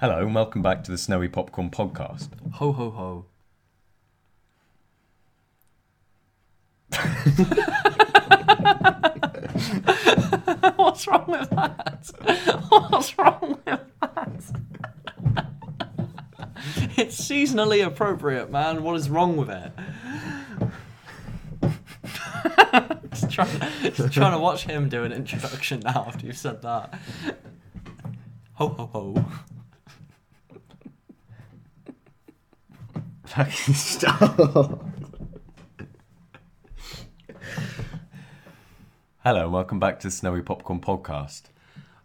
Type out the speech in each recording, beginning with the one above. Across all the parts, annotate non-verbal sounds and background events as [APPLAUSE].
Hello and welcome back to the Snowy Popcorn Podcast. Ho ho ho. [LAUGHS] What's wrong with that? What's wrong with that? it's seasonally appropriate, man. What is wrong with it? just, trying, just trying to watch him do an introduction now after you've said that. Ho ho ho. Fucking stop. Hello and welcome back to Snowy Popcorn Podcast.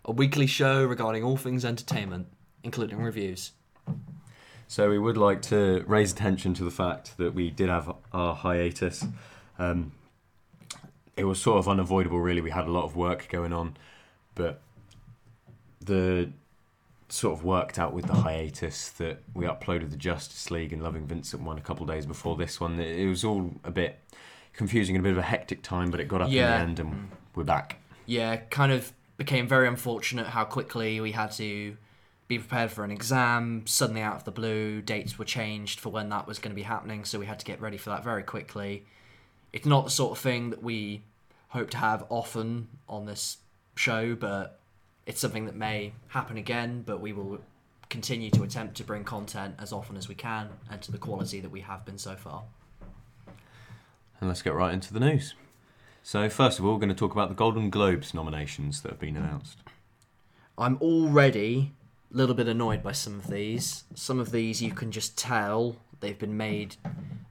A weekly show regarding all things entertainment, including reviews. So we would like to raise attention to the fact that we did have our hiatus. Um, it was sort of unavoidable, really. We had a lot of work going on, but the sort of worked out with the hiatus that we uploaded the Justice League and Loving Vincent one a couple of days before this one. It it was all a bit confusing and a bit of a hectic time, but it got up Yeah. in the end and mm. we're back. Yeah, kind of became very unfortunate how quickly we had to be prepared for an exam. Suddenly, out of the blue, dates were changed for when that was going to be happening, so we had to get ready for that very quickly. It's not the sort of thing that we hope to have often on this show, but it's something that may happen again. But we will continue to attempt to bring content as often as we can and to the quality that we have been so far. And let's get right into the news. So, first of all, we're going to talk about the Golden Globes nominations that have been announced. I'm already a little bit annoyed by some of these. Some of these you can just tell they've been made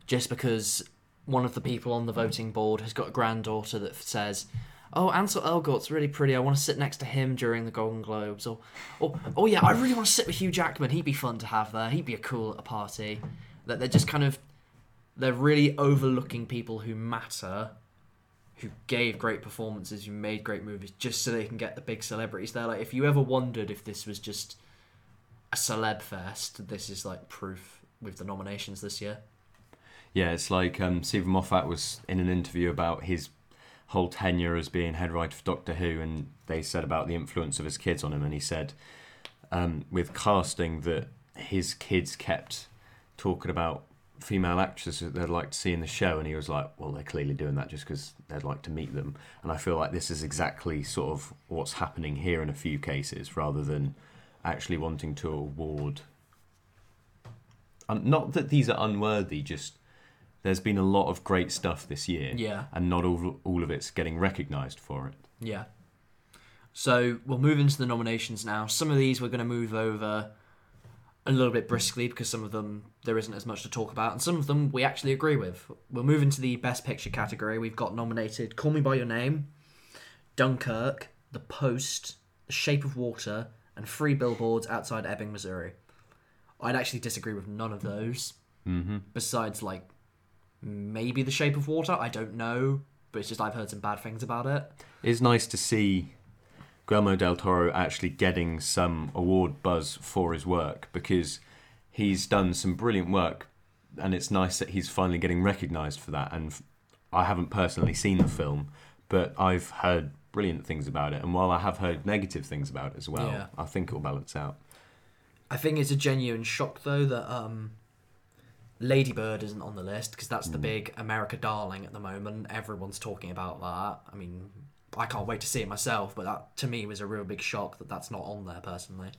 just because one of the people on the voting board has got a granddaughter that says, "Oh, Ansel Elgort's really pretty. I want to sit next to him during the Golden Globes." Or, "Oh, oh yeah, I really want to sit with Hugh Jackman. He'd be fun to have there. He'd be a cool at a party." That they're just kind of they're really overlooking people who matter who gave great performances, who made great movies, just so they can get the big celebrities there. Like, if you ever wondered if this was just a celeb fest, this is like proof with the nominations this year. Yeah, it's like um, Steven Moffat was in an interview about his whole tenure as being head writer for Doctor Who, and they said about the influence of his kids on him, and he said um, with casting that his kids kept talking about female actresses that they'd like to see in the show, and he was like, "Well, they're clearly doing that just because they'd like to meet them." And I feel like this is exactly sort of what's happening here in a few cases, rather than actually wanting to award. Um, not that these are unworthy, just there's been a lot of great stuff this year, Yeah. and not all all of it's getting recognised for it. Yeah. So we'll move into the nominations now. Some of these we're going to move over a little bit briskly because some of them there isn't as much to talk about, and some of them we actually agree with. We'll move into the Best Picture category. We've got nominated Call Me by Your Name, Dunkirk, The Post, The Shape of Water, and Three Billboards Outside Ebbing, Missouri. I'd actually disagree with none of those. Mm-hmm. Besides, like maybe The Shape of Water. I don't know, but it's just I've heard some bad things about it. It's nice to see Guillermo del Toro actually getting some award buzz for his work because he's done some brilliant work, and it's nice that he's finally getting recognised for that. And I haven't personally seen the film, but I've heard brilliant things about it, and while I have heard negative things about it as well, Yeah. I think it'll balance out. I think it's a genuine shock though that um, Lady Bird isn't on the list because that's the hmm. big America darling at the moment. Everyone's talking about that. I mean, I can't wait to see it myself, but that to me was a real big shock that that's not on there personally.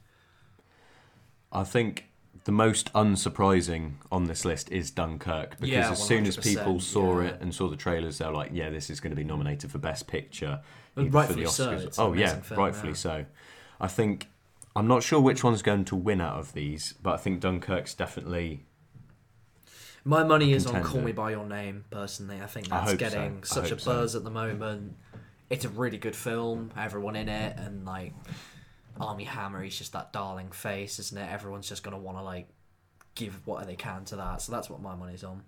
I think the most unsurprising on this list is Dunkirk because Yeah, as soon as people saw yeah. it and saw the trailers, they're like, "Yeah, this is going to be nominated for Best Picture." Rightfully the so, Oscars. it's an oh yeah, film, rightfully yeah. so. I think I'm not sure which one's going to win out of these, but I think Dunkirk's definitely. My money is on Call Me by Your Name. Personally, I think that's so. getting I such a hope so. buzz at the moment. It's a really good film. Everyone in it, and like Armie Hammer, he's just that darling face, isn't it? Everyone's just gonna want to like give what they can to that. So that's what my money's on.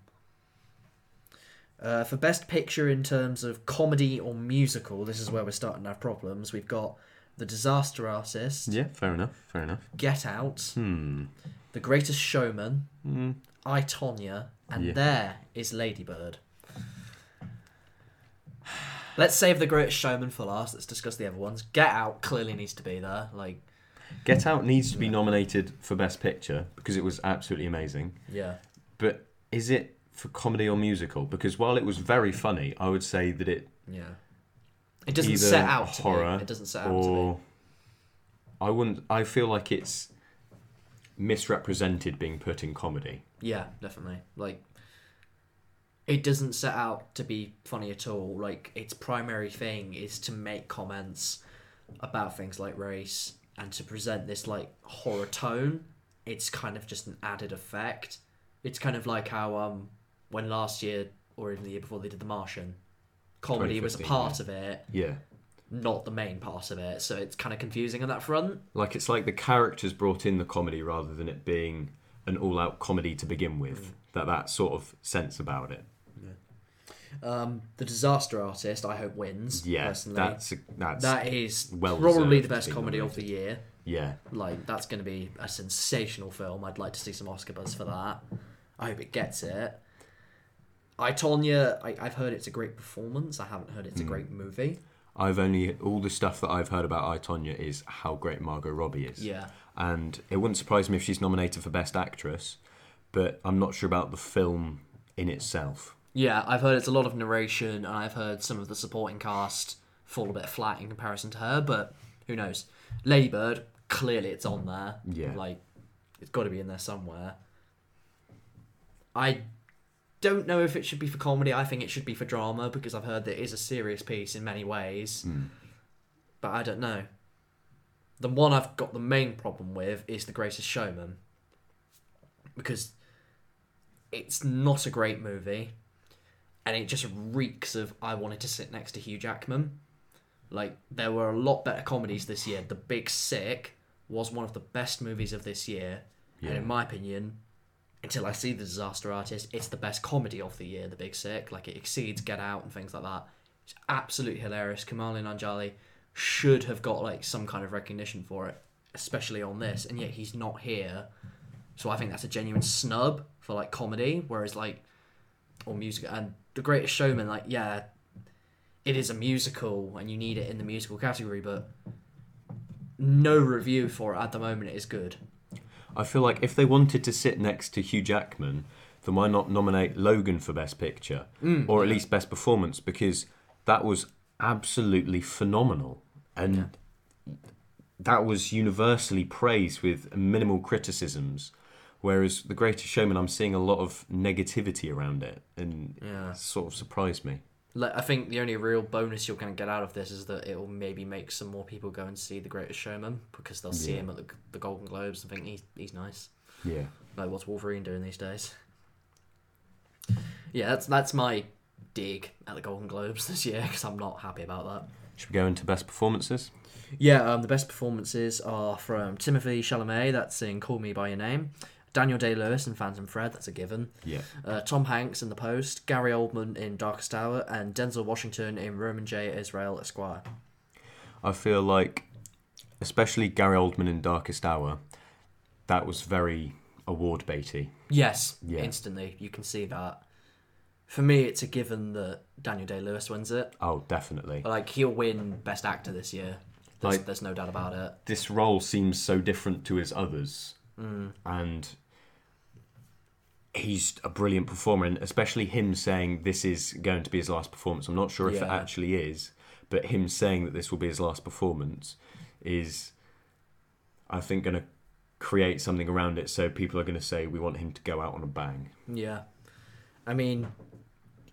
Uh, for best picture in terms of comedy or musical, this is where we're starting to have problems. We've got The Disaster Artist, Yeah, fair enough. Fair enough. Get Out, Hmm. The Greatest Showman, Mm. I Tonya, and Yeah. there is Ladybird. Let's save the Greatest Showman for last. Let's discuss the other ones. Get Out clearly needs to be there. Like Get Out needs to be nominated for Best Picture because it was absolutely amazing. Yeah. But is it for comedy or musical? Because while it was very funny, I would say that it Yeah. It doesn't set out to horror be. It doesn't set out to or I wouldn't. I feel like it's misrepresented being put in comedy. Yeah, definitely. Like, it doesn't set out to be funny at all. Like, its primary thing is to make comments about things like race and to present this like horror tone. It's kind of just an added effect. It's kind of like how um when last year or even the year before they did The Martian, comedy was a 2015, part of it, Yeah. not the main part of it. So it's kind of confusing on that front. Like it's like the characters brought in the comedy rather than it being an all-out comedy to begin with. That that sort of sense about it. Um, the Disaster Artist, I hope wins. Yeah, personally. that's that's that is well probably the best be comedy of the year. yeah. Like that's going to be a sensational film. I'd like to see some Oscar buzz for that. I hope it gets it. I Tonya, I, I've heard it's a great performance. I haven't heard Hmm. it's a great movie. I've only all the stuff that I've heard about I Tonya is how great Margot Robbie is. Yeah, and it wouldn't surprise me if she's nominated for Best Actress, but I'm not sure about the film in itself. yeah. I've heard it's a lot of narration, and I've heard some of the supporting cast fall a bit flat in comparison to her. But who knows? Ladybird, clearly it's on there. Yeah. like it's got to be in there somewhere. I don't know if it should be for comedy. I think it should be for drama because I've heard that it is a serious piece in many ways. Hmm. But I don't know. The one I've got the main problem with is The Greatest Showman. Because it's not a great movie and it just reeks of I wanted to sit next to Hugh Jackman. Like there were a lot better comedies this year. The Big Sick was one of the best movies of this year. And in my opinion, until I see The Disaster Artist, it's the best comedy of the year, The Big Sick. Like it exceeds Get Out and things like that. It's absolutely hilarious. Kumail Nanjiani should have got like some kind of recognition for it, especially on this, and yet he's not here. So I think that's a genuine snub for like comedy, whereas like or music and The Greatest Showman, like yeah, it is a musical and you need it in the musical category, but no review for it at the moment is good. I feel like if they wanted to sit next to Hugh Jackman, then why not nominate Logan for Best Picture mm, or at least Best Performance because that was absolutely phenomenal and that was universally praised with minimal criticisms. Whereas The Greatest Showman, I'm seeing a lot of negativity around it, and Yeah. it sort of surprised me. Like, I think the only real bonus you're going to get out of this is that it will maybe make some more people go and see The Greatest Showman because they'll see Yeah. him at the, the Golden Globes and think he's, he's nice. Yeah. Like, what's Wolverine doing these days? Yeah, that's that's my dig at the Golden Globes this year because I'm not happy about that. Should we go into best performances? Yeah, um, the best performances are from Timothée Chalamet, that's in Call Me By Your Name, Daniel Day Lewis in Phantom Thread, that's a given, Yeah. uh, Tom Hanks in The Post, Gary Oldman in Darkest Hour, and Denzel Washington in Roman J. Israel Esquire. I feel like, especially Gary Oldman in Darkest Hour, that was very award baity. Yes, Yeah. instantly, you can see that. For me, it's a given that Daniel Day Lewis wins it. Oh, definitely. Like, he'll win Best Actor this year. There's, Like- there's no doubt about it. This role seems so different to his others, hmm. and he's a brilliant performer, and especially him saying this is going to be his last performance. I'm not sure if it actually is, but him saying that this will be his last performance is, I think, going to create something around it. So people are going to say we want him to go out on a bang. Yeah. I mean,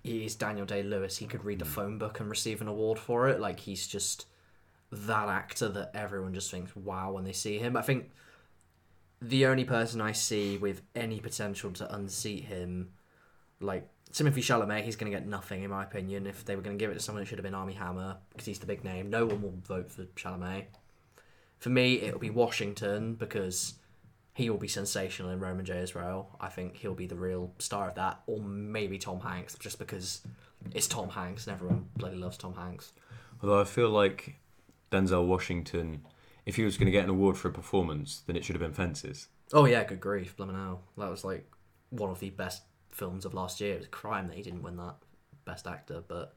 he's Daniel Day Lewis. He could read the hmm. phone book and receive an award for it. Like, he's just that actor that everyone just thinks, wow, when they see him. I think the only person I see with any potential to unseat him, like, Timothée Chalamet, he's going to get nothing, in my opinion. If they were going to give it to someone, it should have been Armie Hammer, because he's the big name. No one will vote for Chalamet. For me, it'll be Washington, because he will be sensational in Roman J. Israel. I think he'll be the real star of that, or maybe Tom Hanks, just because it's Tom Hanks and everyone bloody loves Tom Hanks. Although I feel like Denzel Washington, if he was going to get an award for a performance, then it should have been Fences. Oh yeah, good grief, blimmin' hell. That was like one of the best films of last year. It was a crime that he didn't win that best actor, but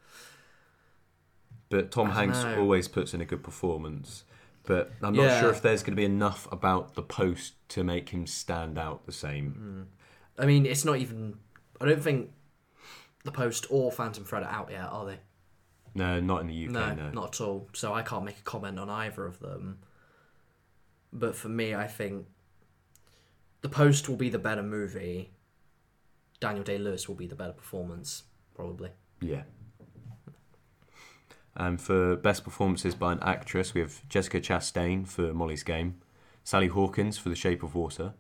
But Tom Hanks know. always puts in a good performance. But I'm not Yeah. sure if there's going to be enough about the post to make him stand out the same. Hmm. I mean, it's not even. I don't think the Post or Phantom Thread are out yet, are they? No, not in the UK. No, No, not at all. So I can't make a comment on either of them. But for me, I think the Post will be the better movie. Daniel Day Lewis will be the better performance, probably. Yeah. And for best performances by an actress, we have Jessica Chastain for Molly's Game, Sally Hawkins for The Shape of Water,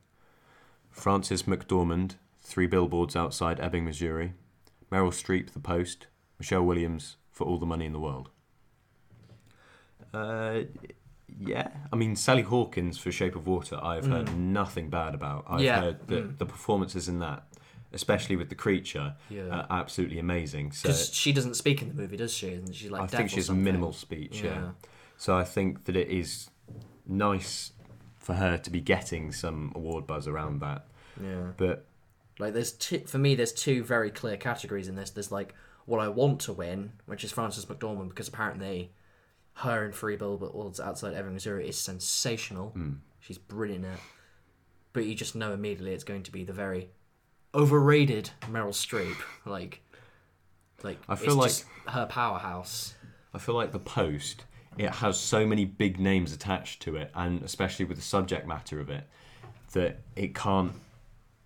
Frances McDormand, Three Billboards Outside Ebbing, Missouri, Meryl Streep, The Post, Michelle Williams for All the Money in the World. Uh, yeah, I mean Sally Hawkins for Shape of Water. I've heard mm. nothing bad about. I've Yeah, heard that mm. the performances in that, especially with the creature, Yeah. are absolutely amazing. So she doesn't speak in the movie, does she? Isn't she like I think she has minimal speech. Yeah. Yeah. So I think that it is nice for her to be getting some award buzz around that. Yeah. But Like there's two for me there's two very clear categories in this. There's like what I want to win, which is Frances McDormand because apparently her in Free Bill, but Billboards Outside Ebbing, Missouri is sensational. Hmm. She's brilliant at. But you just know immediately it's going to be the very overrated Meryl Streep. Like like I feel like- just her powerhouse. I feel like the post it has so many big names attached to it, and especially with the subject matter of it, that it can't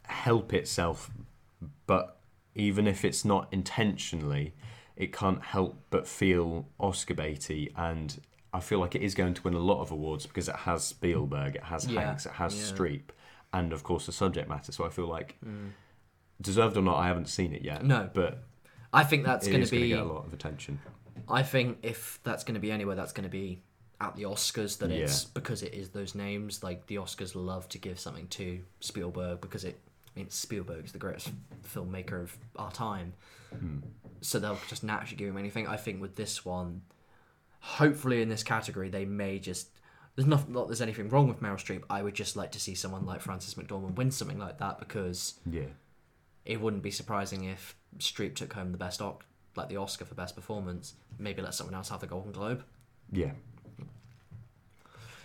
help itself. But even if it's not intentionally, it can't help but feel Oscar baity, and I feel like it is going to win a lot of awards because it has Spielberg, it has Yeah, Hanks, it has yeah. Streep, and of course the subject matter. So I feel like, mm. Deserved or not, I haven't seen it yet. No. but I think that's going to be get a lot of attention. I think if that's going to be anywhere, that's going to be at the Oscars. That it's Yeah. because it is those names. Like the Oscars love to give something to Spielberg because it. I mean, Spielberg's the greatest filmmaker of our time, hmm. so they'll just naturally give him anything. I think with this one, hopefully in this category, they may just. There's not, not there's anything wrong with Meryl Streep. I would just like to see someone like Frances McDormand win something like that because Yeah. It wouldn't be surprising if Streep took home the best oc- like the Oscar for best performance. Maybe let someone else have the Golden Globe. Yeah.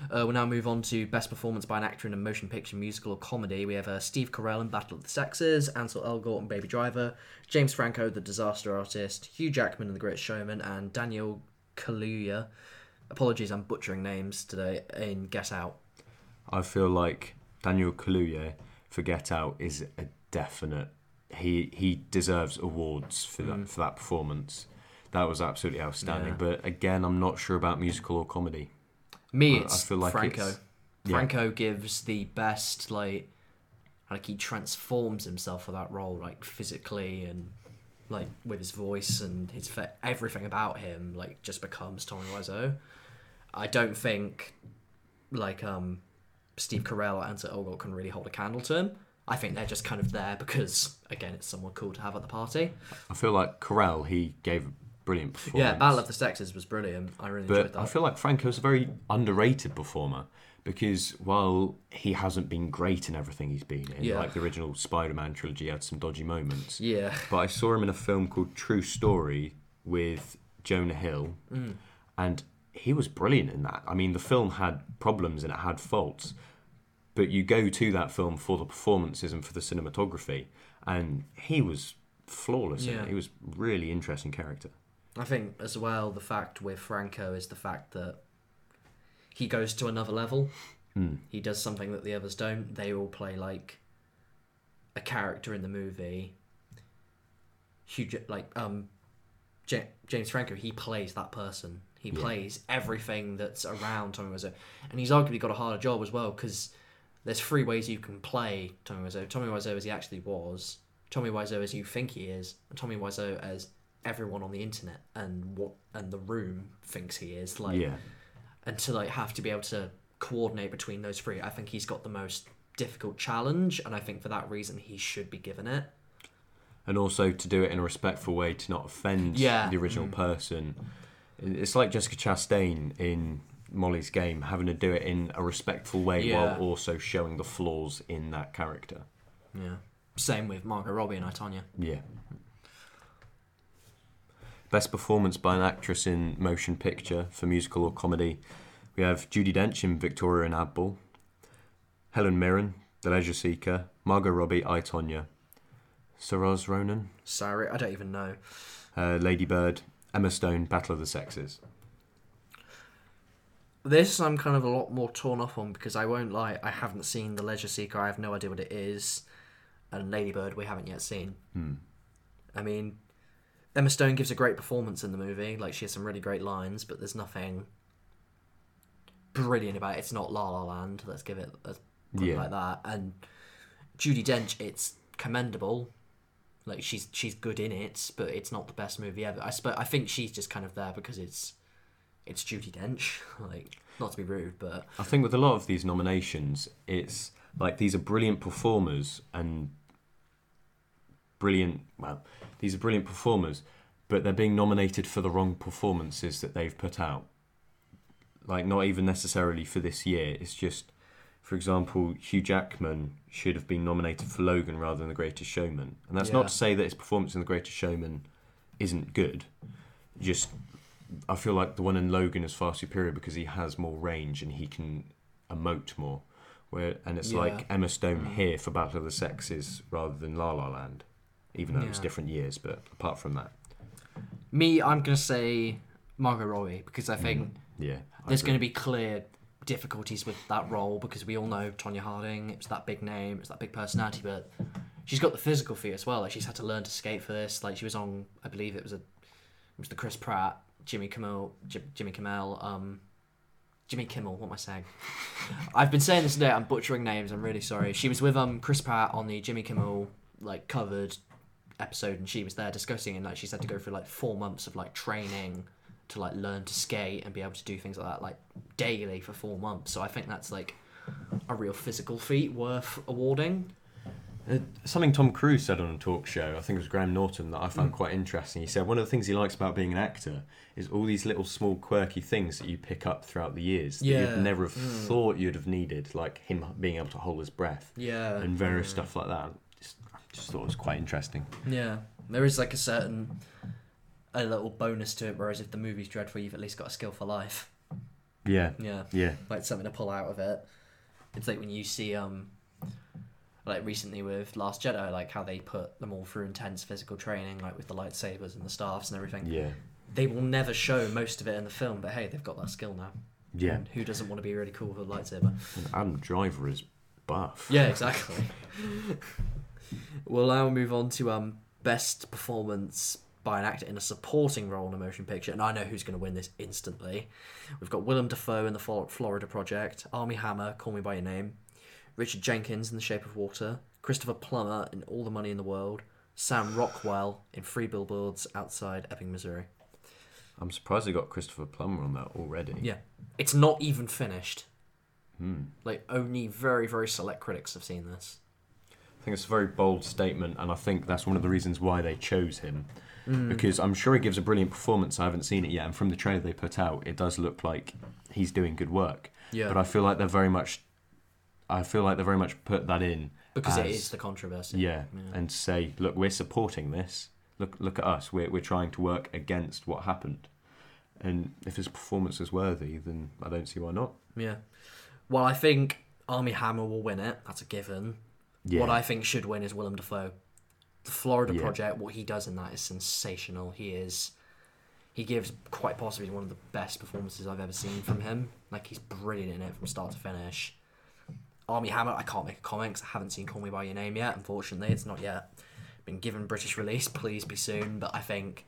Uh, we'll now move on to best performance by an actor in a motion picture, musical, or comedy. We have uh, Steve Carell in Battle of the Sexes, Ansel Elgort in Baby Driver, James Franco, The Disaster Artist, Hugh Jackman in The Great Showman, and Daniel Kaluuya. Apologies, I'm butchering names today. In Get Out. I feel like Daniel Kaluuya for Get Out is a definite. He he deserves awards for that for that performance. That was absolutely outstanding. Mm. Yeah. But again, I'm not sure about musical or comedy. Me, I- I it's feel like Franco. it's- yeah. Franco gives the best, like, like he transforms himself for that role, like physically and like with his voice and his everything about him, like just becomes Tommy Wiseau. I don't think like um Steve Carell or Ansel Elgort can really hold a candle to him. I think they're just kind of there because again, it's someone cool to have at the party. I feel like Carell he gave a brilliant performance. Yeah, Battle of the Sexes was brilliant. I really enjoyed But that. I feel like Franco's a very underrated performer because while he hasn't been great in everything he's been in, Yeah. like the original Spider-Man trilogy had some dodgy moments. yeah, But I saw him in a film called True Story with Jonah Hill, Mm. and he was brilliant in that. I mean, the film had problems and it had faults, but you go to that film for the performances and for the cinematography, and he was flawless Yeah. He was really interesting character. I think as well the fact with Franco is the fact that he goes to another level. He does something that the others don't. They all play like a character in the movie. Hugh, Ja- like um, Ja- James Franco, he plays that person. He plays everything that's around Tommy Wiseau, and he's arguably got a harder job as well because there's three ways you can play Tommy Wiseau. Tommy Wiseau as he actually was, Tommy Wiseau as you think he is, and Tommy Wiseau as everyone on the internet and what and the room thinks he is. Like, yeah. and to like have to be able to coordinate between those three, I think he's got the most difficult challenge, and I think for that reason he should be given it. and also to do it in a respectful way to not offend Yeah. the original mm. person. It's like Jessica Chastain in Molly's Game, having to do it in a respectful way Yeah. while also showing the flaws in that character. Yeah. Same with Margot Robbie and I Tonya. Yeah. Best performance by an actress in motion picture for musical or comedy. We have Judi Dench in Victoria and Abdul, Helen Mirren, The Leisure Seeker, Margot Robbie, I Tonya, Saoirse Ronan, Sorry, I don't even know. uh, Lady Bird, Emma Stone, Battle of the Sexes. This I'm kind of a lot more torn up on because I won't lie, I haven't seen The Leisure Seeker. I have no idea what it is, and Ladybird we haven't yet seen. Hmm. I mean, Emma Stone gives a great performance in the movie. Like she has some really great lines, but there's nothing brilliant about it. It's not La La Land. Let's give it let's Yeah. like that. And Judi Dench, it's commendable. Like she's she's good in it, but it's not the best movie ever. I sp- I think she's just kind of there because it's it's Judi Dench. [LAUGHS] Like not to be rude, but I think with a lot of these nominations, it's like these are brilliant performers and brilliant. Well, these are brilliant performers, but they're being nominated for the wrong performances that they've put out. Like not even necessarily for this year. It's just, for example, Hugh Jackman should have been nominated for Logan rather than The Greatest Showman, and that's Yeah. not to say that his performance in The Greatest Showman isn't good. Just I feel like the one in Logan is far superior because he has more range and he can emote more. Where and it's Yeah. like Emma Stone mm. here for Battle of the Sexes rather than La La Land, even though it was different years. But apart from that, me, I'm gonna say Margot Robbie because I mm. think yeah, I there's agree. to be clear difficulties with that role because we all know Tonya Harding. It's that big name, it's that big personality, but she's got the physical feat as well. Like she's had to learn to skate for this. Like she was on, I believe it was a, it was the Chris Pratt, Jimmy Kimmel, J- Jimmy Kimmel, um, Jimmy Kimmel. What am I saying? I've been saying this today. I'm butchering names. I'm really sorry. She was with um Chris Pratt on the Jimmy Kimmel like covered episode, and she was there discussing, and like she's had to go through like four months of like training to like learn to skate and be able to do things like that like daily for four months. So I think that's like a real physical feat worth awarding. Uh, something Tom Cruise said on a talk show, I think it was Graham Norton, that I found quite interesting. He said one of the things he likes about being an actor is all these little small quirky things that you pick up throughout the years that you'd never have thought you'd have needed, like him being able to hold his breath Yeah. and various stuff like that. Just, I just thought it was quite interesting. Yeah. There is like a certain a little bonus to it, whereas if the movie's dreadful, you've at least got a skill for life. Yeah, Yeah. yeah, Like something to pull out of it. It's like when you see um like recently with Last Jedi, like how they put them all through intense physical training, like with the lightsabers and the staffs and everything. yeah, They will never show most of it in the film, but hey, they've got that skill now. yeah. And who doesn't want to be really cool with a lightsaber? And Adam Driver is buff. Yeah, exactly. [LAUGHS] we'll now move on to um best performance by an actor in a supporting role in a motion picture, and I know who's going to win this instantly. We've got Willem Dafoe in the Florida Project, Armie Hammer, Call Me by Your Name, Richard Jenkins in The Shape of Water, Christopher Plummer in All the Money in the World, Sam Rockwell in Free Billboards Outside Ebbing, Missouri. I'm surprised they got Christopher Plummer on that already. Yeah, it's not even finished. Hmm. Like only very very select critics have seen this. I think it's a very bold statement, and I think that's one of the reasons why they chose him. Because I'm sure he gives a brilliant performance. I haven't seen it yet, and from the trailer they put out, it does look like he's doing good work. Yeah. But I feel like they're very much, I feel like they very much put that in because it as- is the controversy. yeah, Yeah. and say, look, we're supporting this. Look, look at us. We're we're trying to work against what happened. And if his performance is worthy, then I don't see why not. Yeah. Well, I think Armie Hammer will win it. That's a given. Yeah. What I think should win is Willem Dafoe. The Florida Yeah. Project, what he does in that is sensational. He is. He gives quite possibly one of the best performances I've ever seen from him. Like, he's brilliant in it from start to finish. Armie Hammer, I can't make a comment 'cause I haven't seen Call Me By Your Name yet, unfortunately. It's not yet been given British release. [LAUGHS] Please be soon. But I think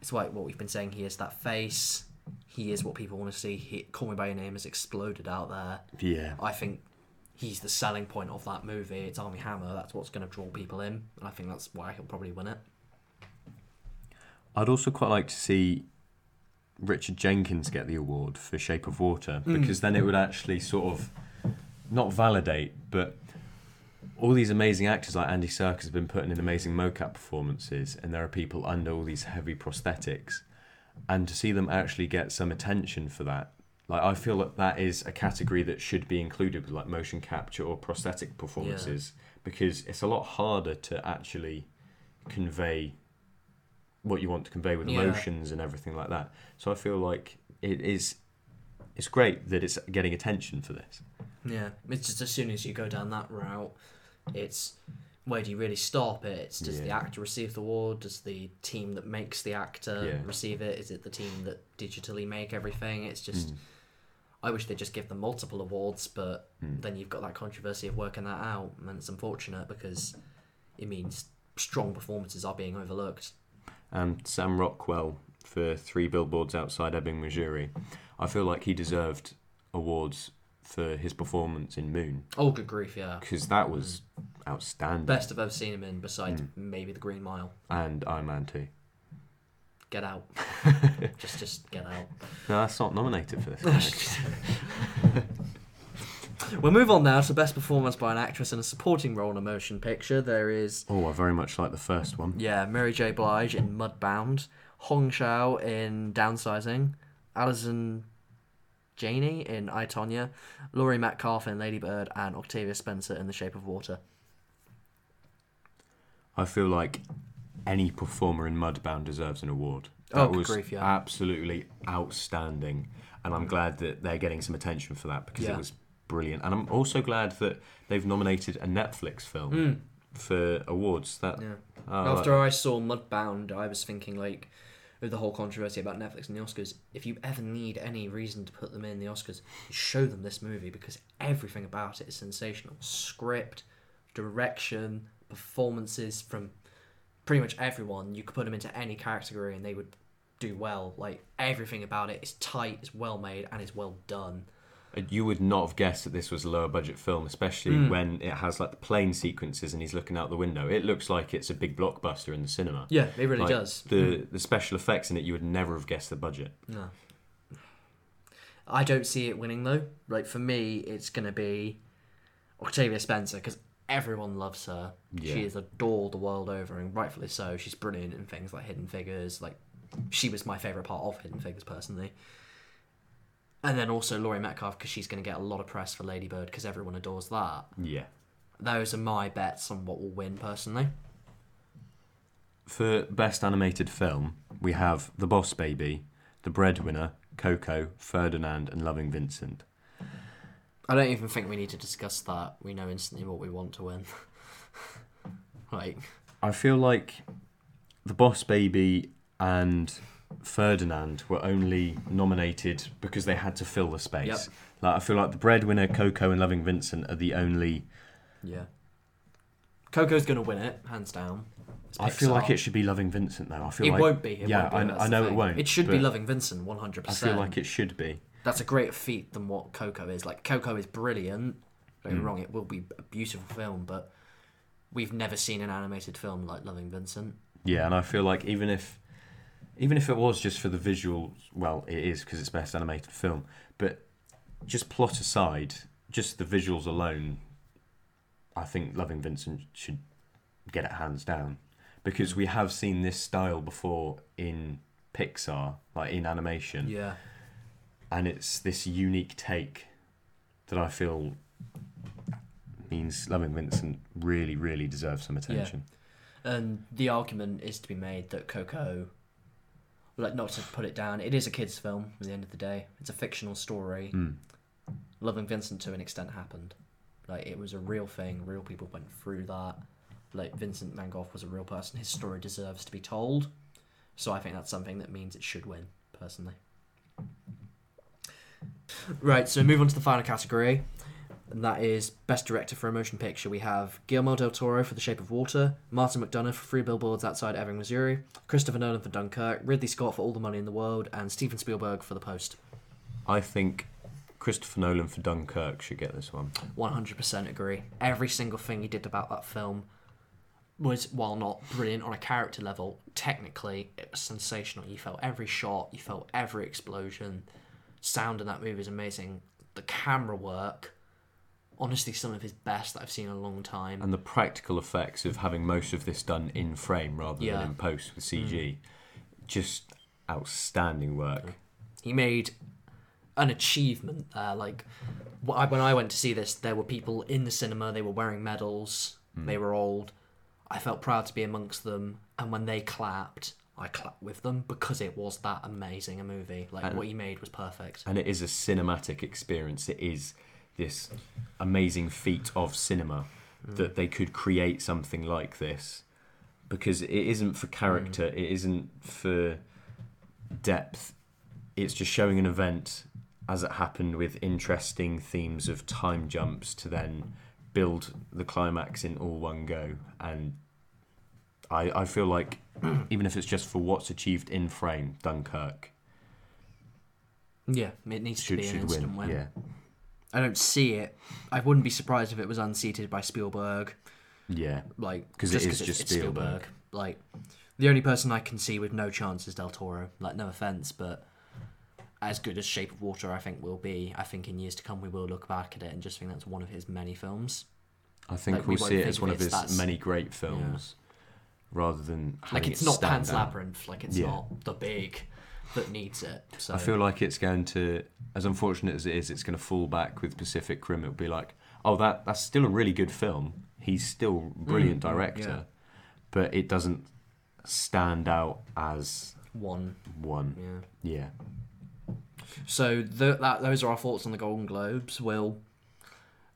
it's like what we've been saying. He is that face. He is what people want to see. He, Call Me By Your Name has exploded out there. Yeah. I think he's the selling point of that movie. It's Armie Hammer. That's what's going to draw people in, and I think that's why he'll probably win it. I'd also quite like to see Richard Jenkins get the award for Shape of Water mm. because then it would actually sort of not validate, but all these amazing actors like Andy Serkis have been putting in amazing mocap performances, and there are people under all these heavy prosthetics, and to see them actually get some attention for that. Like I feel that that is a category that should be included with like motion capture or prosthetic performances because it's a lot harder to actually convey what you want to convey with Yeah. emotions and everything like that. So I feel like it is it's great that it's getting attention for this. Yeah, it's just as soon as you go down that route, it's where do you really stop it? It's does the actor receive the award? Does the team that makes the actor Yeah. receive it? Is it the team that digitally make everything? It's just. Mm. I wish they'd just give them multiple awards, but Mm. then you've got that controversy of working that out, and it's unfortunate because it means strong performances are being overlooked. And Sam Rockwell for Three Billboards Outside Ebbing, Missouri. I feel like he deserved awards for his performance in Moon Oh, good grief, yeah. because that was outstanding. Best I've ever seen him in, besides Mm. maybe The Green Mile. And Iron Man 2. Get out. [LAUGHS] just, just get out. No, that's not nominated for this. [LAUGHS] We'll move on now to best performance by an actress in a supporting role in a motion picture. There is, oh, I very much like the first one. yeah, Mary J. Blige in Mudbound, Hong Chau in Downsizing, Allison Janney in I, Tonya, Laurie Metcalf in Lady Bird, and Octavia Spencer in The Shape of Water. I feel like any performer in Mudbound deserves an award. Oh, That good was grief, yeah. absolutely outstanding, and I'm glad that they're getting some attention for that because Yeah. it was brilliant. And I'm also glad that they've nominated a Netflix film Mm, for awards. That yeah. oh, After I saw Mudbound, I was thinking like, with the whole controversy about Netflix and the Oscars, if you ever need any reason to put them in the Oscars, show them this movie because everything about it is sensational. Script, direction, performances from pretty much everyone. You could put them into any category and they would do well. Like everything about it is tight, is well made, and is well done. You would not have guessed that this was a lower budget film, especially Mm. when it has like the plane sequences and he's looking out the window. It looks like it's a big blockbuster in the cinema. Yeah, it really Like, does. The the special effects in it, you would never have guessed the budget. No. I don't see it winning though. Like for me, it's gonna be Octavia Spencer because everyone loves her. Yeah. She is adored the world over, and rightfully so. She's brilliant in things like Hidden Figures. Like she was my favorite part of Hidden Figures personally. And then also Laurie Metcalf because she's going to get a lot of press for Lady Bird because everyone adores that. Yeah. Those are my bets on what will win personally. For best animated film, we have The Boss Baby, The Breadwinner, Coco, Ferdinand, and Loving Vincent. I don't even think we need to discuss that. We know instantly what we want to win. [LAUGHS] like I feel like The Boss Baby and Ferdinand were only nominated because they had to fill the space. Yep. Like I feel like The Breadwinner, Coco, and Loving Vincent are the only. Yeah. Coco's gonna win it, hands down. I feel like it should be Loving Vincent though. I feel It like won't be. It yeah, won't be, I, I know it won't. It should be Loving Vincent, one hundred percent. I feel like it should be. that's a greater feat than what Coco is. Like Coco is brilliant. Don't get me Mm. wrong, it will be a beautiful film, but we've never seen an animated film like Loving Vincent. Yeah, and I feel like even if even if it was just for the visuals, well, it is because it's best animated film. But just plot aside, just the visuals alone, I think Loving Vincent should get it hands down because we have seen this style before in Pixar, like in animation, Yeah. and it's this unique take that I feel means Loving Vincent really, really deserves some attention. And the argument is to be made that Coco, like not to put it down, it is a kids' film at the end of the day. It's a fictional story. Mm. Loving Vincent to an extent happened. Like it was a real thing. Real people went through that. Like Vincent Van Gogh was a real person. His story deserves to be told. So I think that's something that means it should win, personally. Right, so move on to the final category, and that is Best Director for a Motion Picture. We have Guillermo del Toro for The Shape of Water, Martin McDonagh for Three Billboards Outside Ebbing, Missouri, Christopher Nolan for Dunkirk, Ridley Scott for All the Money in the World, and Steven Spielberg for The Post. I think Christopher Nolan for Dunkirk should get this one. 100% agree. Every single thing he did about that film was, while not brilliant on a character level, technically it was sensational. You felt every shot, you felt every explosion. Sound in that movie is amazing. The camera work, honestly, some of his best that I've seen in a long time. And the practical effects of having most of this done in frame rather Yeah. than in post with CG, mm. just outstanding work. he made an achievement there. Like when I went to see this, there were people in the cinema. They were wearing medals. Mm. They were old. I felt proud to be amongst them. And when they clapped, I clapped with them because it was that amazing a movie. Like And- what he made was perfect. and it is a cinematic experience. It is this amazing feat of cinema that they could create something like this because it isn't for character, mm. it isn't for depth. It's just showing an event as it happened with interesting themes of time jumps to then build the climax in all one go. And I, I feel like [CLEARS THROAT] even if it's just for what's achieved in frame, Dunkirk Yeah, it needs to be an instant win. win. Yeah. I don't see it. I wouldn't be surprised if it was unseated by Spielberg. Yeah. Like 'Cause it is just it's Spielberg. Like the only person I can see with no chance is Del Toro. Like no offense, but as good as Shape of Water, I think will be. I think in years to come we will look back at it and just think that's one of his many films. I think Like, we we'll won't see it as one of his that's- many great films, rather than Like it's it not Pan's. Labyrinth. Like it's Yeah. not the big that needs it. So I feel like it's going to, as unfortunate as it is, it's going to fall back with Pacific Rim. It'll be like, oh, that that's still a really good film. He's still a brilliant Mm, director, yeah. but it doesn't stand out as one. one. Yeah. Yeah, So th- that those are our thoughts on the Golden Globes. We'll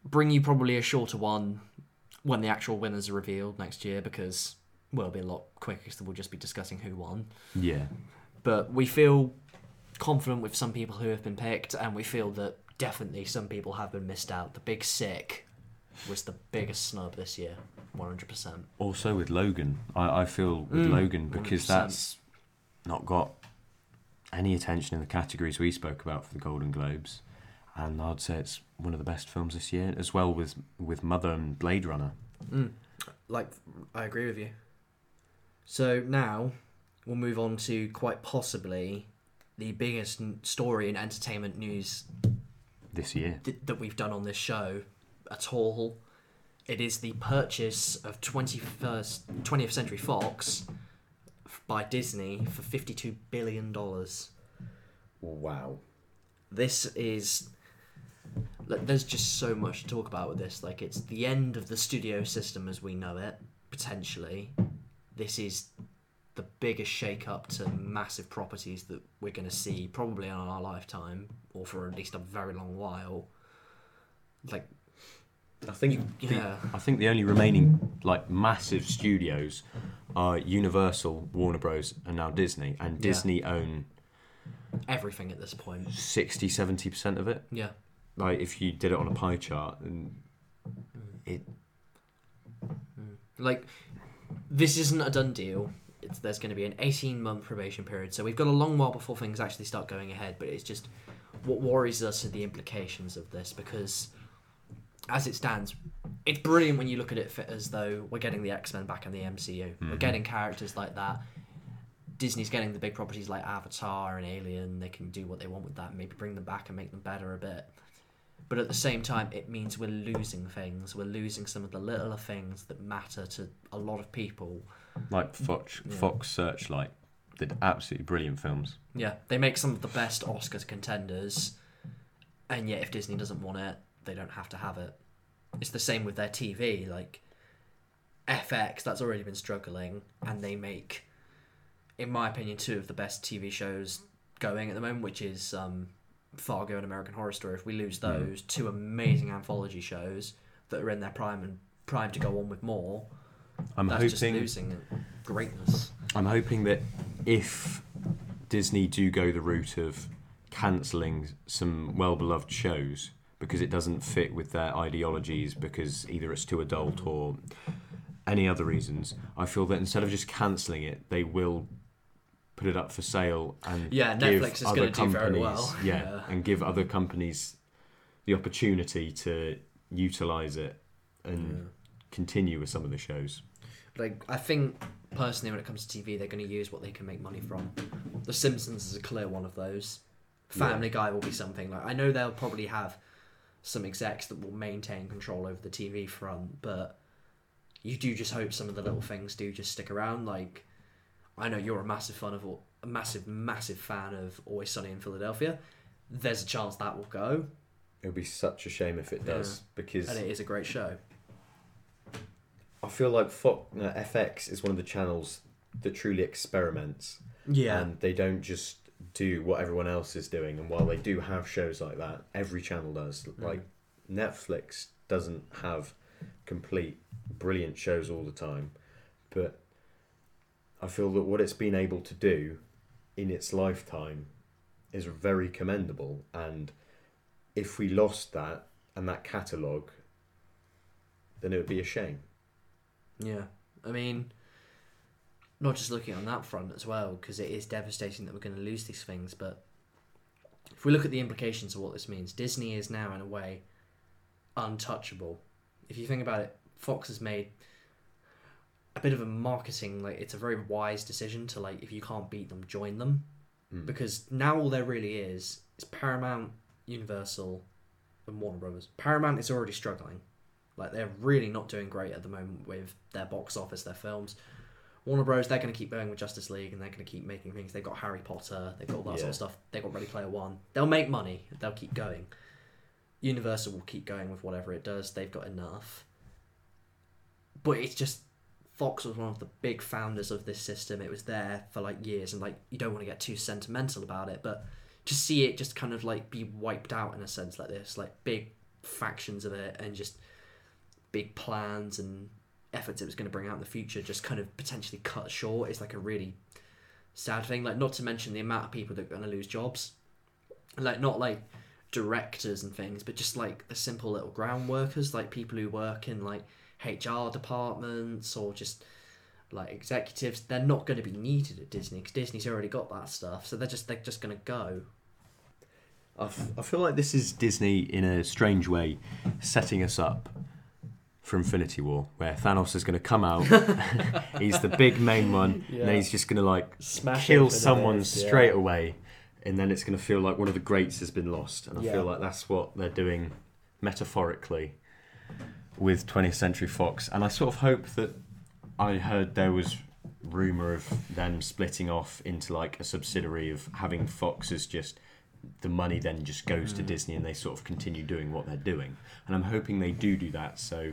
bring you probably a shorter one when the actual winners are revealed next year because we'll be a lot quicker because we'll just be discussing who won. yeah. But we feel confident with some people who have been picked, and we feel that definitely some people have been missed out. The Big Sick was the biggest snub this year, one hundred percent. Also with Logan, I, I feel with Mm, Logan because 100%. that's not got any attention in the categories we spoke about for the Golden Globes, and I'd say it's one of the best films this year, as well with with Mother and Blade Runner. Like, I agree with you. So now we'll move on to quite possibly the biggest story in entertainment news This year, th- that we've done on this show at all. It is the purchase of 21st, 20th Century Fox by Disney for $52 billion. wow. This is. There's just so much to talk about with this. Like, it's the end of the studio system as we know it, potentially. This is the biggest shake up to massive properties that we're going to see probably in our lifetime, or for at least a very long while. Like, I think the, yeah. I think the only remaining like massive studios are Universal, Warner Bros, and now Disney, and Yeah. Disney own everything at this point. 60 70 percent of it. Yeah. Like if you did it on a pie chart, and it mm. Like, this isn't a done deal. It's, there's going to be an 18 month probation period, so we've got a long while before things actually start going ahead. But it's just what worries us are the implications of this because, as it stands, it's brilliant when you look at it fit as though we're getting the X Men back in the MCU. We're Mhm. getting characters like that. Disney's getting the big properties like Avatar and Alien. They can do what they want with that, maybe bring them back and make them better a bit. But at the same time, it means we're losing things. We're losing some of the littler things that matter to a lot of people. Like Fox, Yeah. Fox Searchlight did absolutely brilliant films. Yeah, they make some of the best Oscar contenders, and yet if Disney doesn't want it, they don't have to have it. It's the same with their TV. Like FX, that's already been struggling, and they make, in my opinion, two of the best TV shows going at the moment, which is um, Fargo and American Horror Story. If we lose Mm. those two amazing anthology shows that are in their prime and prime to go on with more, I'm that's just hoping losing greatness. I'm hoping that if Disney do go the route of cancelling some well beloved shows because it doesn't fit with their ideologies because either it's too adult or any other reasons, I feel that instead of just cancelling it, they will put it up for sale and Yeah, give Netflix is other gonna do very well. Yeah, Yeah. and give other companies the opportunity to utilize it and continue with some of the shows. Like I think personally when it comes to TV they're going to use what they can make money from. The Simpsons is a clear one of those. Family Guy will be something like I know they'll probably have some execs that will maintain control over the TV front, but you do just hope some of the little things do just stick around. Like I know you're a massive fan of a massive massive fan of Always Sunny in Philadelphia. There's a chance that will go, It would be such a shame if it does, because and it is a great show. I feel like Fox, uh, FX is one of the channels that truly experiments Yeah. and they don't just do what everyone else is doing. And while they do have shows like that, every channel does. Like Netflix doesn't have complete brilliant shows all the time, but I feel that what it's been able to do in its lifetime is very commendable. And if we lost that and that catalogue, then it would be a shame. Yeah, I mean, not just looking on that front as well, because it is devastating that we're going to lose these things. But if we look at the implications of what this means, Disney is now in a way untouchable. If you think about it, Fox has made a bit of a marketing like it's a very wise decision to like if you can't beat them, join them, Mm. because now all there really is is Paramount, Universal, and Warner Brothers. Paramount is already struggling. Like they're really not doing great at the moment with their box office, their films. Warner Bros. They're going to keep going with Justice League, and they're going to keep making things. They've got Harry Potter, they've got all that sort of stuff. They've got Ready Player One. They'll make money. They'll keep going. Universal will keep going with whatever it does. They've got enough. But it's just Fox was one of the big founders of this system. It was there for like years, and like you don't want to get too sentimental about it, but to see it just kind of like be wiped out in a sense like this, like big factions of it, and just big plans and efforts it was going to bring out in the future, just kind of potentially cut short is like a really sad thing. Like not to mention the amount of people that are going to lose jobs, like not like directors and things, but just like the simple little ground workers, like people who work in like HR departments or just like executives. They're not going to be needed at Disney because Disney's already got that stuff, so they're just they're just going to go. I, f- I feel like this is Disney in a strange way setting us up for Infinity War, where Thanos is going to come out. [LAUGHS] he's the big main one, and then he's just going to like Smash kill it for the someone yeah. straight away, and then it's going to feel like one of the greats has been lost. And I Yeah. feel like that's what they're doing metaphorically with 20th Century Fox. And I sort of hope that I heard there was rumor of them splitting off into like a subsidiary of having Fox as just the money then just goes to mm. Disney and they sort of continue doing what they're doing. And I'm hoping they do do that so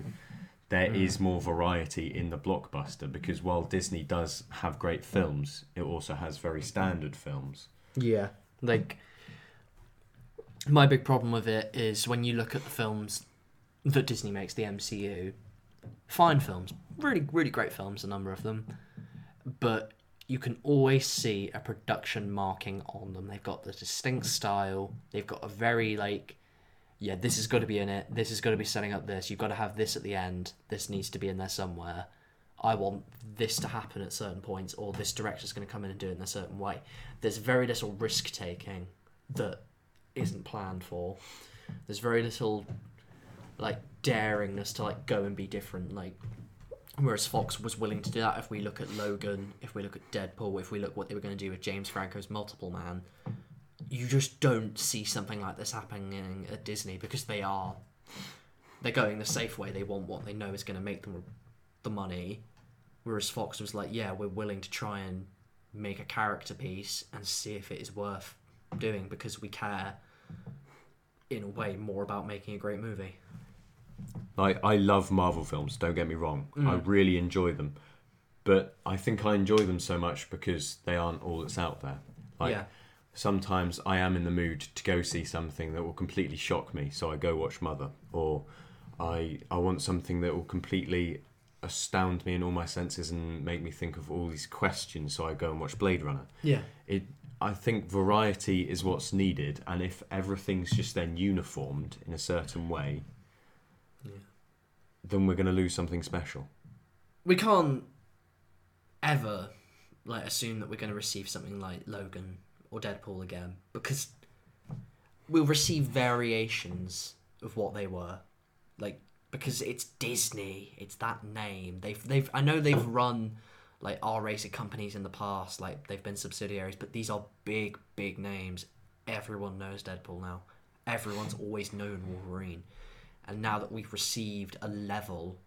there mm. is more variety in the blockbuster because while Disney does have great films, it also has very standard films. Yeah, like my big problem with it is when you look at the films that Disney makes, the MCU, fine films, really, really great films, a number of them, but you can always see a production marking on them. They've got the distinct style. They've got a very like, yeah, this has got to be in it. This has got to be setting up this. You've got to have this at the end. This needs to be in there somewhere. I want this to happen at certain points, or this director's going to come in and do it in a certain way. There's very little risk taking that isn't planned for. There's very little like daringness to like go and be different. Like whereas Fox was willing to do that. If we look at Logan, if we look at Deadpool, if we look what they were going to do with James Franco's Multiple Man, you just don't see something like this happening at Disney because they are they're going the safe way. They want what they know is going to make them the money. Whereas Fox was like, yeah, we're willing to try and make a character piece and see if it is worth doing because we care in a way more about making a great movie. Like I love Marvel films, don't get me wrong. I Mm. really enjoy them. But I think I enjoy them so much because they aren't all that's out there. Like yeah, sometimes I am in the mood to go see something that will completely shock me, so I go watch Mother. Or I I want something that will completely astound me in all my senses and make me think of all these questions, so I go and watch Blade Runner. yeah, It I think variety is what's needed, and if everything's just then uniformed in a certain way. Then we're going to lose something special. We can't ever like assume that we're going to receive something like Logan or Deadpool again because we'll receive variations of what they were, like because it's Disney, it's that name. They've they've I know they've run like R-rated companies in the past, like they've been subsidiaries, but these are big big names. Everyone knows Deadpool now. Everyone's always known Wolverine, and now that we've received a level,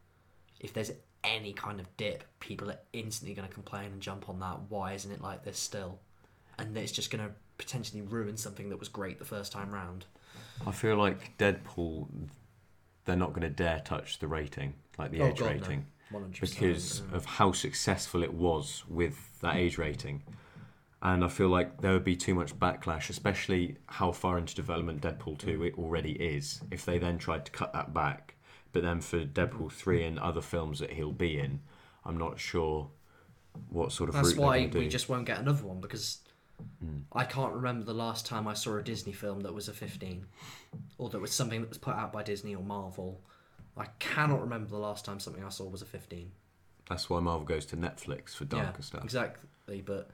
if there's any kind of dip, people are instantly going to complain and jump on that. Why isn't it like this still? And it's just going to potentially ruin something that was great the first time round. I feel like Deadpool, they're not going to dare touch the rating, like the Oh, age God, rating. 100%. because mm. of how successful it was with that age rating. And I feel like there would be too much backlash, especially how far into development Deadpool 2 it already is, if they then tried to cut that back. But then for Deadpool 3 and other films that he'll be in, I'm not sure what sort of That's why do. we just won't get another one because Mm. I can't remember the last time I saw a Disney film that was a 15 or that was something that was put out by Disney or Marvel. I cannot remember the last time something I saw was a 15. That's why Marvel goes to Netflix for darker yeah, stuff. Exactly, but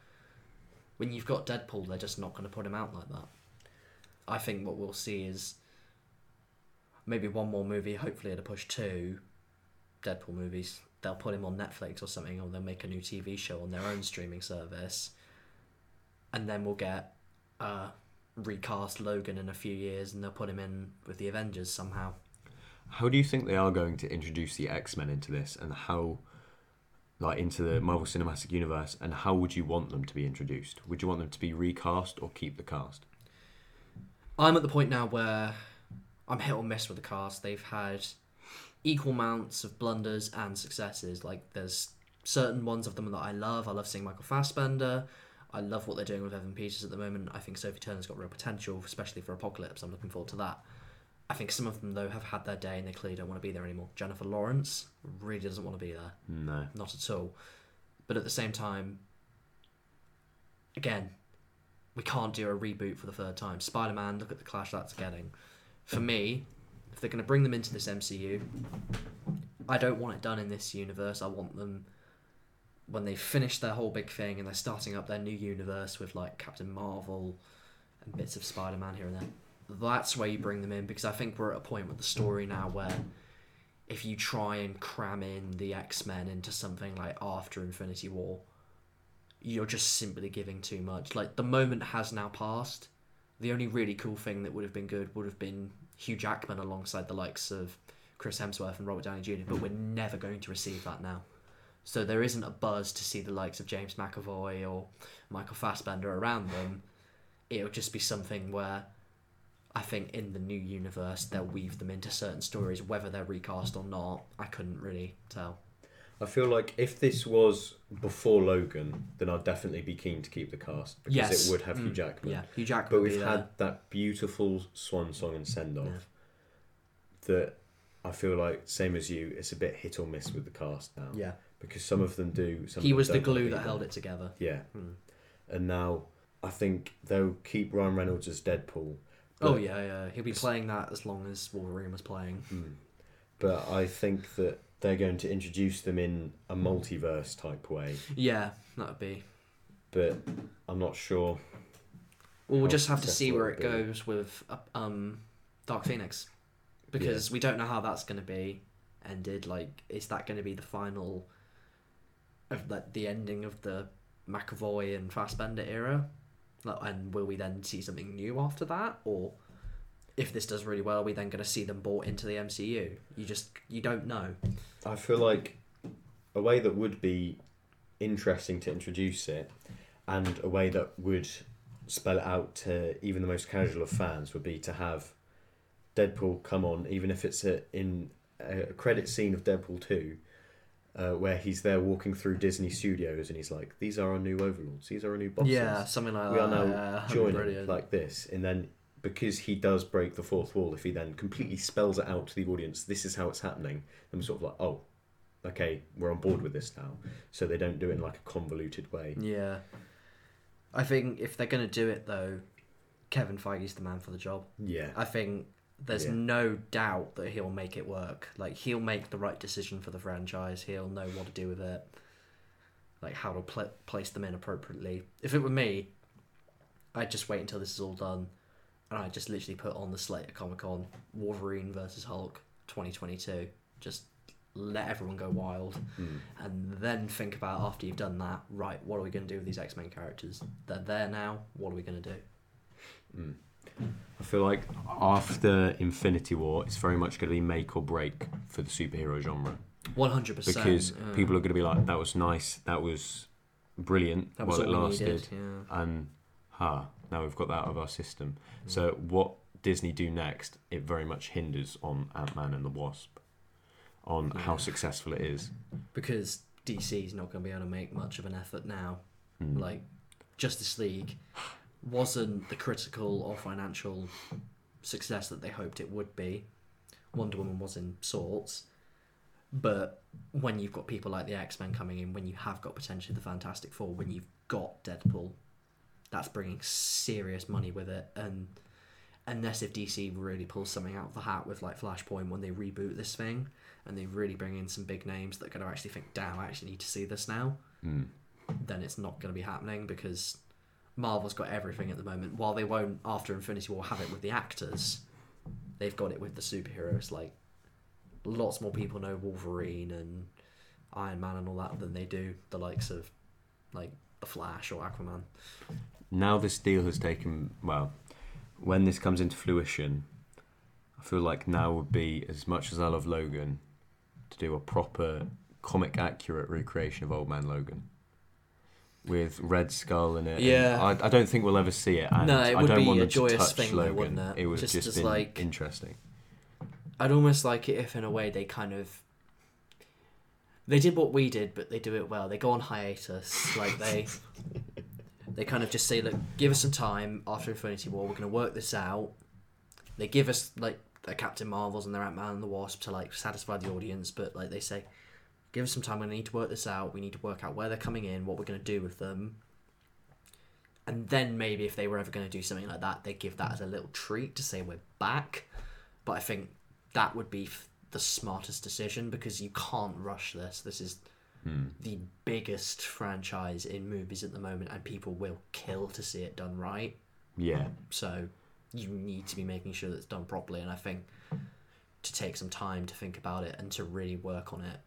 when you've got Deadpool, they're just not going to put him out like that. I think what we'll see is maybe one more movie, hopefully at a push two Deadpool movies. They'll put him on Netflix or something, or they'll make a new TV show on their own streaming service, and then we'll get uh, recast Logan in a few years, and they'll put him in with the Avengers somehow. How do you think they are going to introduce the X Men into this, and how, like, into the Marvel Cinematic Universe, and how would you want them to be introduced? Would you want them to be recast or keep the cast? I'm at the point now where I'm hit or miss with the cast. They've had equal amounts of blunders and successes. Like there's certain ones of them that I love. I love seeing Michael Fassbender. I love what they're doing with Evan Peters at the moment. I think Sophie Turner's got real potential, especially for Apocalypse. I'm looking forward to that. I think some of them though have had their day and they clearly don't want to be there anymore. Jennifer Lawrence really doesn't want to be there No. not at all. But at the same time, again, we can't do a reboot for the third time. Spider Man, look at the clash that's getting. For me, if they're going to bring them into this MCU, I don't want it done in this universe. I want them when they finish their whole big thing and they're starting up their new universe with like Captain Marvel and bits of Spider Man here and there. That's where you bring them in because I think we're at a point with the story now where if you try and cram in the X Men into something like after Infinity War, you're just simply giving too much. Like the moment has now passed. The only really cool thing that would have been good would have been Hugh Jackman alongside the likes of Chris Hemsworth and Robert Downey Jr. But we're never going to receive that now. So there isn't a buzz to see the likes of James McAvoy or Michael Fassbender around them. It'll just be something where I think in the new universe they'll weave them into certain stories, whether they're recast or not. I couldn't really tell. I feel like if this was before Logan, then I'd definitely be keen to keep the cast because Yes. it would have Hugh Mm, Jackman. Yeah, Hugh Jackman. But we've there. had that beautiful swan song and send off Yeah. that I feel like same as you, it's a bit hit or miss with the cast now. Yeah, Because some of them do. Some he of them was the glue that held it together. Yeah. Hmm. And now I think they'll keep Ryan Reynolds as Deadpool. Oh yeah, yeah. He'll be playing that as long as Wolverine was playing. Hmm. But I think that they're going to introduce them in a multiverse type way. Yeah, that would be. But I'm not sure. Well, we'll just have to see where it goes with um, Dark Phoenix, because we don't know how that's going to be ended. Like, is that going to be the final of like the ending of the McAvoy and Fassbender era? And will we then see something new after that, or if this does really well, are we then going to see them brought into the MCU? You just you don't know. I feel like a way that would be interesting to introduce it and a way that would spell it out to even the most casual of fans would be to have Deadpool come on, even if it's a, in a credit scene of Deadpool 2, uh, where he's there walking through Disney Studios and he's like, These are our new overlords, these are our new bosses. Yeah, something like we that. We are now yeah, joining brilliant. like this. And then because he does break the fourth wall, if he then completely spells it out to the audience, this is how it's happening, then we're sort of like, oh, okay, we're on board with this now. So they don't do it in like a convoluted way. Yeah. I think if they're going to do it, though, Kevin Feige's the man for the job. Yeah. I think there's Yeah. no doubt that he'll make it work. Like, he'll make the right decision for the franchise. He'll know what to do with it. Like, how to pl- place them in appropriately. If it were me, I'd just wait until this is all done. And I'd just literally put on the slate at Comic Con Wolverine versus Hulk 2022. Just let everyone go wild Mm. and then think about after you've done that right what are we going to do with these x-men characters they're there now what are we going to do Mm. I feel like after Infinity War, it's very much going to be make or break for the superhero genre 100% because yeah. people are going to be like, "That was nice, that was brilliant that was while it lasted," needed, yeah. and ha, now we've got that out of our system. So what Disney do next, it very much hinders on Ant Man and the Wasp. on how successful it is. because DC is not going to be able to make much of an effort now. Mm. Like Justice League wasn't the critical or financial success that they hoped it would be. Wonder Woman was in sorts, but when you've got people like the X Men coming in, when you have got potentially the Fantastic Four, when you've got Deadpool, that's bringing serious money with it. And unless if DC really pulls something out of the hat with like Flashpoint when they reboot this thing, and they really bring in some big names that are going to actually think, damn, I actually need to see this now, Mm. then it's not going to be happening because Marvel's got everything at the moment. While they won't, after Infinity War, have it with the actors, they've got it with the superheroes. Like, lots more people know Wolverine and Iron Man and all that than they do the likes of, like, The Flash or Aquaman. Now this deal has taken well, when this comes into fruition, I feel like now would be as much as I love Logan, to do a proper comic accurate recreation of Old Man Logan. With Red Skull in it. and Yeah. I, I don't think we'll ever see it. And No, it I would don't be want a joyous thing Logan. wouldn't it? It would Just just, been like- interesting. I'd almost like it if, in a way, they kind of. They did what we did, but they do it well. They go on hiatus. Like, they. [LAUGHS] they kind of just say, look, give us some time after Infinity War. We're going to work this out. They give us, like, their Captain Marvels and their Ant Man and the Wasp to, like, satisfy the audience, but, like, they say, give us some time. We need to work this out. We need to work out where they're coming in, what we're going to do with them. And then maybe if they were ever going to do something like that, they give that as a little treat to say we're back. But I think that would be f- the smartest decision because you can't rush this. This is Hmm. the biggest franchise in movies at the moment, and people will kill to see it done right. Yeah. So you need to be making sure that it's done properly. And I think to take some time to think about it and to really work on it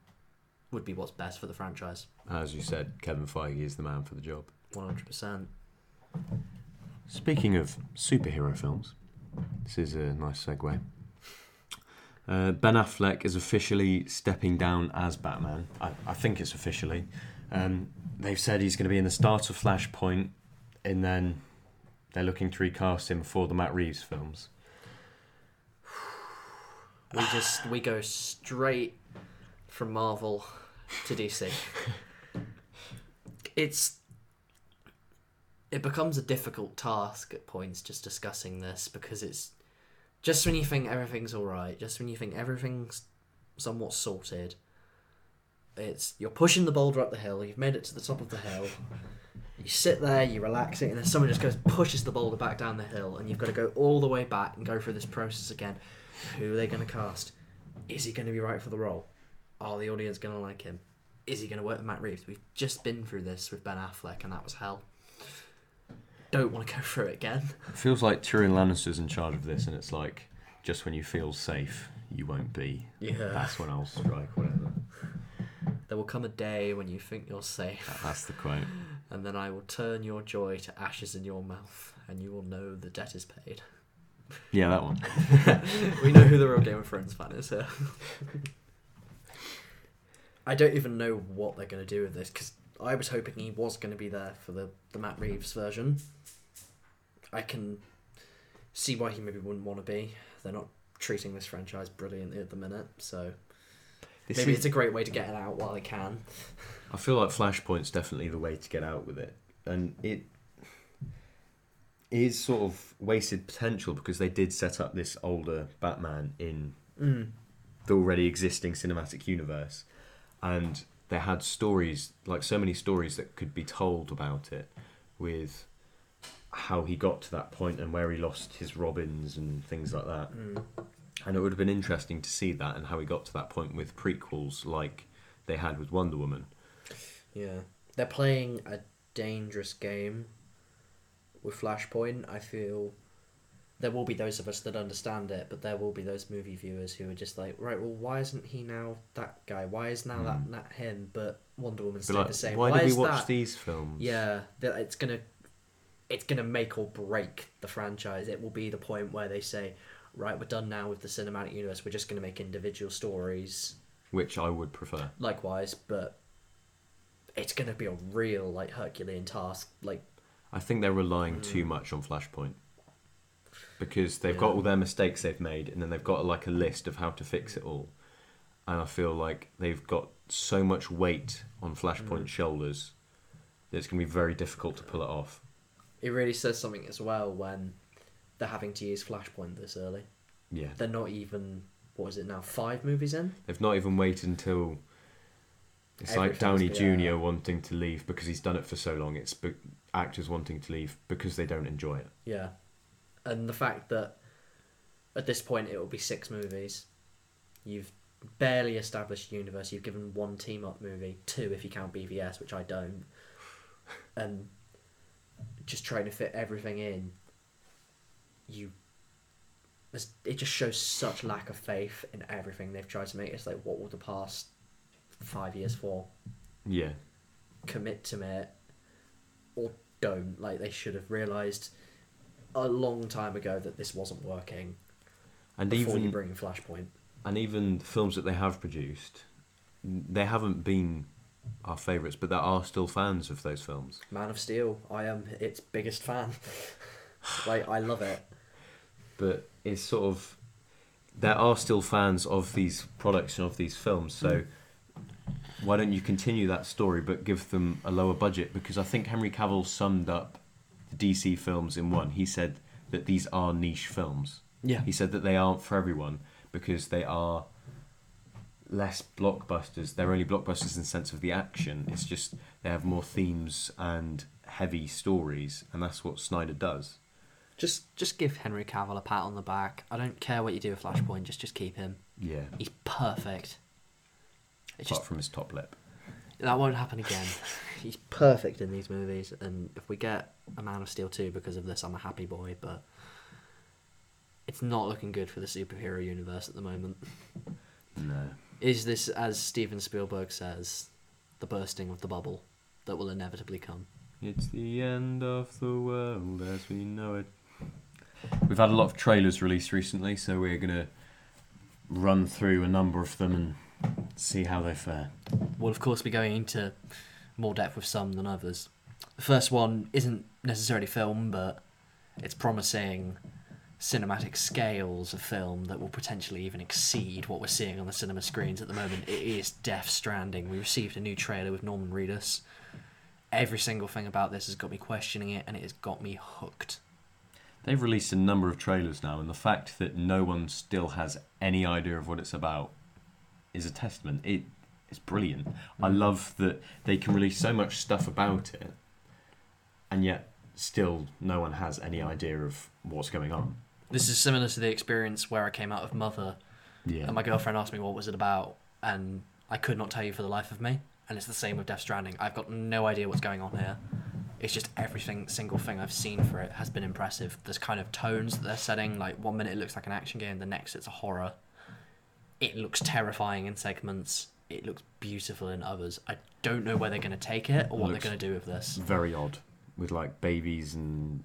would be what's best for the franchise. As you said, Kevin Feige is the man for the job. One hundred percent. Speaking of superhero films, this is a nice segue. Uh, ben Affleck is officially stepping down as Batman. I, I think it's officially. Um, they've said he's going to be in the start of Flashpoint, and then they're looking to recast him for the Matt Reeves films. We just we go straight from Marvel to DC. It's it becomes a difficult task at points just discussing this because it's just when you think everything's all right, just when you think everything's somewhat sorted, it's you're pushing the boulder up the hill. You've made it to the top of the hill. You sit there, you relax it, and then someone just goes pushes the boulder back down the hill, and you've got to go all the way back and go through this process again. Who are they going to cast? Is he going to be right for the role? Are the audience going to like him? Is he going to work with Matt Reeves? We've just been through this with Ben Affleck, and that was hell. Don't want to go through it again. [LAUGHS] It feels like Tyrion Lannister's in charge of this, and it's like just when you feel safe, you won't be. Yeah. That's when I'll strike. Whatever. There will come a day when you think you're safe, That's the quote. [LAUGHS] and then I will turn your joy to ashes in your mouth, and you will know the debt is paid. Yeah, that one. [LAUGHS] we know who the real Game of Thrones fan is here. I don't even know what they're going to do with this because I was hoping he was going to be there for the, the Matt Reeves version. I can see why he maybe wouldn't want to be. They're not treating this franchise brilliantly at the minute, so This maybe is- it's a great way to get it out while they can. I feel like Flashpoint's definitely the way to get out with it, and it is sort of wasted potential because they did set up this older Batman in Mm. the already existing cinematic universe, and they had stories like so many stories that could be told about it, with how he got to that point and where he lost his Robins and things like that. Mm. And it would have been interesting to see that and how he got to that point with prequels like they had with Wonder Woman. Yeah, they're playing a dangerous game with Flashpoint. I feel there will be those of us that understand it, but there will be those movie viewers who are just like, right, well, why isn't he now that guy? Why is now that Hmm. not him? But Wonder Woman Be stayed like, the same. why, Why, did we watch that? these films? Yeah, that it's gonna, it's gonna make or break the franchise. It will be the point where they say, right, we're done now with the cinematic universe. We're just gonna make individual stories Which I would prefer. likewise, but it's gonna be a real like Herculean task. Like I think they're relying Hmm. too much on Flashpoint. Because they've got all their mistakes they've made and then they've got like a list of how to fix it all. and I feel like they've got so much weight on Flashpoint's mm. shoulders that it's going to be very difficult to pull it off. It really says something as well when they're having to use Flashpoint this early. Yeah, They're not even what is it now? Five movies in. they've not even waited until. It's like Downey yeah. Jr. wanting to leave because he's done it for so long. It's actors wanting to leave because they don't enjoy it. Yeah, and the fact that at this point it will be six movies. You've barely established a universe. You've given one team up movie, two if you count BVS, which I don't, and just trying to fit everything in. You, it just shows such lack of faith in everything they've tried to make. It's like, what will the past five years for? Yeah, commit to it or don't. Like they should have realised a long time ago that this wasn't working and before even you bring in Flashpoint. and even the films that they have produced, they haven't been our favourites, but there are still fans of those films. Man of Steel, I am its biggest fan. [LAUGHS] like I love it. But it's sort of there are still fans of these products and of these films, so why don't you continue that story but give them a lower budget? Because I think Henry Cavill summed up DC films in one. He said that these are niche films. Yeah. He said that they aren't for everyone because they are less blockbusters. They're only blockbusters in the sense of the action. It's just they have more themes and heavy stories, and that's what Snyder does. Just just give Henry Cavill a pat on the back. I don't care what you do with Flashpoint, just just keep him. Yeah. He's perfect. It's Apart just from his top lip. That won't happen again. [LAUGHS] He's perfect in these movies, and if we get a Man of Steel 2 because of this, I'm a happy boy, but it's not looking good for the superhero universe at the moment. No. Is this, as Steven Spielberg says, the bursting of the bubble that will inevitably come? It's the end of the world as we know it. We've had a lot of trailers released recently, so we're going to run through a number of them and see how they fare. We'll, of course, be going into more depth with some than others. The first one isn't necessarily film, but it's promising cinematic scales of film that will potentially even exceed what we're seeing on the cinema screens at the moment. It is Death Stranding. We received a new trailer with Norman Reedus. Every single thing about this has got me questioning it, and it has got me hooked. They've released a number of trailers now, and the fact that no one still has any idea of what it's about is a testament. It it's brilliant. I mm. love that they can release so much stuff about it, and yet still no one has any idea of what's going on. This is similar to the experience where I came out of Mother, Yeah. and my girlfriend asked me what was it about, and I could not tell you for the life of me. And it's the same with Death Stranding. I've got no idea what's going on here. It's just everything, single thing I've seen for it has been impressive. There's kind of tones that they're setting. Like one minute it looks like an action game, the next it's a horror. It looks terrifying in segments. It looks beautiful in others. I don't know where they're going to take it or what they're going to do with this. very odd with like babies and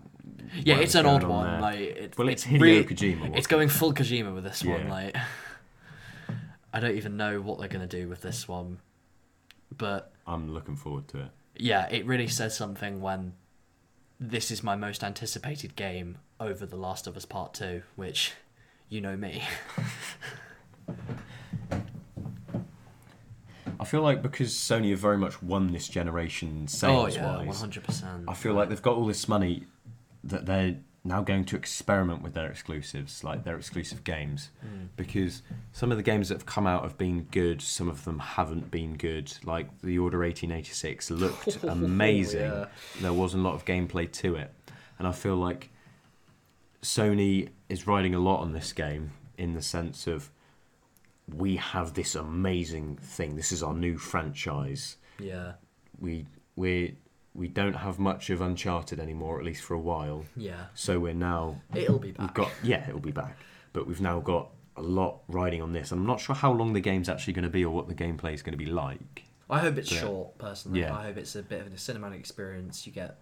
Yeah, it's an odd going on one. there. Like it, well, it's, it's Hideo really- Kojima. It's going full Kojima with this one. Yeah. Like, [LAUGHS] I don't even know what they're gonna do with this one, but I'm looking forward to it. yeah, it really says something when this is my most anticipated game over The Last of Us Part Two, which you know me. [LAUGHS] I feel like because Sony have very much won this generation oh sales wise, hundred percent. I feel like they've got all this money that they're now going to experiment with their exclusives, like their exclusive games, Hmm. because some of the games that have come out have been good, some of them haven't been good. Like the Order 1886 looked [LAUGHS] amazing. Yeah. There wasn't a lot of gameplay to it, and I feel like Sony is riding a lot on this game in the sense of we have this amazing thing. This is our new franchise. Yeah, We we we don't have much of Uncharted anymore, at least for a while. yeah, So we're now it'll be back. we've got yeah, it'll be back. But we've now got a lot riding on this. and I'm not sure how long the game's actually going to be or what the gameplay is going to be like. I hope it's Yeah. short, personally. Yeah. I hope it's a bit of a cinematic experience. You get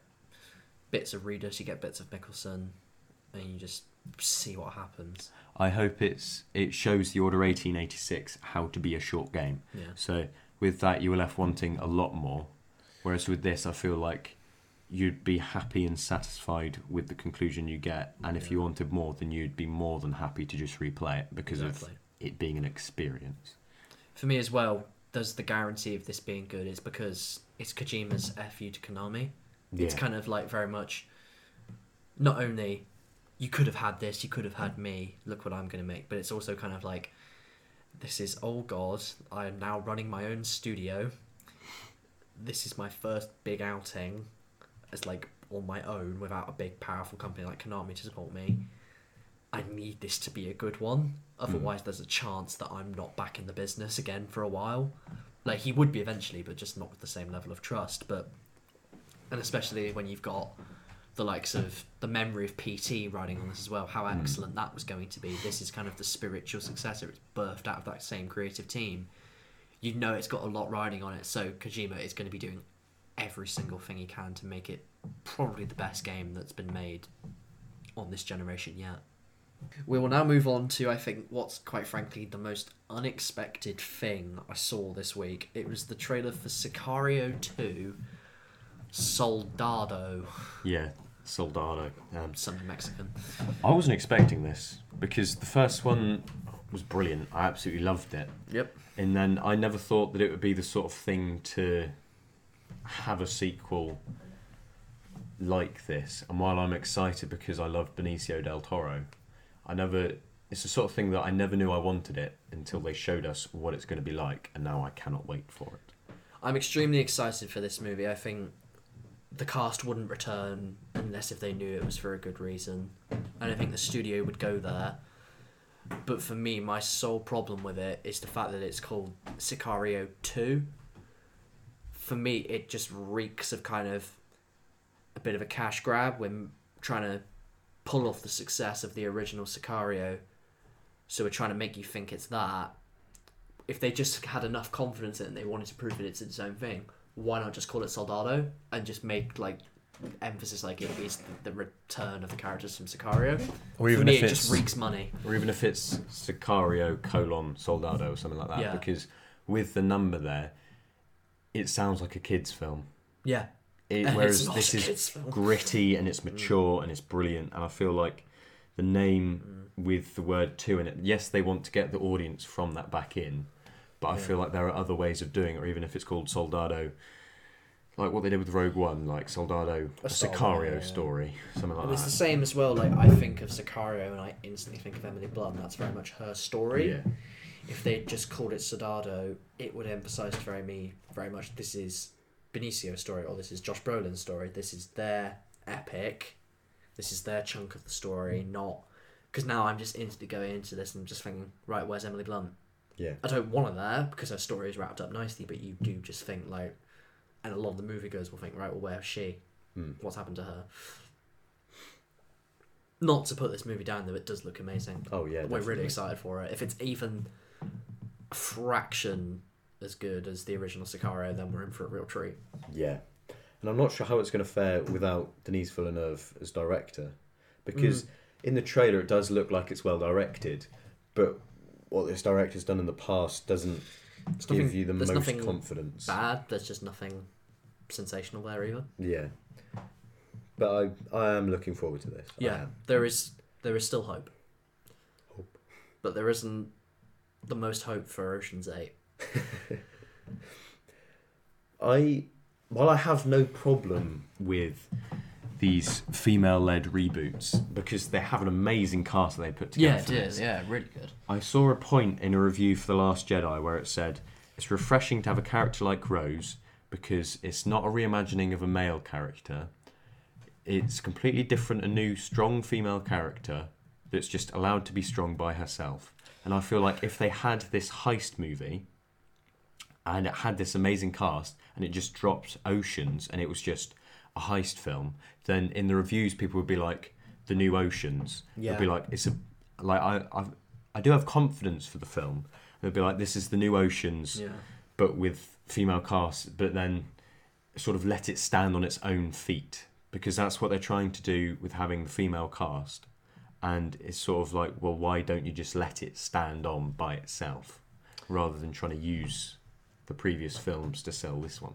bits of Reedus, you get bits of Mikkelsen, and you just see what happens. I hope it's it shows the Order 1886 how to be a short game. Yeah. So with that, you were left wanting a lot more. Whereas with this, I feel like you'd be happy and satisfied with the conclusion you get. And if you wanted more, then you'd be more than happy to just replay it because Exactly. of it being an experience. For me as well, there's the guarantee of this being good is because it's Kojima's fu to Konami. Yeah. It's kind of like very much. Not only you could have had this, you could have had me. Look what I'm going to make, but it's also kind of like, this is oh god, I am now running my own studio. This is my first big outing, as like on my own without a big powerful company like Konami to support me. I need this to be a good one. Otherwise, hmm. there's a chance that I'm not back in the business again for a while. Like he would be eventually, but just not with the same level of trust. But and especially when you've got the likes of the memory of PT riding on this as well, how hmm. excellent that was going to be. This is kind of the spiritual successor. It's birthed out of that same creative team. You know it's got a lot riding on it, so Kojima is going to be doing every single thing he can to make it probably the best game that's been made on this generation yet. We will now move on to, I think, what's quite frankly the most unexpected thing I saw this week. It was the trailer for Sicario 2 Soldado. Yeah, Soldado. Um, Something Mexican. I wasn't expecting this because the first one was brilliant. I absolutely loved it. Yep. And then I never thought that it would be the sort of thing to have a sequel like this. And while I'm excited because I love Benicio del Toro, I never. It's the sort of thing that I never knew I wanted it until they showed us what it's going to be like, and now I cannot wait for it. I'm extremely excited for this movie. I think the cast wouldn't return unless if they knew it was for a good reason. And I think the studio would go there. But for me, my sole problem with it is the fact that it's called Sicario 2. For me, it just reeks of kind of a bit of a cash grab when trying to pull off the success of the original Sicario. So we're trying to make you think it's that. If they just had enough confidence in it and they wanted to prove that it's its own thing, why not just call it Soldado and just make like emphasis like it is the return of the characters from Sicario? Or For even me, if it it's just reeks money. or even if it's Sicario colon Soldado or something like that, Yeah. because with the number there, it sounds like a kids' film. Yeah. It, [LAUGHS] And whereas it's not this a is film. gritty and it's mature and it's brilliant, and I feel like the name Mm. with the word two in it. Yes, they want to get the audience from that back in, but I Yeah. feel like there are other ways of doing it. Or even if it's called Soldado, like what they did with Rogue One, like Soldado, a, A Sicario yeah. story, something like And it's the same as well. Like I think of Sicario and I instantly think of Emily Blunt. That's very much her story. Yeah. If they just called it Soldado, it would emphasize very me very much. This is Benicio's story, or this is Josh Brolin's story. This is their epic. This is their chunk of the story, not because now I'm just instantly going into this and just thinking, right, where's Emily Blunt? Yeah. I don't want her there because her story is wrapped up nicely, but you do just think like, and a lot of the moviegoers will think, right, well, where's she? Hmm. What's happened to her? Not to put this movie down, though, it does look amazing. Oh yeah. We're really excited for it. If it's even a fraction as good as the original Sicario, then we're in for a real treat. Yeah. And I'm not sure how it's going to fare without Denis Villeneuve as director. Because in the trailer, it does look like it's well directed. But what this director's done in the past doesn't There's give nothing- you the most nothing confidence. Bad. There's just nothing sensational there either. Yeah. But I, I am looking forward to this. Yeah, there is there is still hope. Hope. But there isn't the most hope for Ocean's Eight. [LAUGHS] I, while I have no problem with these female-led reboots because they have an amazing cast that they put together. for this. Yeah, really good. I saw a point in a review for The Last Jedi where it said it's refreshing to have a character like Rose because it's not a reimagining of a male character. It's completely different, a new, strong female character that's just allowed to be strong by herself. And I feel like if they had this heist movie and it had this amazing cast and it just dropped Oceans and it was just a heist film, then in the reviews people would be like, the new Oceans. They'd be like, it's a like I I've, I do have confidence for the film. They'd be like, this is the new Oceans, Yeah. but with female cast, but then sort of let it stand on its own feet because that's what they're trying to do with having the female cast. And it's sort of like, well, why don't you just let it stand on by itself rather than trying to use the previous films to sell this one?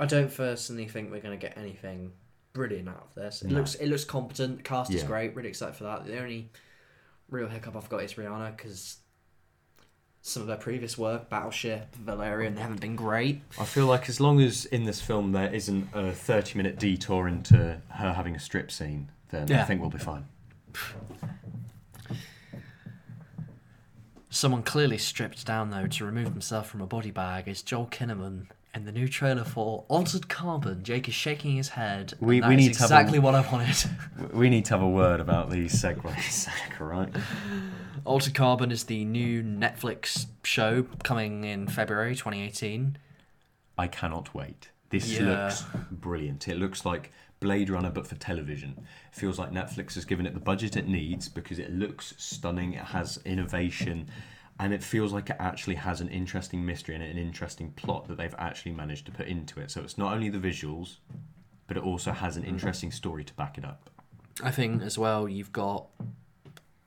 I don't personally think we're going to get anything brilliant out of this. It No. looks it looks competent. Cast is great. Really excited for that. The only real hiccup I've got is Rihanna because some of their previous work, Battleship, Valerian, they haven't been great. I feel like as long as in this film there isn't a 30 minute detour into her having a strip scene, then I think we'll be fine. Someone clearly stripped down though to remove himself from a body bag is Joel Kinnaman. In the new trailer for Altered Carbon, Jake is shaking his head. We- we need to have a- exactly what I wanted. [LAUGHS] We need to have a word about these segues, right? Altered Carbon is the new Netflix show coming in February 2018. I cannot wait. This Yeah. looks brilliant. It looks like Blade Runner, but for television. It feels like Netflix has given it the budget it needs because it looks stunning. It has innovation, and it feels like it actually has an interesting mystery and an interesting plot that they've actually managed to put into it. So it's not only the visuals, but it also has an interesting story to back it up. I think as well you've got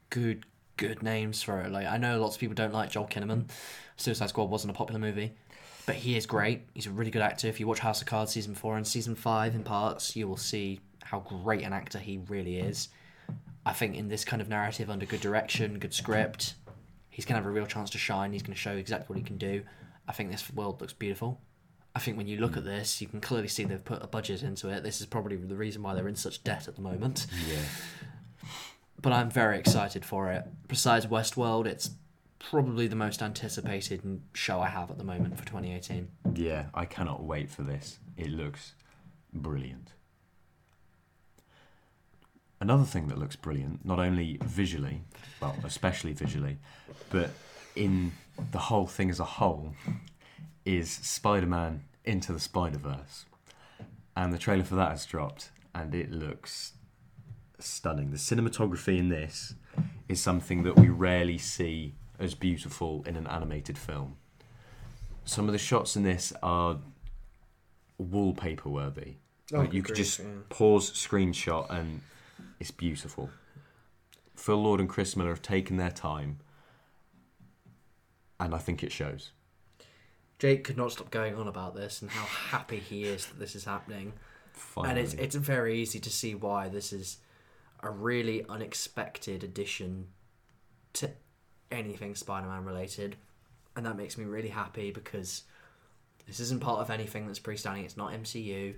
good good names for it. Like I know lots of people don't like Joel Kinnaman. Suicide Squad wasn't a popular movie, but he is great. He's a really good actor. If you watch House of Cards season four and season five in parts, you will see how great an actor he really is. I think in this kind of narrative, under good direction, good script, he's gonna have a real chance to shine. He's gonna show exactly what he can do. I think this world looks beautiful. I think when you look at mm. this, you can clearly see they've put a budget into it. This is probably the reason why they're in such debt at the moment Yeah. but I'm very excited for it. Besides Westworld, it's probably the most anticipated show I have at the moment for 2018. Yeah, I cannot wait for this. It looks brilliant. Another thing that looks brilliant, not only visually, well, especially visually, but in the whole thing as a whole, is Spider Man Into the Spider Verse. And the trailer for that has dropped, and it looks stunning. The cinematography in this is something that we rarely see as beautiful in an animated film. Some of the shots in this are wallpaper worthy. Oh, you could just pause screenshot and it's beautiful. Phil Lord and Chris Miller have taken their time, and I think it shows. Jake could not stop going on about this and how happy he is that this is happening. Finally. And it's it's very easy to see why this is a really unexpected addition to anything Spider-Man related, and that makes me really happy because this isn't part of anything that's pre-standing. It's not MCU.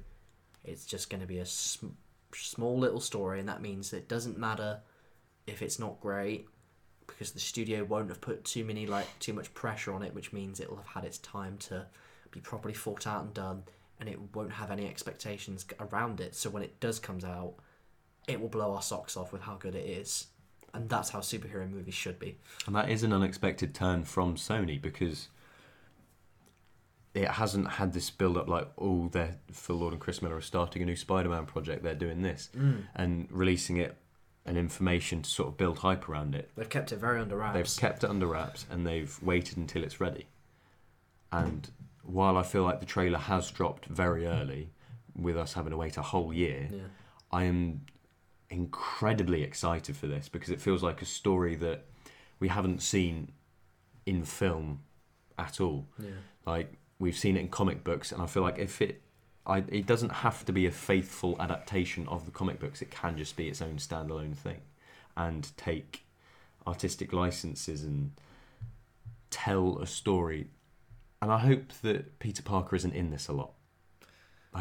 It's just going to be a sm- small little story, and that means that it doesn't matter if it's not great because the studio won't have put too many like too much pressure on it, which means it'll have had its time to be properly thought out and done, and it won't have any expectations around it. So when it does comes out, it will blow our socks off with how good it is, and that's how superhero movies should be. And that is an unexpected turn from Sony because it hasn't had this build up like, oh, they're Phil Lord and Chris Miller are starting a new Spider Man project, they're doing this, mm. and releasing it and information to sort of build hype around it. They've kept it very under wraps They've kept it under wraps and they've waited until it's ready. And while I feel like the trailer has dropped very early, with us having to wait a whole year, yeah. I am incredibly excited for this because it feels like a story that we haven't seen in film at all. Yeah. Like we've seen it in comic books, and I feel like if it, I, it doesn't have to be a faithful adaptation of the comic books. It can just be its own standalone thing, and take artistic licenses and tell a story. And I hope that Peter Parker isn't in this a lot.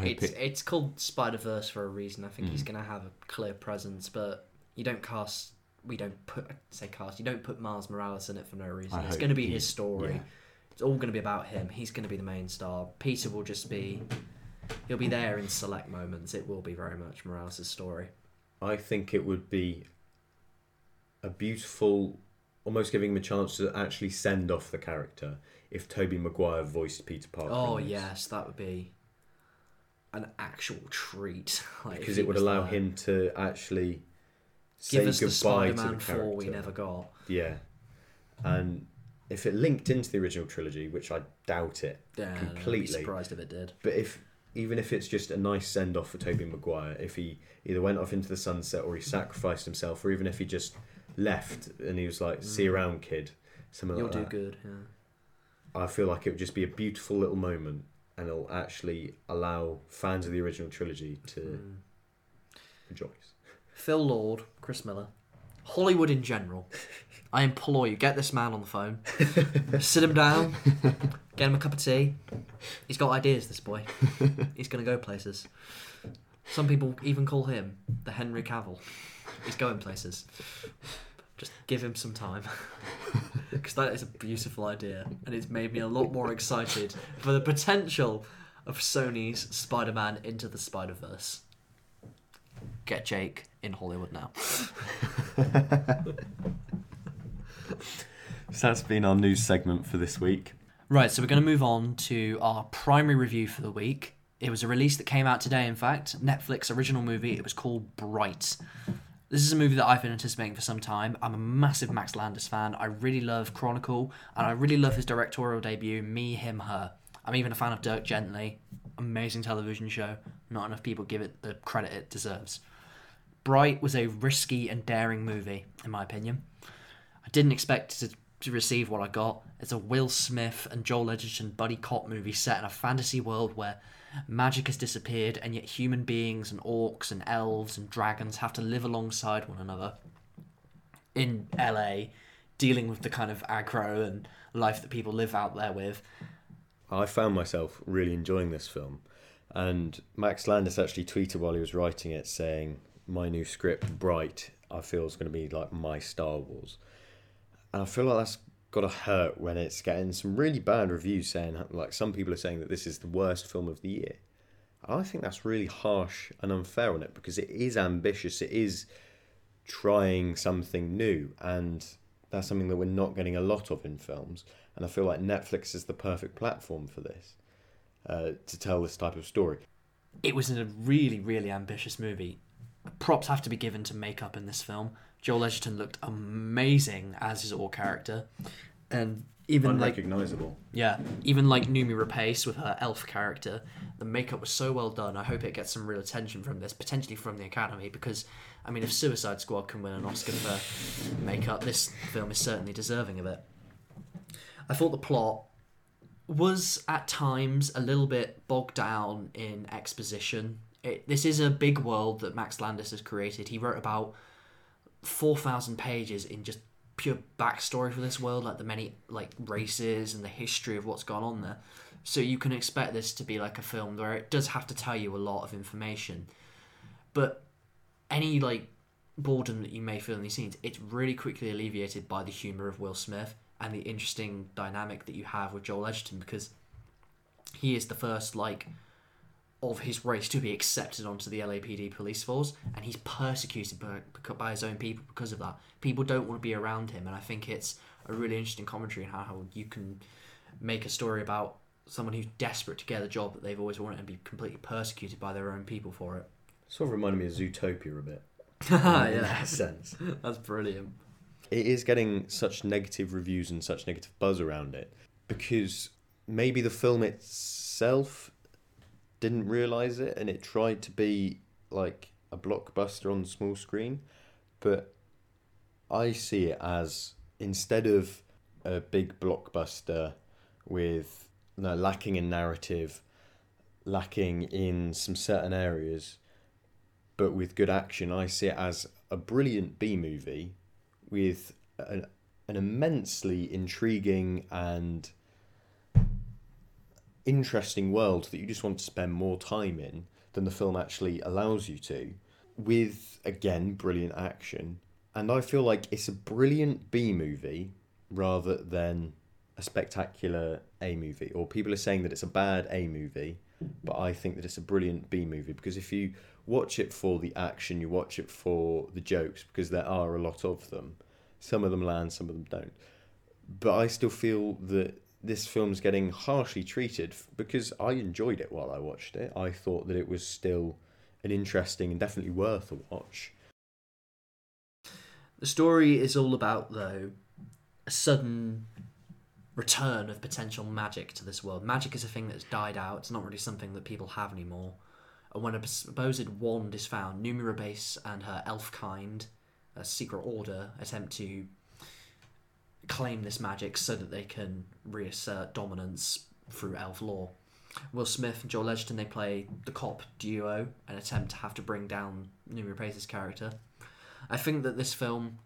It's it, it's called Spider Verse for a reason. I think he's Mm. gonna have a clear presence, but you don't cast. We don't put say cast. You don't put Miles Morales in it for no reason. I it's gonna be he- his story. yeah. It's all gonna be about him. He's gonna be the main star. Peter will just be. He'll be there in select moments. It will be very much Morales' story. I think it would be a beautiful, almost giving him a chance to actually send off the character if Tobey Maguire voiced Peter Parker. Oh yes, that would be an actual treat. [LAUGHS] Like, because it would allow there. him to actually give say us the goodbye to Spider-Man the four we never got. Yeah, and if it linked into the original trilogy, which I doubt it, Yeah, I'd be Completely. surprised if it did. but if even if it's just a nice send off for Tobey Maguire, if he either went off into the sunset or he sacrificed himself, or even if he just left and he was like, "See you around, kid," something You'll like do good. Yeah. I feel like it would just be a beautiful little moment, and it'll actually allow fans of the original trilogy to Mm. rejoice. Phil Lord, Chris Miller, Hollywood in general. [LAUGHS] I implore you, get this man on the phone, [LAUGHS] sit him down, get him a cup of tea. He's got ideas, this boy. [LAUGHS] He's gonna go places. Some people even call him the Henry Cavill. He's going places. Just give him some time. [LAUGHS] Because that is a beautiful idea, and it's made me a lot more excited for the potential of Sony's Spider Man into the Spider Verse. Get Jake in Hollywood now. So that's been our news segment for this week. Right, so we're going to move on to our primary review for the week. It was a release that came out today, in fact. Netflix original movie. It was called Bright. This is a movie that I've been anticipating for some time. I'm a massive Max Landis fan. I really love Chronicle, and I really love his directorial debut, Me, Him, Her. I'm even a fan of Dirk Gently. Amazing television show. Not enough people give it the credit it deserves. Bright was a risky and daring movie, in my opinion. I didn't expect to, to receive what I got. It's a Will Smith and Joel Edgerton buddy cop movie set in a fantasy world where magic has disappeared and yet human beings and orcs and elves and dragons have to live alongside one another in LA, dealing with the kind of aggro and life that people live out there with. I found myself really enjoying this film, and Max Landis actually tweeted while he was writing it saying, "My new script, Bright, I feel is going to be like my Star Wars," and I feel like that's got to hurt when it's getting some really bad reviews saying like some people are saying that this is the worst film of the year. I think that's really harsh and unfair on it because it is ambitious. It is trying something new, and that's something that we're not getting a lot of in films. And I feel like Netflix is the perfect platform for this uh, to tell this type of story. It was a really, really ambitious movie. Props have to be given to makeup in this film. Joel Edgerton looked amazing as his Orc character, and even like Unrecognizable. Yeah, even like Noomi Rapace with her elf character, the makeup was so well done. I hope it gets some real attention from this, potentially from the Academy, because I mean, if Suicide Squad can win an Oscar for makeup, this film is certainly deserving of it. I thought the plot was at times a little bit bogged down in exposition. It, this is a big world that Max Landis has created. He wrote about 4,000 pages in just pure backstory for this world, like the many like races and the history of what's gone on there. So you can expect this to be like a film where it does have to tell you a lot of information, but any like boredom that you may feel in these scenes, it's really quickly alleviated by the humor of Will Smith and the interesting dynamic that you have with Joel Edgerton because he is the first like of his race to be accepted onto the LAPD police force, and he's persecuted by, by his own people because of that. People don't want to be around him, and I think it's a really interesting commentary on how, you can make a story about someone who's desperate to get a job that they've always wanted and be completely persecuted by their own people for it. Sort of reminded me of Zootopia a bit. [LAUGHS] in yeah, that sense. [LAUGHS] that's brilliant. it is getting such negative reviews and such negative buzz around it because maybe the film itself didn't realize it and it tried to be like a blockbuster on the small screen but i see it as instead of a big blockbuster with lacking in narrative lacking in some certain areas but with good action i see it as a brilliant b movie with an, an immensely intriguing and interesting world that you just want to spend more time in than the film actually allows you to, with again brilliant action. And I feel like it's a brilliant B movie rather than a spectacular A movie. Or people are saying that it's a bad A movie, but I think that it's a brilliant B movie because if you watch it for the action, you watch it for the jokes because there are a lot of them. Some of them land, some of them don't. But I still feel that this film's getting harshly treated because I enjoyed it while I watched it. I thought that it was still an interesting and definitely worth a watch. The story is all about, though, a sudden return of potential magic to this world. Magic is a thing that's died out. It's not really something that people have anymore. And when a supposed wand is found, Noomi Rapace and her elf kind, a secret order, attempt to claim this magic so that they can reassert dominance through elf law. Will Smith and Joel Edgerton, they play the cop duo and attempt to have to bring down Noomi Rapace character. I think that this film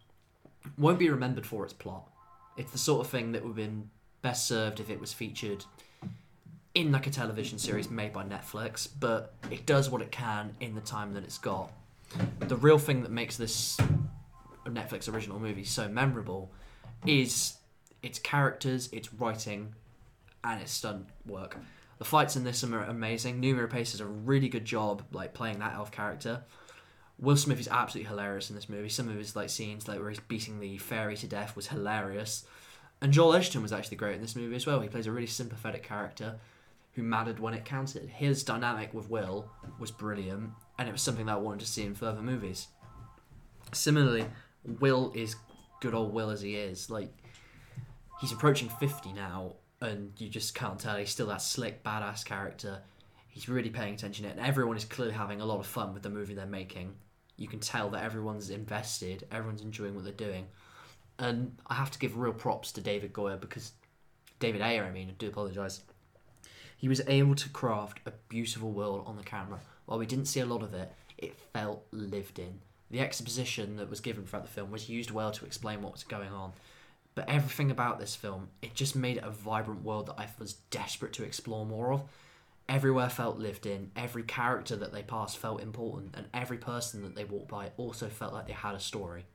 won't be remembered for its plot. It's the sort of thing that would have been best served if it was featured in like a television series made by Netflix, but it does what it can in the time that it's got. The real thing that makes this Netflix original movie so memorable is its characters, its writing, and its stunt work. The fights in this are amazing. Noomi Rapace does a really good job like playing that elf character. Will Smith is absolutely hilarious in this movie. Some of his like scenes, like where he's beating the fairy to death, was hilarious. And Joel Edgerton was actually great in this movie as well. He plays a really sympathetic character who mattered when it counted. His dynamic with Will was brilliant, and it was something that I wanted to see in further movies. Similarly, Will is good old Will as he is. Like he's approaching fifty now, and you just can't tell he's still that slick, badass character. He's really paying attention, and everyone is clearly having a lot of fun with the movie they're making. You can tell that everyone's invested, everyone's enjoying what they're doing, and I have to give real props to David Goyer because David Ayer, I mean, I do apologise. He was able to craft a beautiful world on the camera. While we didn't see a lot of it, it felt lived in. The exposition that was given throughout the film was used well to explain what was going on. But everything about this film, it just made it a vibrant world that I was desperate to explore more of. Everywhere felt lived in, every character that they passed felt important, and every person that they walked by also felt like they had a story.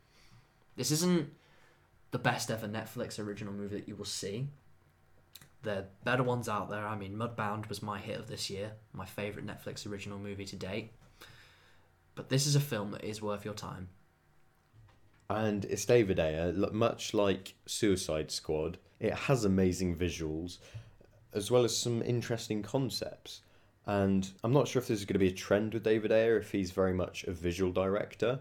This isn't the best ever Netflix original movie that you will see. There are better ones out there. I mean, Mudbound was my hit of this year, my favourite Netflix original movie to date. But this is a film that is worth your time. And it's David Ayer, much like Suicide Squad. It has amazing visuals, as well as some interesting concepts. And I'm not sure if this is going to be a trend with David Ayer, if he's very much a visual director,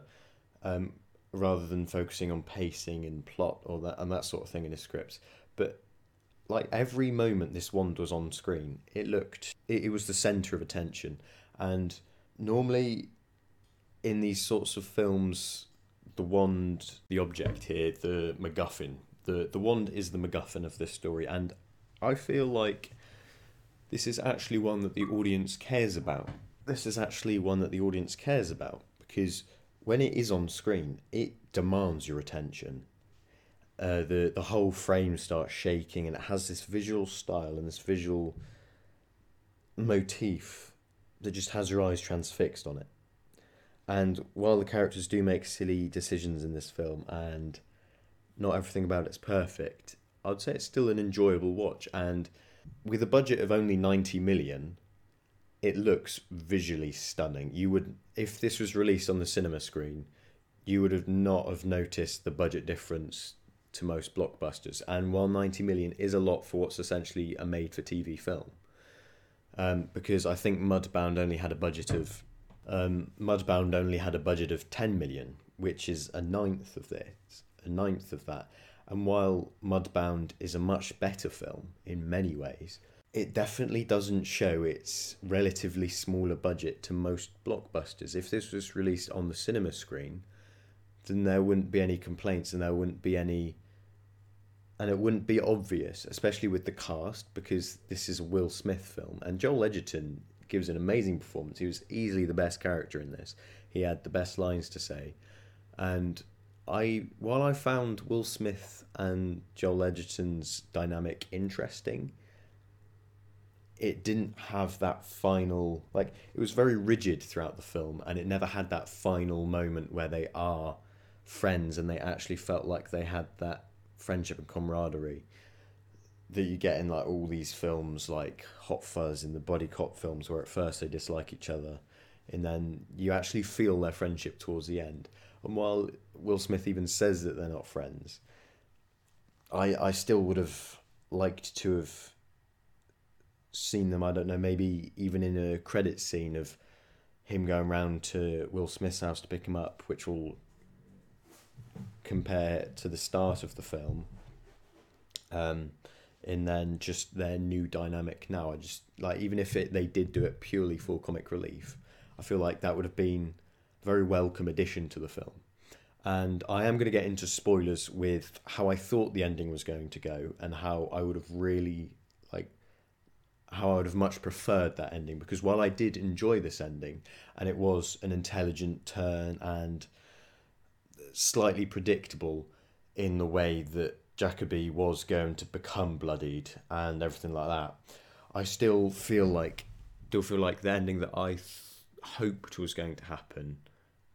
um, rather than focusing on pacing and plot or that and that sort of thing in his scripts. But like every moment this wand was on screen, it looked it, it was the center of attention. And normally, in these sorts of films, the wand, the object here, the MacGuffin, the the wand is the MacGuffin of this story, and I feel like this is actually one that the audience cares about. This is actually one that the audience cares about because when it is on screen, it demands your attention. Uh, the the whole frame starts shaking, and it has this visual style and this visual motif that just has your eyes transfixed on it. And while the characters do make silly decisions in this film, and not everything about it's perfect, I'd say it's still an enjoyable watch. And with a budget of only 90 million, it looks visually stunning. You would, if this was released on the cinema screen, you would have not have noticed the budget difference to most blockbusters. And while 90 million is a lot for what's essentially a made for TV film, um, because I think Mudbound only had a budget of um, Mudbound only had a budget of 10 million, which is a ninth of this, a ninth of that. And while Mudbound is a much better film in many ways, it definitely doesn't show its relatively smaller budget to most blockbusters. If this was released on the cinema screen, then there wouldn't be any complaints and there wouldn't be any and it wouldn't be obvious, especially with the cast, because this is a Will Smith film. And Joel Edgerton gives an amazing performance. He was easily the best character in this. He had the best lines to say. And I while I found Will Smith and Joel Edgerton's dynamic interesting, it didn't have that final like it was very rigid throughout the film and it never had that final moment where they are friends and they actually felt like they had that friendship and camaraderie that you get in like all these films like Hot Fuzz and the buddy cop films where at first they dislike each other and then you actually feel their friendship towards the end. And while Will Smith even says that they're not friends, I I still would have liked to have seen them, I don't know, maybe even in a credit scene of him going round to Will Smith's house to pick him up, which will compare to the start of the film. Um, and then just their new dynamic now. I just like even if it they did do it purely for comic relief, I feel like that would have been a very welcome addition to the film. And I am going to get into spoilers with how I thought the ending was going to go and how I would have really like how I would have much preferred that ending because while I did enjoy this ending and it was an intelligent turn and slightly predictable, in the way that Jakoby was going to become bloodied and everything like that. I still feel like, still feel like the ending that I th- hoped was going to happen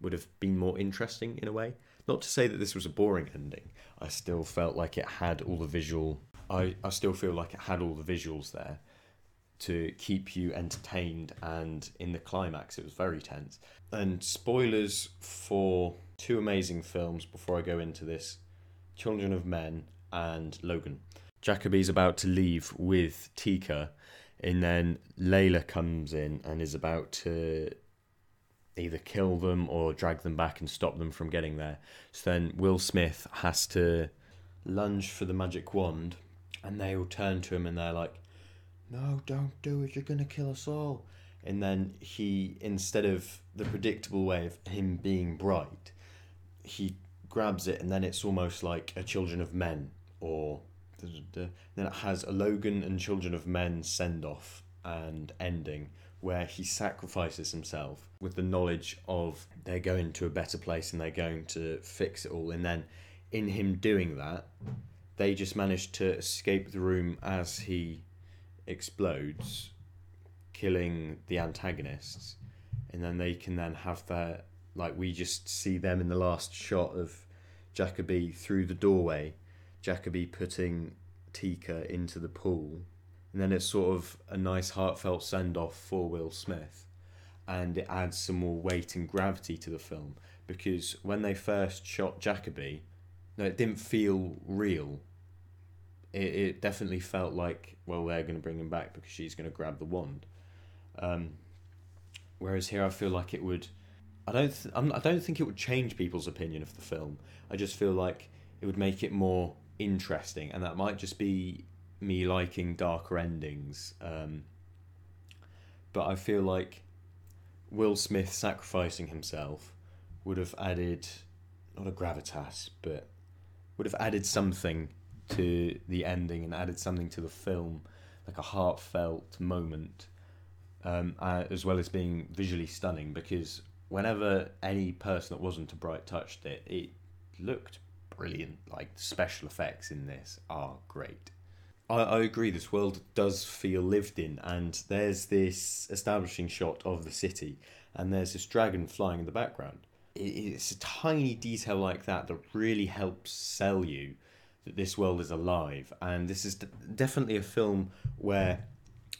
would have been more interesting in a way. Not to say that this was a boring ending. I still felt like it had all the visual. I, I still feel like it had all the visuals there to keep you entertained and in the climax it was very tense. And spoilers for two amazing films before I go into this Children of Men and Logan. Jakoby's about to leave with Tikka, and then Leilah comes in and is about to either kill them or drag them back and stop them from getting there. So then Will Smith has to lunge for the magic wand, and they all turn to him and they're like, No, don't do it, you're gonna kill us all. And then he, instead of the predictable way of him being bright, he grabs it and then it's almost like a Children of Men or then it has a Logan and Children of Men send off and ending where he sacrifices himself with the knowledge of they're going to a better place and they're going to fix it all. And then in him doing that, they just manage to escape the room as he explodes, killing the antagonists. And then they can then have their, like, we just see them in the last shot of Jakoby through the doorway, Jakoby putting Tikka into the pool and then it's sort of a nice heartfelt send off for Will Smith, and it adds some more weight and gravity to the film because when they first shot Jakoby, no, it didn't feel real. It, it definitely felt like well they're going to bring him back because she's going to grab the wand. Um, whereas here I feel like it would. I don't. Th- I don't think it would change people's opinion of the film. I just feel like it would make it more interesting, and that might just be me liking darker endings. Um, but I feel like Will Smith sacrificing himself would have added not a gravitas, but would have added something to the ending and added something to the film, like a heartfelt moment, um, uh, as well as being visually stunning. Because whenever any person that wasn't a bright touched it, it looked brilliant. Like special effects in this are great. I, I agree. This world does feel lived in, and there's this establishing shot of the city, and there's this dragon flying in the background. It, it's a tiny detail like that that really helps sell you that this world is alive, and this is d- definitely a film where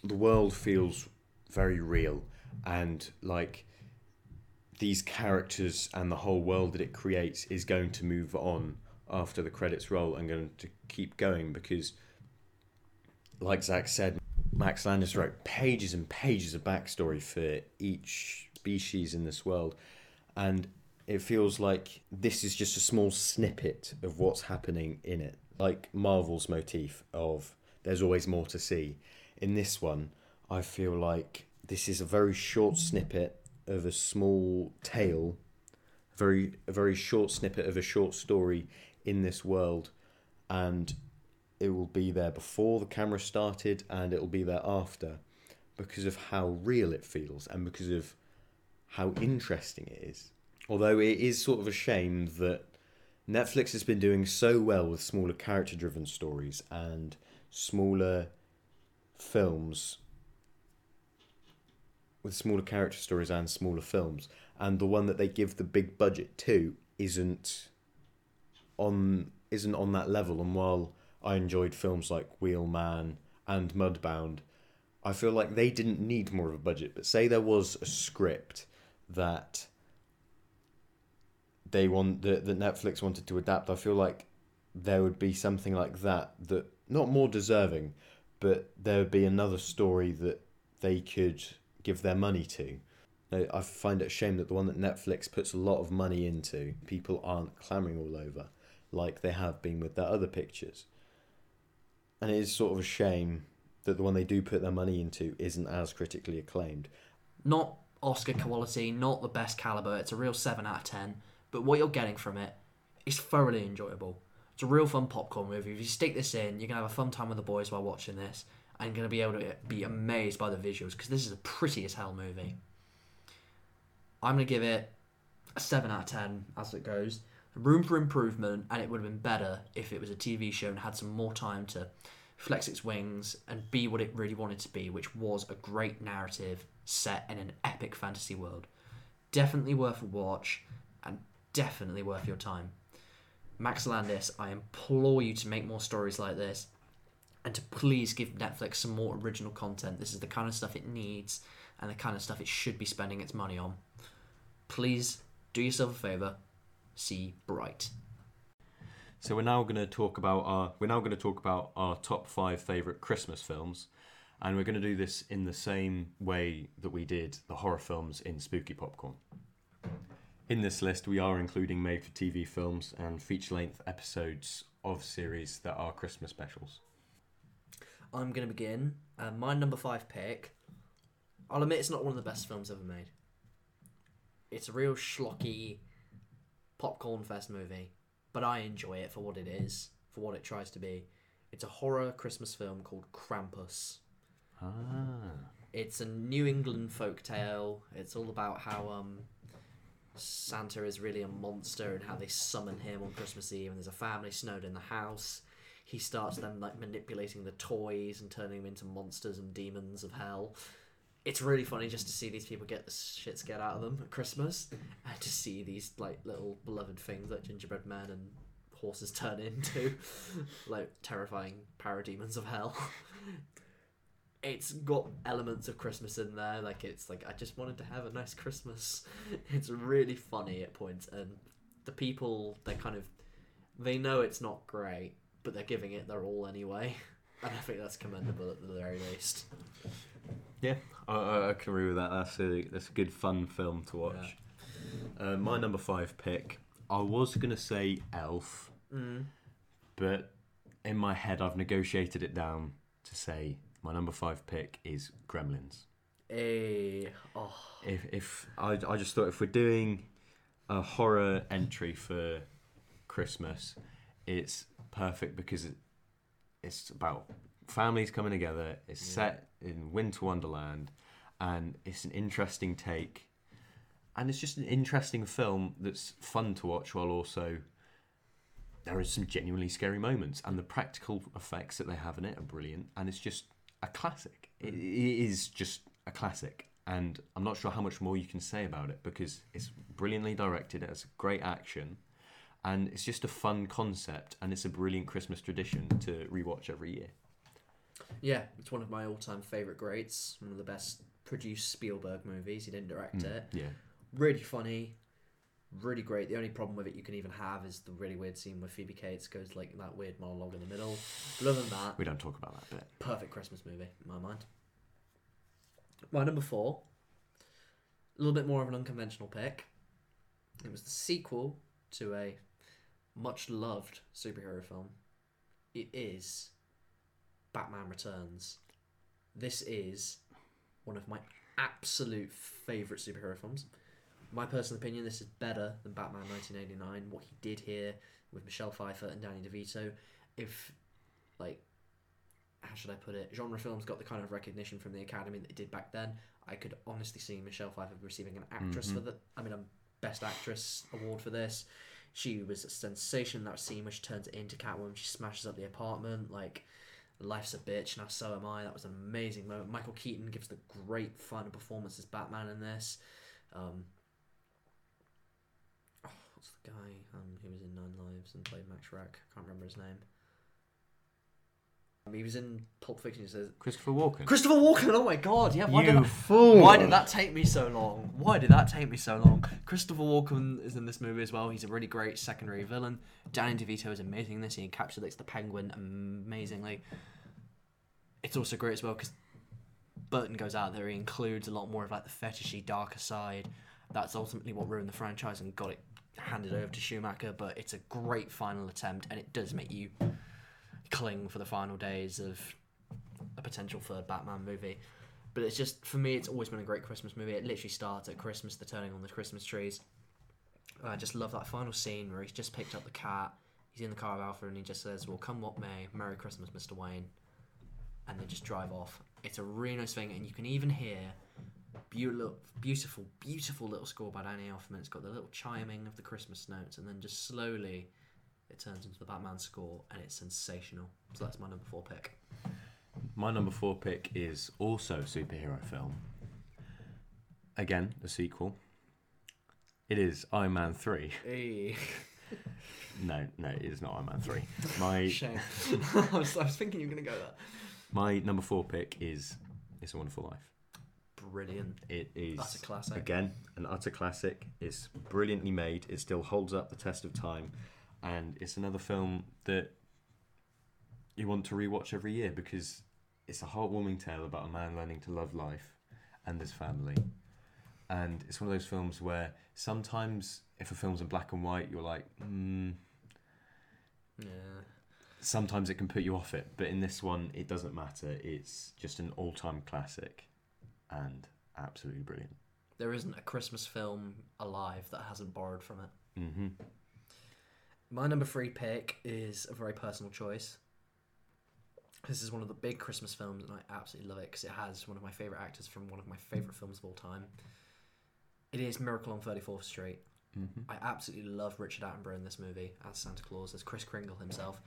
the world feels very real, and like these characters and the whole world that it creates is going to move on after the credits roll and going to keep going because like Zach said, Max Landis wrote pages and pages of backstory for each species in this world, and it feels like this is just a small snippet of what's happening in it. Like Marvel's motif of there's always more to see. In this one, I feel like this is a very short snippet of a small tale, very a very short snippet of a short story in this world, and it will be there before the camera started and it will be there after because of how real it feels and because of how interesting it is. Although it is sort of a shame that Netflix has been doing so well with smaller character driven stories and smaller films with smaller character stories and smaller films and the one that they give the big budget to isn't on isn't on that level and while I enjoyed films like Wheelman and Mudbound. I feel like they didn't need more of a budget, but say there was a script that they want that, that Netflix wanted to adapt, I feel like there would be something like that that not more deserving, but there would be another story that they could give their money to. I find it a shame that the one that Netflix puts a lot of money into, people aren't clamoring all over like they have been with their other pictures and it is sort of a shame that the one they do put their money into isn't as critically acclaimed. Not Oscar quality, not the best caliber. It's a real seven out of ten. But what you're getting from it is thoroughly enjoyable. It's a real fun popcorn movie. If you stick this in, you're gonna have a fun time with the boys while watching this, and you're gonna be able to be amazed by the visuals because this is a pretty as hell movie. I'm gonna give it a seven out of ten as it goes. Room for improvement, and it would have been better if it was a TV show and had some more time to flex its wings and be what it really wanted to be, which was a great narrative set in an epic fantasy world. Definitely worth a watch, and definitely worth your time. Max Landis, I implore you to make more stories like this and to please give Netflix some more original content. This is the kind of stuff it needs and the kind of stuff it should be spending its money on. Please do yourself a favor, see Bright. So we're now going to talk about our we're now going to talk about our top five favorite Christmas films, and we're going to do this in the same way that we did the horror films in Spooky Popcorn. In this list, we are including made-for-TV films and feature-length episodes of series that are Christmas specials. I'm going to begin. Uh, my number five pick, I'll admit it's not one of the best films ever made. It's a real schlocky popcorn fest movie, but I enjoy it for what it is, for what it tries to be. It's a horror Christmas film called Krampus. Ah. It's a New England folk tale. It's all about how um, Santa is really a monster and how they summon him on Christmas Eve, and there's a family snowed in the house. He starts them like manipulating the toys and turning them into monsters and demons of hell. It's really funny just to see these people get the shit scared out of them at Christmas, and to see these like little beloved things like gingerbread men and horses turn into [LAUGHS] like terrifying parademons of hell. [LAUGHS] it's got elements of Christmas in there. Like it's like I just wanted to have a nice Christmas. [LAUGHS] It's really funny at points, and the people they kind of they know it's not great, but they're giving it their all anyway. And I think that's commendable at the very least. Yeah, I, I, I can agree with that. That's a that's a good fun film to watch. Uh, my number five pick, I was gonna say Elf, Mm. but in my head I've negotiated it down to say my number five pick is Gremlins. Hey, oh, If if I I just thought if we're doing a horror entry for Christmas, it's perfect because it, it's about families coming together. It's Yeah. set in Winter Wonderland, and it's an interesting take, and it's just an interesting film that's fun to watch while also there are some genuinely scary moments, and the practical effects that they have in it are brilliant, and it's just a classic. It, mm. it is just a classic, and I'm not sure how much more you can say about it because it's brilliantly directed. It has great action, and it's just a fun concept, and it's a brilliant Christmas tradition to rewatch every year. Yeah, it's one of my all-time favorite greats. One of the best produced Spielberg movies. He didn't direct Mm, it. Yeah, really funny, really great. The only problem with it you can even have is the really weird scene where Phoebe Cates goes like that weird monologue in the middle. But other than that, we don't talk about that bit. perfect Christmas movie in my mind. My number four, a little bit more of an unconventional pick. It was the sequel to a much loved superhero film. It is Batman Returns. This is one of my absolute favourite superhero films. My personal opinion, this is better than Batman 1989. What he did here with Michelle Pfeiffer and Danny DeVito, if like how should I put it? Genre films got the kind of recognition from the Academy that it did back then. I could honestly see Michelle Pfeiffer receiving an actress for Mhm. the. I mean, a Best Actress award for this. She was a sensation. in That scene where she turns into Catwoman, she smashes up the apartment. Like, life's a bitch. Now so am I. That was an amazing moment. Michael Keaton gives the great final performance as Batman in this. Um, oh, what's the guy um, who was in Nine Lives and played Max Shreck? I can't remember his name. He was in Pulp Fiction. He says Christopher Walken. Christopher Walken. Oh my god! Yeah, why you did I, fool! why did that take me so long? Why did that take me so long? Christopher Walken is in this movie as well. He's a really great secondary villain. Danny DeVito is amazing in this. He encapsulates the Penguin amazingly. It's also great as well because Burton goes out there. He includes a lot more of like the fetishy, darker side. That's ultimately what ruined the franchise and got it handed over to Schumacher. But it's a great final attempt, and it does make you cling for the final days of a potential third Batman movie. But it's just for me, it's always been a great Christmas movie. It literally starts at Christmas, the turning on the Christmas trees. And I just love that final scene where he's just picked up the cat. He's in the car with Alfred, and he just says, "Well, come what may, Merry Christmas, Mr. Wayne," and they just drive off. It's a really nice thing, and you can even hear beautiful, beautiful, beautiful little score by Danny Elfman. It's got the little chiming of the Christmas notes, and then just slowly it turns into the Batman score, and it's sensational. So that's my number four pick. My number four pick is also a superhero film. Again, a sequel. It is Iron Man 3. Hey. [LAUGHS] No, no, it is not Iron Man 3. My [LAUGHS] Shame. [LAUGHS] I, was, I was thinking you were going to go there. my number four pick is It's a Wonderful Life. Brilliant. It is That's a classic. Again, an utter classic. It's brilliantly made. It still holds up the test of time, and it's another film that you want to rewatch every year because it's a heartwarming tale about a man learning to love life and his family. And it's one of those films where sometimes, if a film's in black and white, you're like, hmm. Yeah. Sometimes it can put you off it, but in this one, it doesn't matter. It's just an all-time classic, and absolutely brilliant. There isn't a Christmas film alive that hasn't borrowed from it. hmm My number three pick is a very personal choice. This is one of the big Christmas films, and I absolutely love it because it has one of my favorite actors from one of my favorite films of all time. It is Miracle on 34th Street. hmm I absolutely love Richard Attenborough in this movie as Santa Claus, as Kris Kringle himself.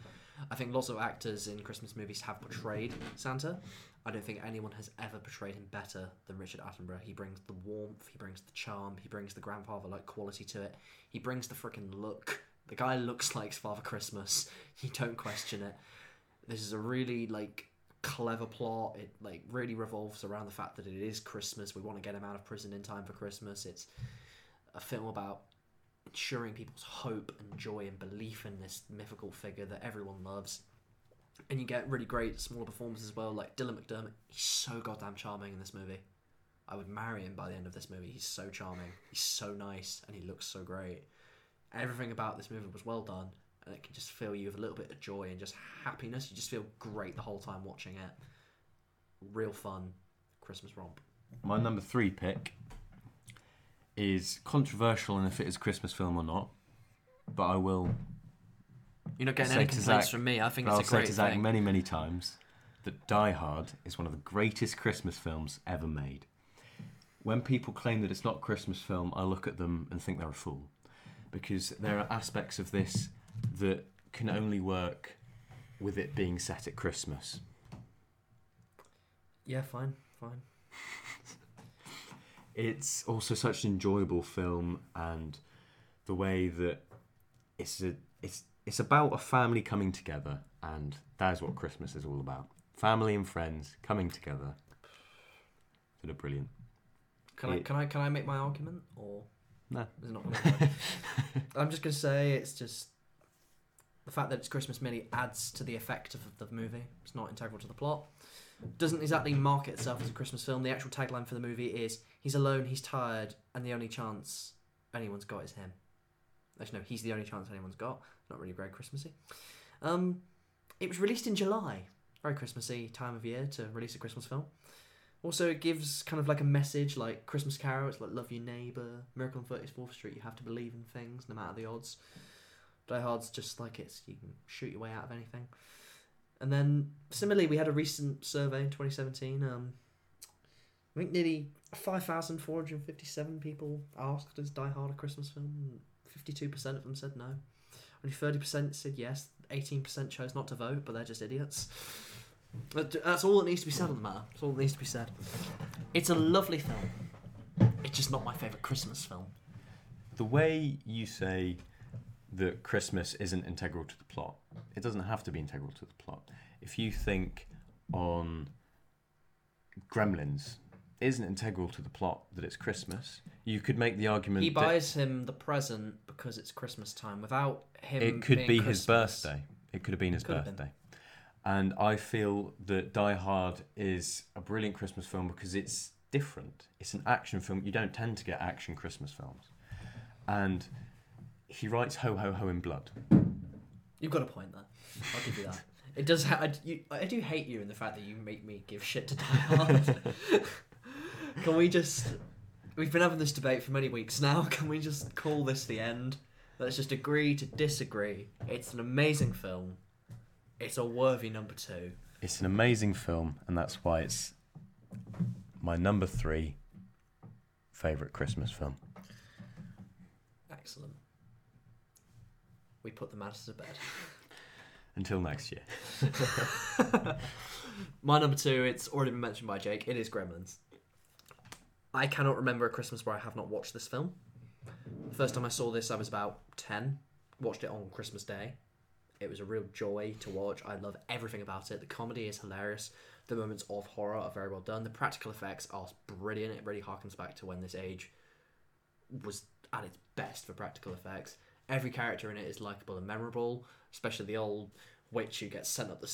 I think lots of actors in Christmas movies have portrayed Santa. I don't think anyone has ever portrayed him better than Richard Attenborough. He brings the warmth, he brings the charm, he brings the grandfather like quality to it. He brings the freaking look. The guy looks like Father Christmas. You don't question it. This is a really like clever plot. It like really revolves around the fact that it is Christmas. We want to get him out of prison in time for Christmas. It's a film about ensuring people's hope and joy and belief in this mythical figure that everyone loves. And you get really great smaller performances as well, like Dylan McDermott. He's so goddamn charming in this movie. I would marry him by the end of this movie. He's so charming. He's so nice, and he looks so great. Everything about this movie was well done, and it can just fill you with a little bit of joy and just happiness. You just feel great the whole time watching it. Real fun Christmas romp. My number three pick is controversial in if it is a Christmas film or not, but I will You're not getting any complaints Zach- from me. I think I'll it's a say great to Zach thing. many, many times that Die Hard is one of the greatest Christmas films ever made. When people claim that it's not a Christmas film, I look at them and think they're a fool. Because there are aspects of this that can only work with it being set at Christmas. Yeah, fine, fine. [LAUGHS] It's also such an enjoyable film, and the way that it's a it's it's about a family coming together, and that is what Christmas is all about. Family and friends coming together. That are brilliant. Can I can I can I make my argument or No. not? [LAUGHS] I'm just gonna say it's just the fact that it's Christmas merely adds to the effect of the movie. It's not integral to the plot. Doesn't exactly market itself as a Christmas film. The actual tagline for the movie is "He's alone, he's tired, and the only chance anyone's got is him." Actually, no, he's the only chance anyone's got. Not really very Christmassy. Um, it was released in July. Very Christmassy time of year to release a Christmas film. Also, it gives kind of like a message like Christmas Carol, it's like love your neighbour, Miracle on 34th Street, you have to believe in things no matter the odds. Die Hard's just like it's, you can shoot your way out of anything. And then, similarly, we had a recent survey in 2017. Um, I think nearly 5,457 people asked, is Die Hard a Christmas film? 52% of them said no. Only 30% said yes. 18% chose not to vote, but they're just idiots. But That's all that needs to be said on the matter. That's all that needs to be said. It's a lovely film. It's just not my favourite Christmas film. The way you say that Christmas isn't integral to the plot, it doesn't have to be integral to the plot. If you think on Gremlins, it isn't integral to the plot that it's Christmas. You could make the argument He that buys him the present because it's Christmas time. Without him, it could being be his Christmas- birthday. It could have been his Could have been. birthday. And I feel that Die Hard is a brilliant Christmas film because it's different. It's an action film. You don't tend to get action Christmas films. And he writes Ho Ho Ho in blood. You've got a point there. I'll give you that. [LAUGHS] It does. Ha- I, you, I do hate you in the fact that you make me give shit to Die Hard. [LAUGHS] Can we just? We've been having this debate for many weeks now. [LAUGHS] Can we just call this the end? Let's just agree to disagree. It's an amazing film. It's a worthy number two. It's an amazing film, and that's why it's my number three favourite Christmas film. Excellent. We put the matter to bed. [LAUGHS] Until next year. [LAUGHS] My number two, it's already been mentioned by Jake. It is Gremlins. I cannot remember a Christmas where I have not watched this film. The first time I saw this, I was about 10. Watched it on Christmas Day. It was a real joy to watch. I love everything about it. The comedy is hilarious. The moments of horror are very well done. The practical effects are brilliant. It really harkens back to when this age was at its best for practical effects. Every character in it is likable and memorable, especially the old witch who gets sent up the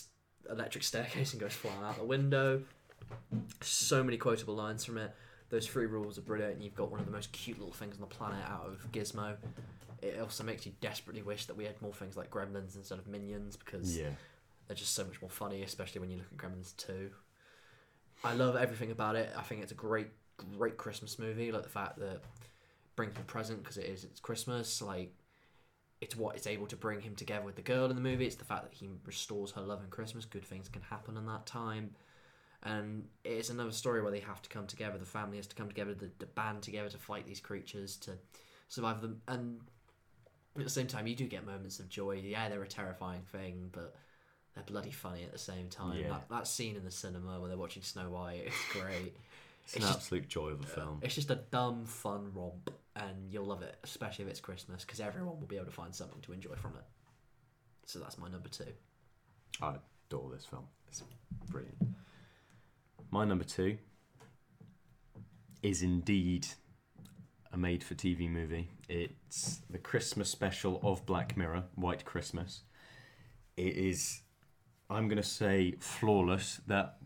electric staircase and goes flying out the window. So many quotable lines from it. Those three rules are brilliant, and you've got one of the most cute little things on the planet out of Gizmo. It also makes you desperately wish that we had more things like Gremlins instead of Minions because Yeah. they're just so much more funny, especially when you look at Gremlins 2. I love everything about it. I think it's a great, great Christmas movie. Like the fact that brings him a present because it is it's Christmas. Like it's what it's able to bring him together with the girl in the movie. It's the fact that he restores her love in Christmas. Good things can happen in that time. And it's another story where they have to come together. The family has to come together, the, the band together to fight these creatures to survive them. And at the same time, you do get moments of joy. Yeah, they're a terrifying thing, but they're bloody funny at the same time. Yeah. That, that scene in the cinema where they're watching Snow White, it's [LAUGHS] great. It's an just- absolute joy of a uh, film. It's just a dumb, fun romp, and you'll love it, especially if it's Christmas, because everyone will be able to find something to enjoy from it. So that's my number two. I adore this film. It's brilliant. My number two is indeed a made for TV movie. It's the Christmas special of Black Mirror, White Christmas. It is, I'm going to say, flawless. That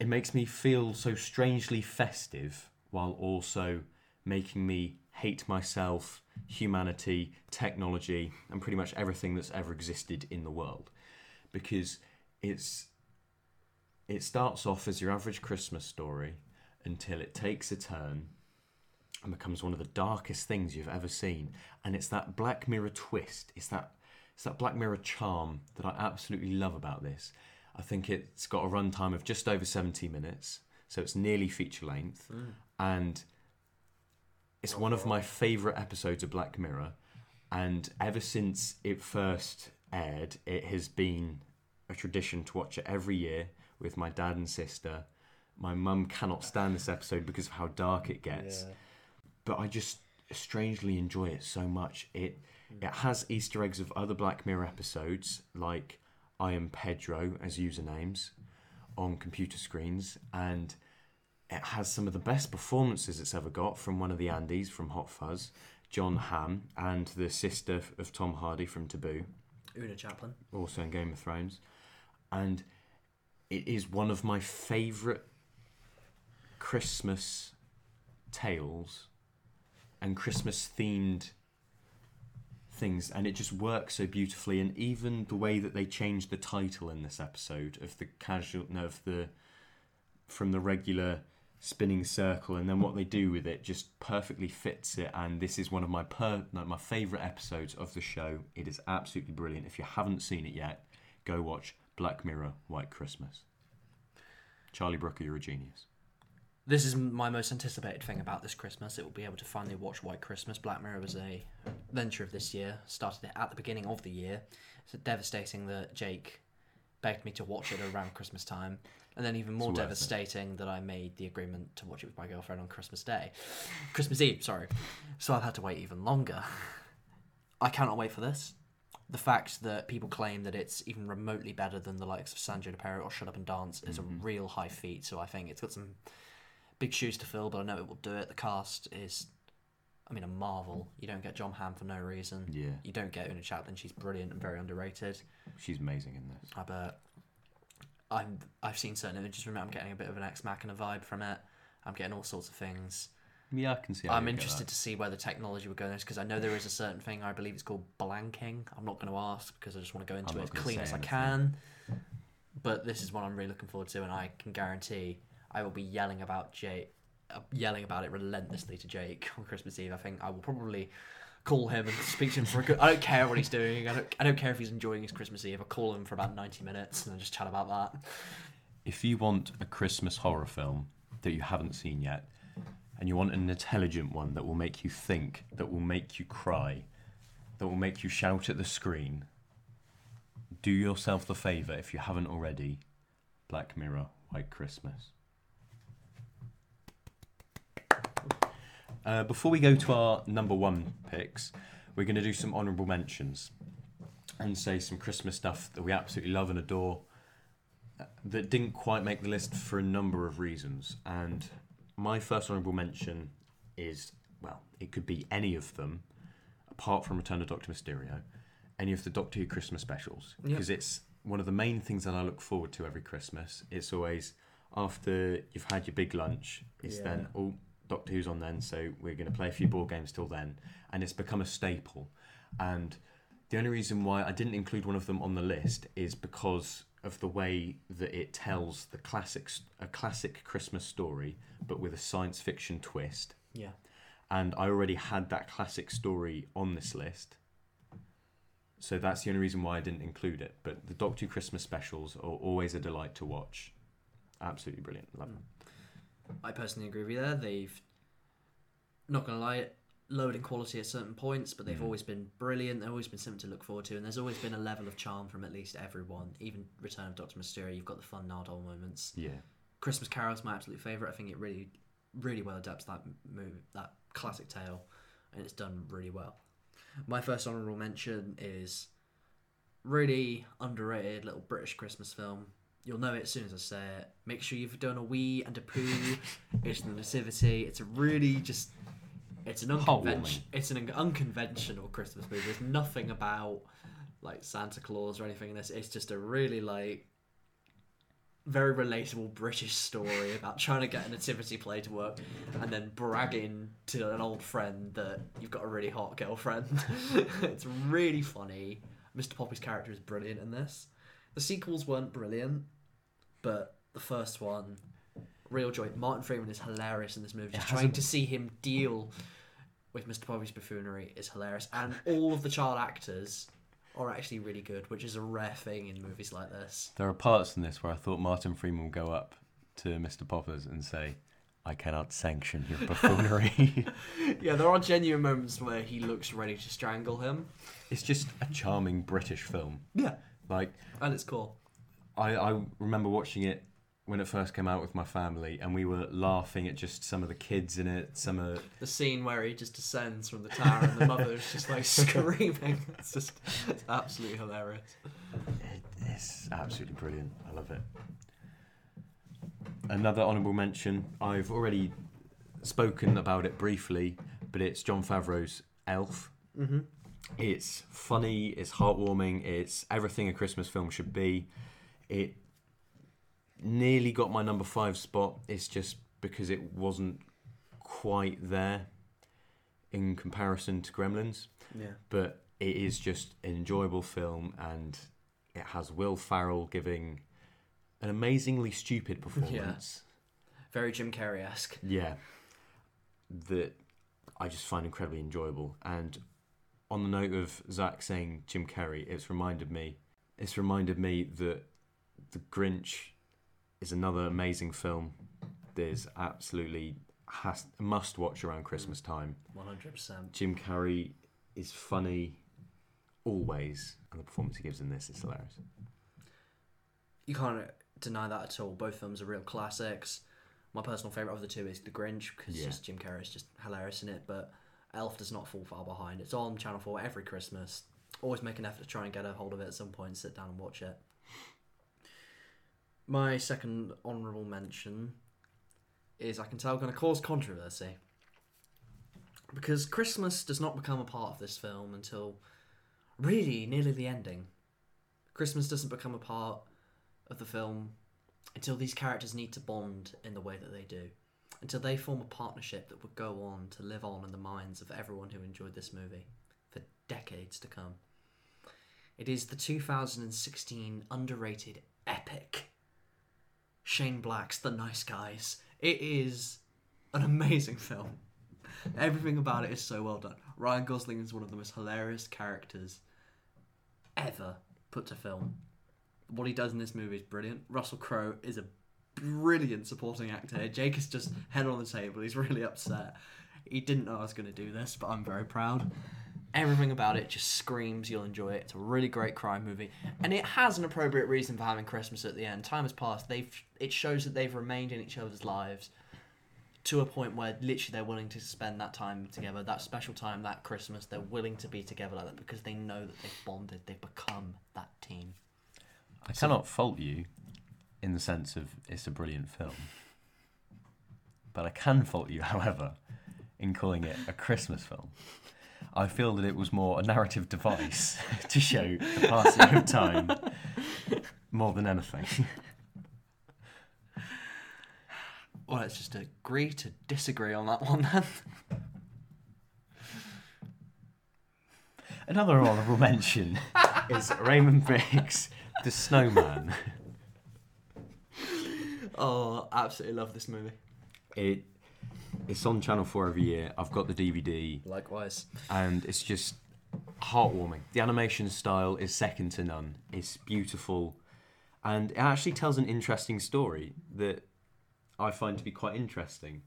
it makes me feel so strangely festive while also making me hate myself, humanity, technology, and pretty much everything that's ever existed in the world. Because it's it starts off as your average Christmas story until it takes a turn and becomes one of the darkest things you've ever seen. And it's that Black Mirror twist. It's that it's that Black Mirror charm that I absolutely love about this. I think it's got a runtime of just over 70 minutes, so it's nearly feature length, hmm. and it's one of my favourite episodes of Black Mirror. And ever since it first aired, it has been a tradition to watch it every year with my dad and sister. My mum cannot stand this episode because of how dark it gets but I just strangely enjoy it so much. It hmm. it has Easter eggs of other Black Mirror episodes, like I am Pedro as usernames on computer screens, and it has some of the best performances it's ever got from one of the Andes from Hot Fuzz, Jon Hamm, and the sister of Tom Hardy from Taboo Oona Chaplin. also in Game of Thrones, and it is one of my favourite Christmas tales and Christmas themed things, and it just works so beautifully. And even the way that they changed the title in this episode of the casual, no, of the from the regular spinning circle, and then what they do with it just perfectly fits it. And this is one of my per no, my favourite episodes of the show. It is absolutely brilliant. If you haven't seen it yet, go watch Black Mirror White Christmas. Charlie Brooker, you're a genius. This is my most anticipated thing about this Christmas. It will be able to finally watch White Christmas. Black Mirror was a venture of this year. Started it at the beginning of the year. It's devastating that Jake begged me to watch it around Christmas time, and then even more worth it. devastating that I made the agreement to watch it with my girlfriend on Christmas Day, Christmas Eve. Sorry, so I've had to wait even longer. I cannot wait for this. The fact that people claim that it's even remotely better than the likes of San Junipero or Shut Up and Dance is a mm-hmm. real high feat. So I think it's got some big shoes to fill, but I know it will do it. The cast is, I mean, a marvel. You don't get Jon Hamm for no reason. Yeah. You don't get Oona Chaplin. She's brilliant and very underrated. She's amazing in this. I bet. I'm. I've seen certain images from it. I'm getting a bit of an Ex Machina vibe from it. I'm getting all sorts of things. Yeah, I can see. I'm interested to see where the technology would go next because I know there is a certain thing. I believe it's called blanking. I'm not going to ask because I just want to go into I'm it as clean as I can. But this is what I'm really looking forward to, and I can guarantee I will be yelling about Jake, uh, yelling about it relentlessly to Jake on Christmas Eve. I think I will probably call him and speak to him for a good. I don't care what he's doing. I don't. I don't care if he's enjoying his Christmas Eve. I'll call him for about 90 minutes and just chat about that. If you want a Christmas horror film that you haven't seen yet, and you want an intelligent one that will make you think, that will make you cry, that will make you shout at the screen, do yourself the favour, if you haven't already, Black Mirror White Christmas. Uh, before we go to our number one picks, we're going to do some honourable mentions and say some Christmas stuff that we absolutely love and adore uh, that didn't quite make the list for a number of reasons. And my first honourable mention is well, it could be any of them, apart from Return of Doctor Mysterio, any of the Doctor Who Christmas specials, Yep. because it's one of the main things that I look forward to every Christmas. It's always after you've had your big lunch. It's Yeah. then oh Doctor Who's on then, so we're going to play a few board games till then, and it's become a staple. And the only reason why I didn't include one of them on the list is because of the way that it tells the classic a classic Christmas story, but with a science fiction twist. Yeah. And I already had that classic story on this list, so that's the only reason why I didn't include it. But the Doctor Who Christmas specials are always a delight to watch. Absolutely brilliant. Love hmm. them. I personally agree with you there. They've, not gonna lie, lowered in quality at certain points, but they've Mm. always been brilliant. They've always been something to look forward to, and there's always been a level of charm from at least everyone. Even Return of Doctor Mysterio, you've got the fun Nardole moments. Yeah. Christmas Carol's my absolute favorite. I think it really, really well adapts that movie, that classic tale, and it's done really well. My first honourable mention is really underrated little British Christmas film. You'll know it as soon as I say it. Make sure you've done a wee and a poo. it's the Nativity. It's a really just. It's an unconventional. It's an unconventional Christmas movie. There's nothing about like Santa Claus or anything in this. It's just a really like very relatable British story about trying to get a nativity play to work and then bragging to an old friend that you've got a really hot girlfriend. [LAUGHS] it's really funny. Mr. Poppy's character is brilliant in this. The sequels weren't brilliant, but the first one, real joy. Martin Freeman is hilarious in this movie. Just trying to see him deal with Mr. Poppy's buffoonery is hilarious, and [LAUGHS] all of the child actors are actually really good, which is a rare thing in movies like this. There are parts in this where I thought Martin Freeman would go up to Mr. Poppers and say, I cannot sanction your buffoonery. [LAUGHS] [LAUGHS] Yeah, there are genuine moments where he looks ready to strangle him. it's just a charming British film. Yeah, Like, and it's cool. I, I remember watching it when it first came out with my family, and we were laughing at just some of the kids in it, some of The scene where he just descends from the tower and the mother is just like [LAUGHS] screaming. It's just it's absolutely hilarious. It's absolutely brilliant. I love it. Another honourable mention. I've already spoken about it briefly, but it's Jon Favreau's Elf. Mm-hmm. It's funny. It's heartwarming. It's everything a Christmas film should be. It nearly got my number five spot. It's just because it wasn't quite there in comparison to Gremlins Yeah. but it is just an enjoyable film and it has Will Ferrell giving an amazingly stupid [LAUGHS] performance. Yeah. Very Jim Carrey esque. Yeah. That I just find incredibly enjoyable. And on the note of Zack saying Jim Carrey, it's reminded me it's reminded me that The Grinch is another amazing film. There's absolutely has must watch around Christmas time. One hundred percent. Jim Carrey is funny always, and the performance he gives in this is hilarious. You can't deny that at all. Both films are real classics. My personal favorite of the two is The Grinch because Yeah. just Jim Carrey is just hilarious in it. But Elf does not fall far behind. It's on Channel Four every Christmas. Always make an effort to try and get a hold of it at some point. Sit down and watch it. My second honourable mention is I can tell going to cause controversy because Christmas does not become a part of this film until really nearly the ending. Christmas doesn't become a part of the film until these characters need to bond in the way that they do. Until they form a partnership that would go on to live on in the minds of everyone who enjoyed this movie for decades to come. It is the 2016 underrated epic Shane Black's The Nice Guys. It is an amazing [LAUGHS] film. Everything about it is so well done. Ryan Gosling is one of the most hilarious characters ever put to film. What he does in this movie is brilliant. Russell Crowe is a brilliant supporting actor. Jake is just head on the table. He's really upset. He didn't know I was going to do this, but I'm very proud. Everything about it just screams you'll enjoy it. It's a really great crime movie, and it has an appropriate reason for having Christmas at the end. Time has passed. They've it shows that they've remained in each other's lives to a point where literally they're willing to spend that time together, that special time, that Christmas. They're willing to be together like that because they know that they've bonded. They've become that team. I cannot fault you in the sense of it's a brilliant film. But I can fault you, [LAUGHS] however, in calling it a Christmas film. I feel that it was more a narrative device [LAUGHS] to show the passing of time more than anything. [LAUGHS] Well, let's just agree to disagree on that one then. Another honourable mention [LAUGHS] is Raymond Briggs, The Snowman. Oh, absolutely love this movie. It it's on Channel 4 every year. I've got the DVD Likewise. and it's just heartwarming. The animation style is second to none. It's beautiful and it actually tells an interesting story that I find to be quite interesting.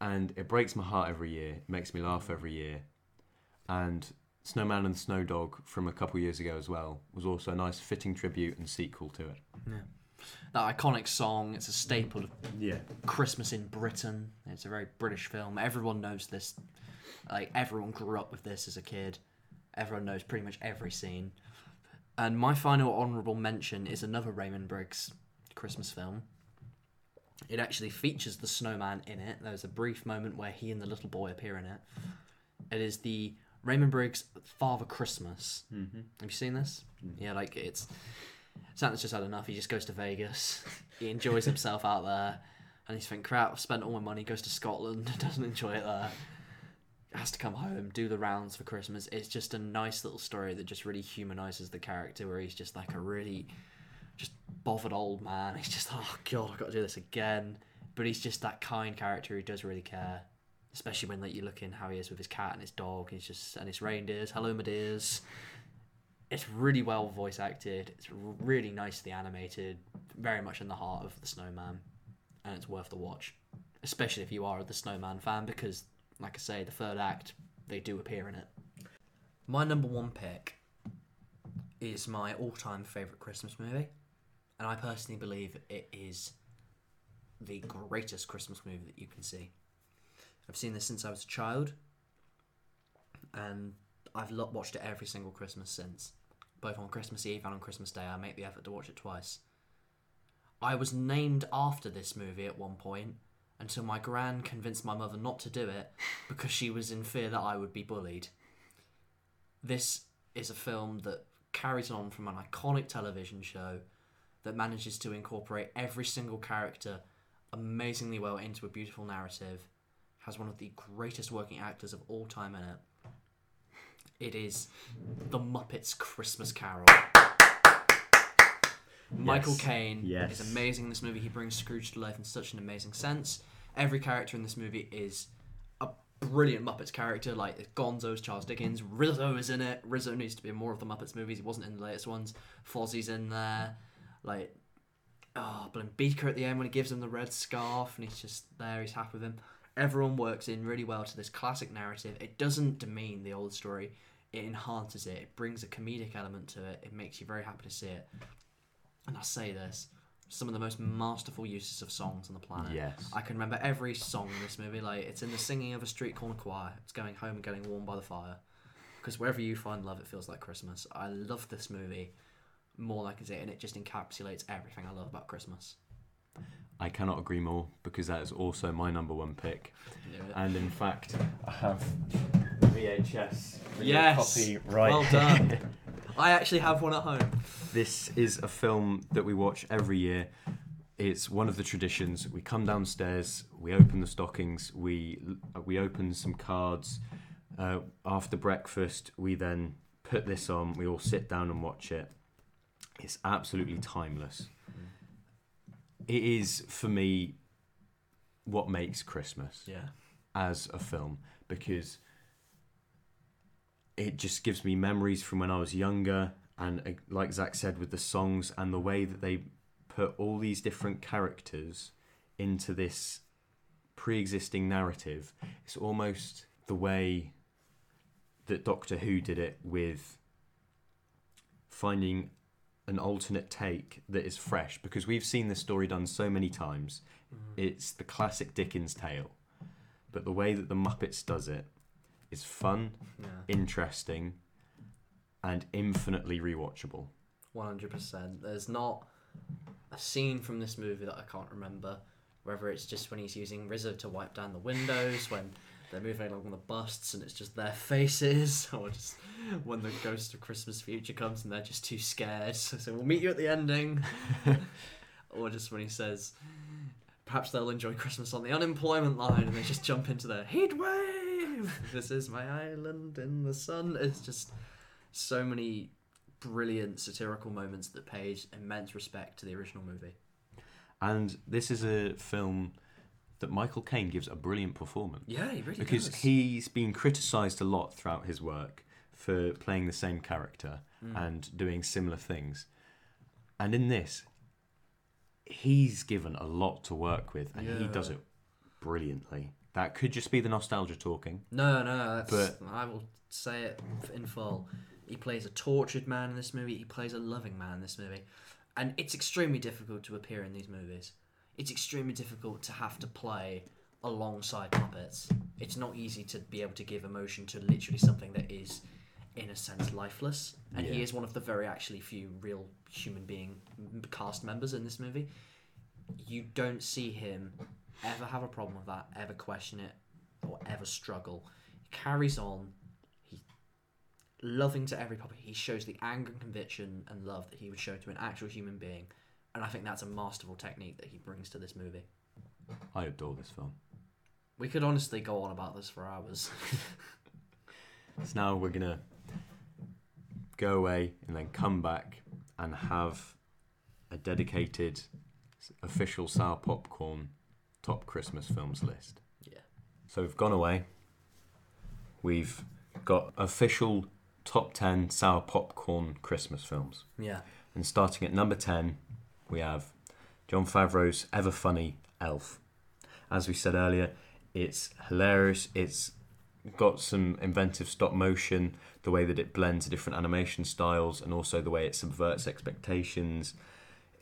And it breaks my heart every year, it makes me laugh every year. And Snowman and the Snow Dog from a couple years ago as well was also a nice fitting tribute and sequel to it. Yeah. That iconic song, it's a staple of Yeah. Christmas in Britain. It's a very British film. Everyone knows this. Like everyone grew up with this as a kid. Everyone knows pretty much every scene. And my final honourable mention is another Raymond Briggs Christmas film. It actually features the snowman in it. There's a brief moment where he and the little boy appear in it. It is the Raymond Briggs Father Christmas. Mm-hmm. Have you seen this? Yeah, like it's Santa's just had enough. He just goes to Vegas. He enjoys himself out there, and he's thinking, "Crap, I've spent all my money." Goes to Scotland, [LAUGHS] doesn't enjoy it there. Has to come home, do the rounds for Christmas. It's just a nice little story that just really humanizes the character, where he's just like a really just bothered old man. He's just, oh god, I've got to do this again. But he's just that kind character who does really care, especially when like you look in how he is with his cat and his dog. He's just and his reindeers. Hello, my dears it's really well voice acted. It's really nicely animated. Very much in the heart of the Snowman, and it's worth the watch, especially if you are the Snowman fan, because, like I say, the third act they do appear in it. My number one pick is my all-time favorite Christmas movie, and I personally believe it is the greatest Christmas movie that you can see. I've seen this since I was a child, and I've lo- watched it every single Christmas since. Both on Christmas Eve and on Christmas Day, I make the effort to watch it twice. I was named after this movie at one point until my gran convinced my mother not to do it because she was in fear that I would be bullied. This is a film that carries on from an iconic television show that manages to incorporate every single character amazingly well into a beautiful narrative, has one of the greatest working actors of all time in it. It is The Muppets Christmas Carol. Michael. Caine Yes. is amazing in this movie. He brings Scrooge to life in such an amazing sense. Every character in this movie is a brilliant Muppets character. Like Gonzo's Charles Dickens, Rizzo is in it. Rizzo needs to be in more of the Muppets movies. He wasn't in the latest ones. Fozzie's in there. Like, oh, but Beaker at the end when he gives him the red scarf and he's just there. He's happy with him. Everyone works in really well to this classic narrative. It doesn't demean the old story. It enhances it. It brings a comedic element to it. It makes you very happy to see it. And I say this, some of the most masterful uses of songs on the planet. Yes. I can remember every song in this movie. Like it's in the singing of a street corner choir. It's going home and getting warm by the fire. Because wherever you find love, it feels like Christmas. I love this movie more like it's say, and it just encapsulates everything I love about Christmas. I cannot agree more because that is also my number one pick. And in fact, I have VHS video Yes. copy right Well here. done. [LAUGHS] I actually have one at home. This is a film that we watch every year. It's one of the traditions. We come downstairs, we open the stockings, we we open some cards. Uh, after breakfast, we then put this on. We all sit down and watch it. It's absolutely timeless. It is for me what makes Christmas Yeah. as a film because it just gives me memories from when I was younger and uh, like Zack said with the songs and the way that they put all these different characters into this pre-existing narrative. It's almost the way that Doctor Who did it with finding an alternate take that is fresh because we've seen this story done so many times. Mm-hmm. It's the classic Dickens tale. But the way that the Muppets does it is fun, Yeah. interesting, and infinitely rewatchable. One hundred percent. There's not a scene from this movie that I can't remember. Whether it's just when he's using Rizzo to wipe down the windows, when they're moving along on the busts and it's just their faces, [LAUGHS] or just when the ghost of Christmas future comes and they're just too scared. So, so we'll meet you at the ending. [LAUGHS] or just when he says, perhaps they'll enjoy Christmas on the unemployment line and they just jump into the heat wave. This is my island in the sun. It's just so many brilliant satirical moments that pays immense respect to the original movie. And this is a film that Michael Caine gives a brilliant performance. Yeah, he really because does. he's been criticised a lot throughout his work for playing the same character Mm. and doing similar things. And in this, he's given a lot to work with and he does it brilliantly. That could just be the nostalgia talking. No, no, that's, But- I will say it in full. He plays a tortured man in this movie. He plays a loving man in this movie, and it's extremely difficult to appear in these movies. It's extremely difficult to have to play alongside puppets. It's not easy to be able to give emotion to literally something that is, in a sense, lifeless. And he is one of the very actually few real human being cast members in this movie. You don't see him ever have a problem with that, ever question it, or ever struggle. He carries on. He's loving to every puppet. He shows the anger and conviction and love that he would show to an actual human being. And I think that's a masterful technique that he brings to this movie. I adore this film. We could honestly go on about this for hours. [LAUGHS] So now we're gonna go away and then come back and have a dedicated official sour popcorn top Christmas films list. yeah. So we've gone away. We've got official top 10 sour popcorn Christmas films. Yeah. And starting at number 10, we have Jon Favreau's ever funny Elf. As we said earlier, it's hilarious. It's got some inventive stop motion, the way that it blends different animation styles, and also the way it subverts expectations.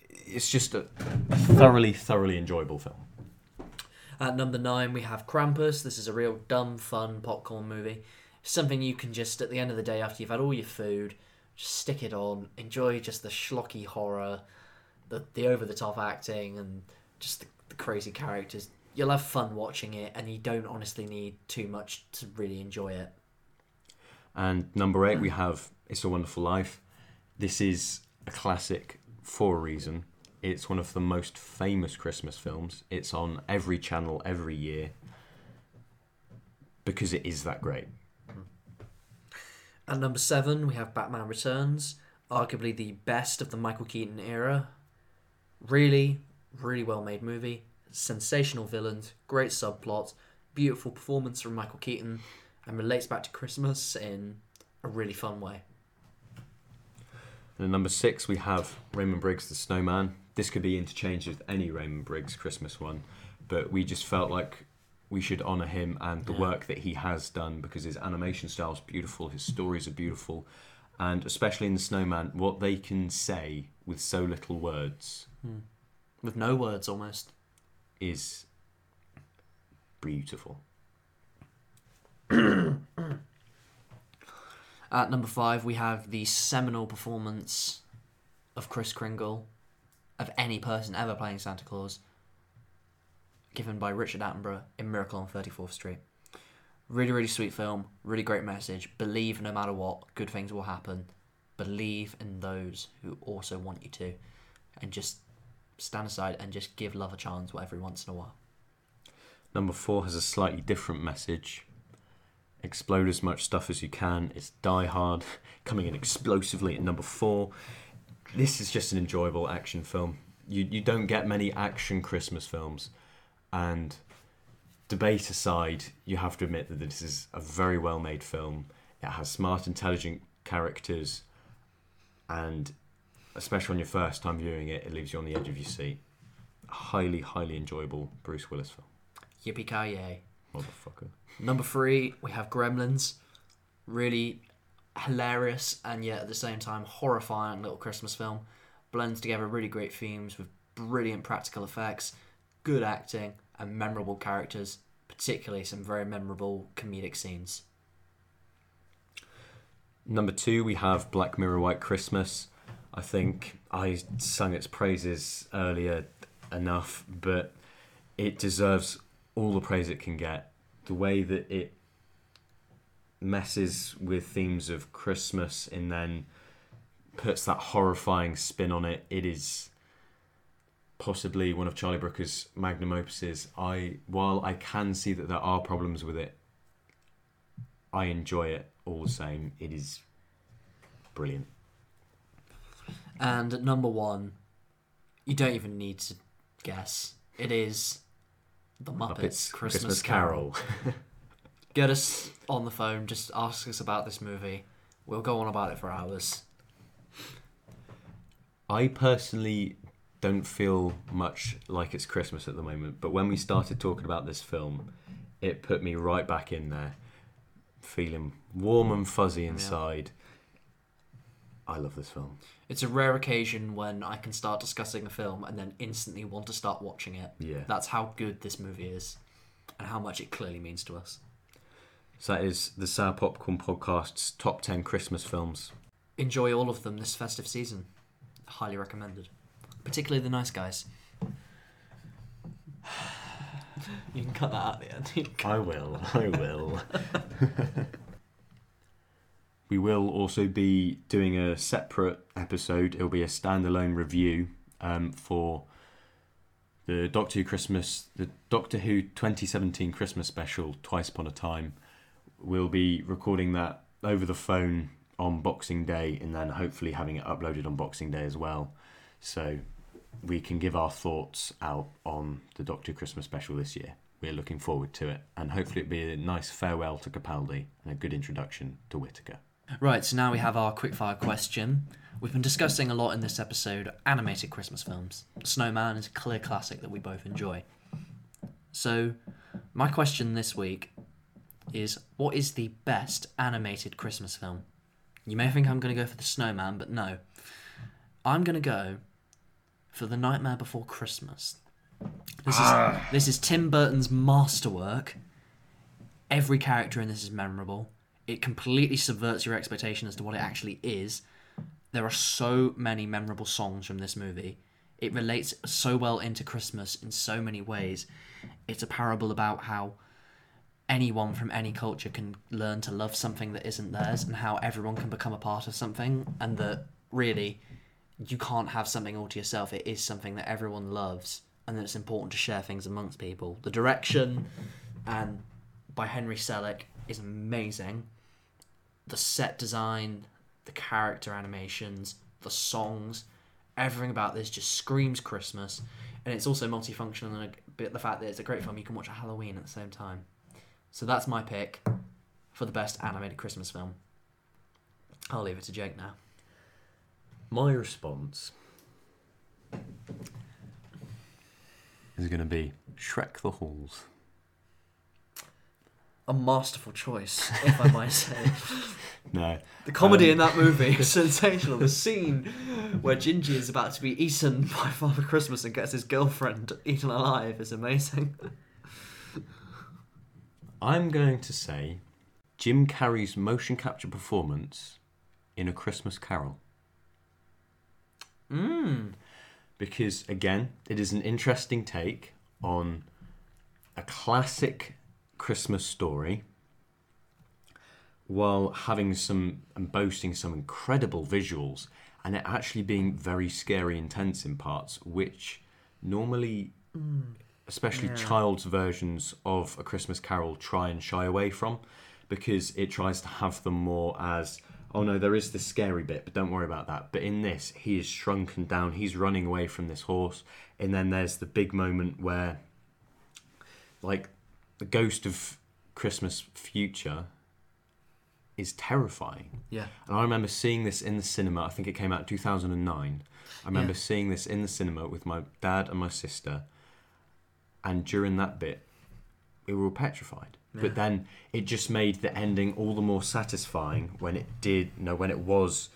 It's just a, thoroughly, thoroughly enjoyable film. At number nine, we have Krampus. This is a real dumb, fun popcorn movie. Something you can just, at the end of the day, after you've had all your food, just stick it on, enjoy just the schlocky horror, the, the over the top acting, and just the, the crazy characters. You'll have fun watching it, and you don't honestly need too much to really enjoy it. And number eight, we have It's a Wonderful Life. This is a classic for a reason. It's one of the most famous Christmas films. It's on every channel every year because it is that great. At number seven, we have Batman Returns, arguably the best of the Michael Keaton era. Really, really well made movie. Sensational villains, great subplot, beautiful performance from Michael Keaton, and relates back to Christmas in a really fun way. And number six, we have Raymond Briggs' The Snowman. This could be interchanged with any Raymond Briggs Christmas one, but we just felt like we should honour him and the Yeah. work that he has done because his animation style is beautiful, his stories are beautiful, and especially in The Snowman, what they can say with so little words hmm. With no words almost. is beautiful. [CLEARS THROAT] At number five, we have the seminal performance of Kris Kringle, of any person ever playing Santa Claus, given by Richard Attenborough in Miracle on 34th Street. Really, really sweet film, really great message. Believe no matter what, good things will happen. Believe in those who also want you to. And just stand aside and just give love a chance every once in a while. Number four has a slightly different message. Explode as much stuff as you can. It's Die Hard, [LAUGHS] coming in explosively at number four. This is just an enjoyable action film. You you don't get many action Christmas films, and debate aside, you have to admit that this is a very well made film. It has smart, intelligent characters, and especially on your first time viewing it, it leaves you on the edge of your seat. Highly, highly enjoyable Bruce Willis film. Yippee ki yay! Motherfucker. Number three, we have Gremlins. Really hilarious and yet at the same time horrifying little Christmas film. Blends together really great themes with brilliant practical effects, good acting, and memorable characters, particularly some very memorable comedic scenes. Number two, we have Black Mirror White Christmas. I think I sung its praises earlier enough, but it deserves all the praise it can get. The way that it messes with themes of Christmas and then puts that horrifying spin on it, it is possibly one of Charlie Brooker's magnum opuses. I while I can see that there are problems with it, I enjoy it all the same. It is brilliant. And at number one, you don't even need to guess. It is The Muppets, Muppets Christmas, Carol. [LAUGHS] Get us on the phone, just ask us about this movie. We'll go on about it for hours. I personally don't feel much like it's Christmas at the moment, but when we started talking about this film, it put me right back in there, feeling warm and fuzzy inside. I love this film. It's a rare occasion when I can start discussing a film and then instantly want to start watching it. Yeah. That's how good this movie is and how much it clearly means to us. So that is the Sour Popcorn Podcast's top 10 Christmas films. Enjoy all of them this festive season. Highly recommended. Particularly the nice guys. You can cut that out at the end. [LAUGHS] I will. I will. [LAUGHS] we will also be doing a separate episode. It'll be a standalone review um, for the Doctor Who Christmas, the Doctor Who 2017 Christmas special, Twice Upon a Time. We'll be recording that over the phone on Boxing Day and then hopefully having it uploaded on Boxing Day as well. So we can give our thoughts out on the Doctor Christmas special this year. We're looking forward to it, and hopefully it'll be a nice farewell to Capaldi and a good introduction to Whittaker. Right, so now we have our quickfire question. We've been discussing a lot in this episode animated Christmas films. Snowman is a clear classic that we both enjoy. So, my question this week is what is the best animated Christmas film? You may think I'm going to go for The Snowman, but no. I'm going to go for The Nightmare Before Christmas. This is ah. this is Tim Burton's masterwork. Every character in this is memorable. It completely subverts your expectation as to what it actually is. There are so many memorable songs from this movie. It relates so well into Christmas in so many ways. It's a parable about how anyone from any culture can learn to love something that isn't theirs and how everyone can become a part of something and that really you can't have something all to yourself. It is something that everyone loves and that it's important to share things amongst people. The direction and by Henry Selick is amazing. The set design, the character animations, the songs, everything about this just screams Christmas. And it's also multifunctional and bit the fact that it's a great film you can watch at Halloween at the same time. So that's my pick for the best animated Christmas film. I'll leave it to Jake now. My response is going to be Shrek the Halls. A masterful choice, if I might say. [LAUGHS] No, The comedy Um, in that movie is [LAUGHS] sensational. The scene where Gingy is about to be eaten [LAUGHS] by Father Christmas and gets his girlfriend eaten alive is amazing. I'm going to say Jim Carrey's motion capture performance in A Christmas Carol. Mmm. because again, it is an interesting take on a classic Christmas story while having some and boasting some incredible visuals and it actually being very scary intense in parts which normally mm. especially child's versions of a christmas carol try and shy away from because it tries to have them more as oh no there is this scary bit but don't worry about that but in this he is shrunken down he's running away from this horse and then there's the big moment where like the ghost of christmas future is terrifying. Yeah. And I remember seeing this in the cinema. I think it came out in 2009. I remember Yeah. seeing this in the cinema with my dad and my sister. And during that bit, we were all petrified. Yeah. But then it just made the ending all the more satisfying when it did, know, when it was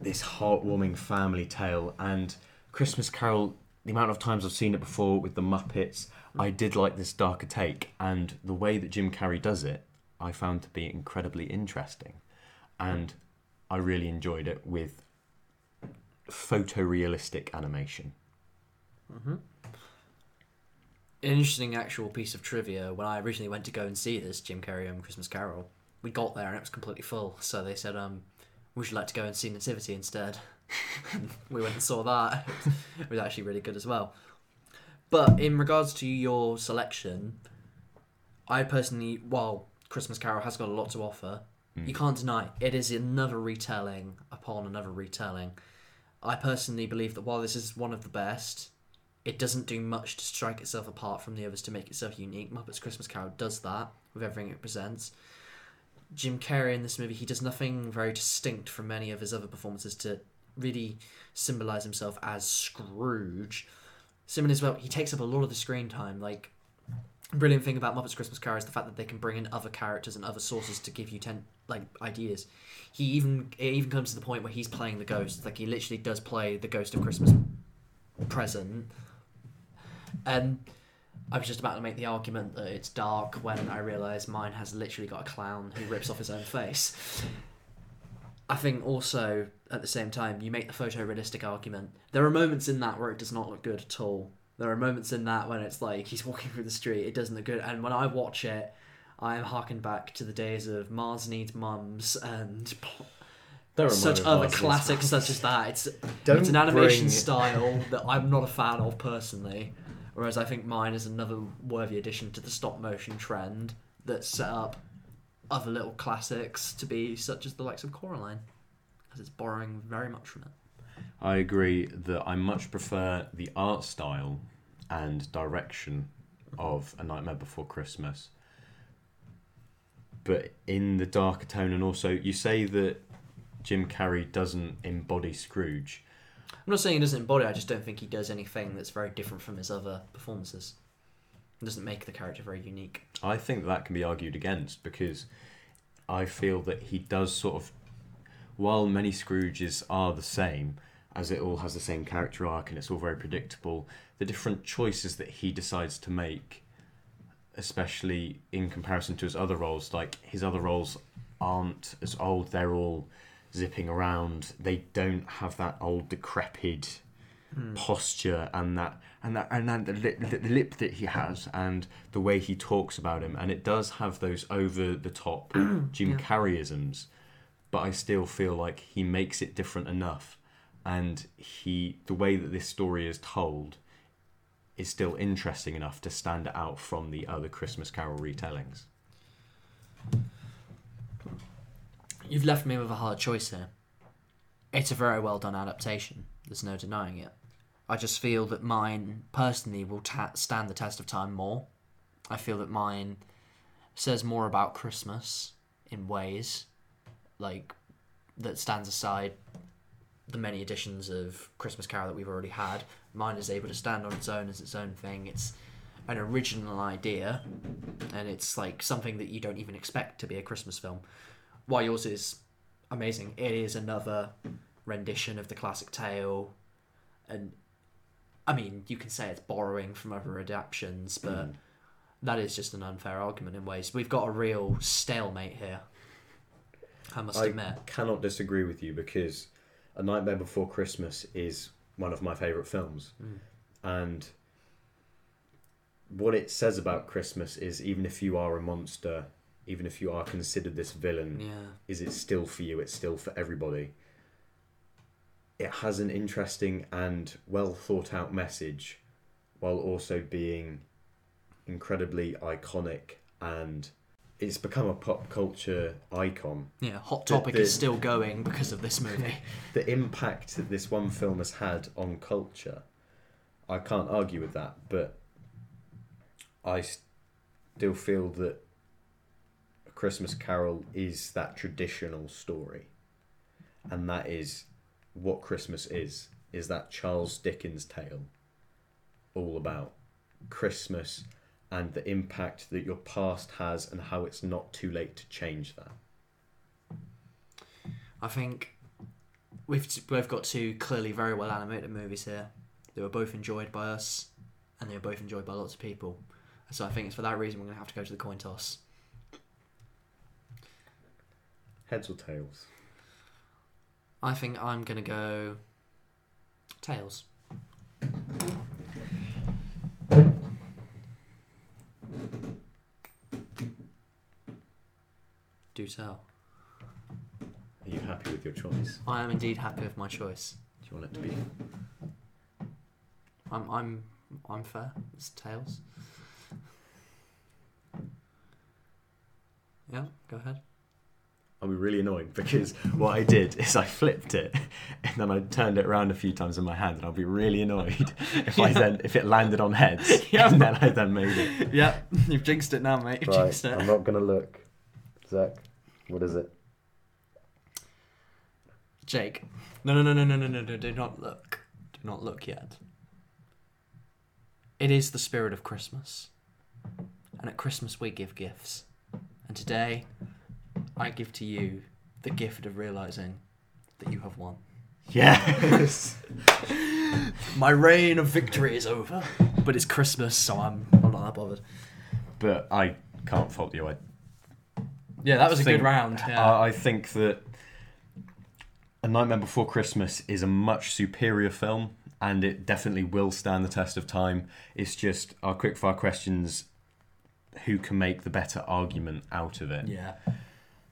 this heartwarming family tale. And Christmas Carol, the amount of times I've seen it before with the Muppets, I did like this darker take. And the way that Jim Carrey does it, I found to be incredibly interesting. And I really enjoyed it with photorealistic animation. Mm-hmm. An interesting actual piece of trivia when I originally went to go and see this Jim Carrey um, Christmas Carol, we got there and it was completely full. So they said, um, would you like to go and see Nativity instead? And [LAUGHS] we went and saw that. [LAUGHS] it was actually really good as well. But in regards to your selection, I personally, while Christmas Carol has got a lot to offer, you can't deny it is another retelling upon another retelling. I personally believe that while this is one of the best, it doesn't do much to strike itself apart from the others to make itself unique. Muppets Christmas Carol does that with everything it presents. Jim Carrey in this movie, he does nothing very distinct from many of his other performances to really symbolize himself as Scrooge. Simon as well, he takes up a lot of the screen time. Like, brilliant thing about Muppets Christmas Carol is the fact that they can bring in other characters and other sources to give you ten like ideas. He even it even comes to the point where he's playing the ghost. Like he literally does play the ghost of Christmas present. And I was just about to make the argument that it's dark when I realised mine has literally got a clown who rips off his own face. I think also at the same time you make the photorealistic argument. There are moments in that where it does not look good at all. There are moments in that when it's like he's walking through the street, it doesn't look good. And when I watch it, I am harking back to the days of Mars Needs Mums and such remind me of other classics such as that. It's Don't it's an animation bring- style that I'm not a fan of personally. Whereas I think mine is another worthy addition to the stop motion trend that set up other little classics to be such as the likes of Coraline, as it's borrowing very much from it. I agree that I much prefer the art style and direction of A Nightmare Before Christmas. But in the darker tone, and also, you say that Jim Carrey doesn't embody Scrooge. I'm not saying he doesn't embody. I just don't think he does anything that's very different from his other performances. It doesn't make the character very unique. I think that can be argued against because I feel that he does sort of, while many Scrooges are the same, as it all has the same character arc and it's all very predictable, the different choices that he decides to make, especially in comparison to his other roles, like his other roles aren't as old, they're all zipping around, they don't have that old decrepit hmm. posture and that and that and that the lip, the lip that he has and the way he talks about him and it does have those over the top Jim [CLEARS THROAT] Yeah. Carreyisms but I still feel like he makes it different enough and he the way that this story is told is still interesting enough to stand out from the other Christmas Carol retellings. You've left me with a hard choice here. It's a very well done adaptation. There's no denying it. I just feel that mine personally will ta- stand the test of time more. I feel that mine says more about Christmas in ways like that stands aside the many editions of Christmas Carol that we've already had. Mine is able to stand on its own as its own thing. It's an original idea, and it's like something that you don't even expect to be a Christmas film. While yours is amazing, it is another rendition of the classic tale, and I mean, you can say it's borrowing from other adaptations, but mm. that is just an unfair argument in ways. We've got a real stalemate here. I must I admit. cannot disagree with you because A Nightmare Before Christmas is one of my favourite films. Mm. And what it says about Christmas is even if you are a monster, even if you are considered this villain, Yeah. is it still for you? It's still for everybody. It has an interesting and well thought out message while also being incredibly iconic and it's become a pop culture icon. Yeah, Hot The- Topic the- is still going because of this movie. [LAUGHS] The impact that this one film has had on culture, I can't argue with that, but I still feel that Christmas Carol is that traditional story, and that is what Christmas is. Is that Charles Dickens tale all about Christmas and the impact that your past has, and how it's not too late to change that. I think we've both got two clearly very well animated movies here. They were both enjoyed by us, and they were both enjoyed by lots of people. So I think it's for that reason we're going to have to go to the coin toss. Heads or tails? I think I'm going to go tails. Do tell. Are you happy with your choice? I am indeed happy with my choice. Do you want it to be? I'm I'm I'm fair. It's tails. Yeah, go ahead. I'll be really annoyed because [LAUGHS] what I did is I flipped it [LAUGHS] and then I turned it around a few times in my hand and I'll be really annoyed [LAUGHS] if I then if it landed on heads Yeah. and then I then made it. Yeah, you've jinxed it now, mate. You've jinxed it. I'm not gonna look. Zack, what is it? Jake. No, no, no, no, no, no, no, no. Do not look. Do not look yet. It is the spirit of Christmas. And at Christmas we give gifts. And today I give to you the gift of realizing that you have won. Yes. [LAUGHS] My reign of victory is over. But it's Christmas, so I'm, I'm not that bothered. but I can't fault you. I Yeah, that was a good round. Yeah. I I think that A Nightmare Before Christmas is a much superior film, and it definitely will stand the test of time. It's just our quickfire questions: who can make the better argument out of it? yeah.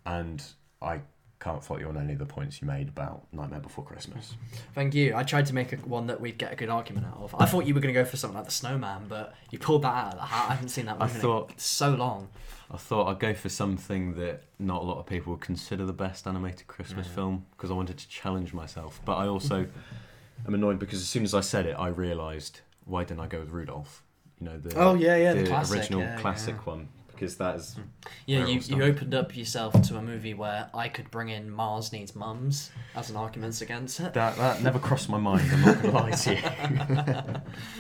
And I can't fault you on any of the points you made about Nightmare Before Christmas. Thank you. I tried to make a, one that we'd get a good argument out of. I thought you were going to go for something like The Snowman, but you pulled that out of the hat. I haven't seen that I movie in so long. I thought I'd go for something that not a lot of people would consider the best animated Christmas Yeah. film because I wanted to challenge myself. But I also [LAUGHS] am annoyed because as soon as I said it, I realised why didn't I go with Rudolph? You know the Oh, yeah, yeah, the the classic, original yeah, classic yeah. one because that is hmm. Yeah, you, you opened up yourself to a movie where I could bring in Mars Needs Mums as an argument against it. that that never crossed my mind. I'm not gonna lie to you. [LAUGHS]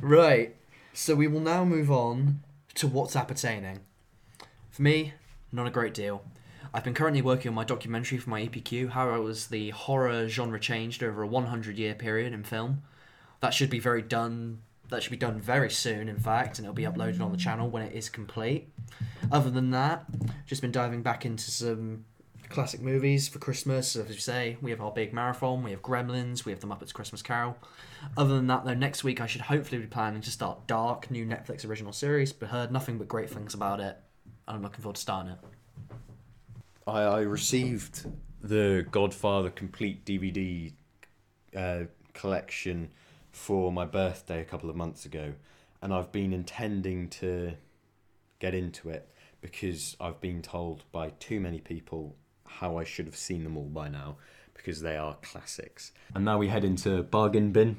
Right. So we will now move on to what's appertaining. For me, not a great deal. I've been currently working on my documentary for my EPQ, how was the horror genre changed over a 100 year period in film. That should be very done. That should be done very soon, in fact, and it'll be uploaded on the channel when it is complete. Other than that, just been diving back into some classic movies for Christmas. As you say, we have our big marathon. We have Gremlins. We have the Muppets Christmas Carol. Other than that, though, next week I should hopefully be planning to start Dark, new Netflix original series. But heard nothing but great things about it, and I'm looking forward to starting it. I, I received the Godfather complete DVD uh, collection for my birthday a couple of months ago, and I've been intending to get into it because I've been told by too many people how I should have seen them all by now because they are classics. And now we head into bargain bin.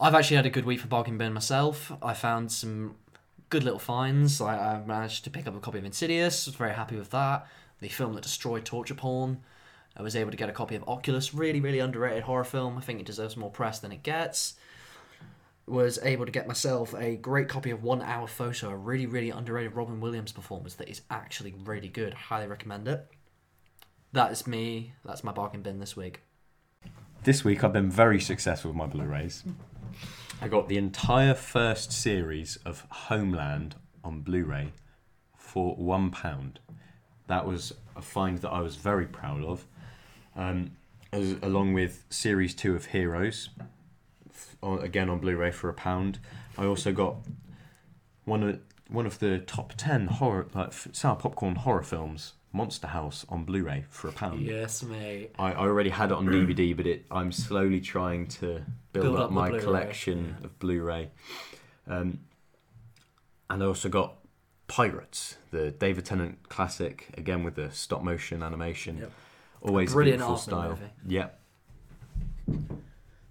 I've actually had a good week for bargain bin myself. I found some good little finds. I, I managed to pick up a copy of Insidious. Was very happy with that. The film that destroyed torture porn. I was able to get a copy of Oculus. Really, really underrated horror film. I think it deserves more press than it gets. Was able to get myself a great copy of One Hour Photo, a really, really underrated Robin Williams performance that is actually really good. Highly recommend it. That is me. That's my bargain bin this week. This week I've been very successful with my Blu-rays. I got the entire first series of Homeland on Blu-ray for one pound. That was a find that I was very proud of. Um, as, along with series two of Heroes, f- on, again on Blu-ray for a pound. I also got one of one of the top ten horror like f- sour popcorn horror films, Monster House, on Blu-ray for a pound. Yes, mate. I, I already had it on DVD, but it I'm slowly trying to build, Build up, up my Blu-ray, collection yeah. of Blu-ray. Um, and I also got Pirates, the David Tennant classic, again with the stop motion animation. Yep. Always Brilliant beautiful Aardman style. movie. Yep.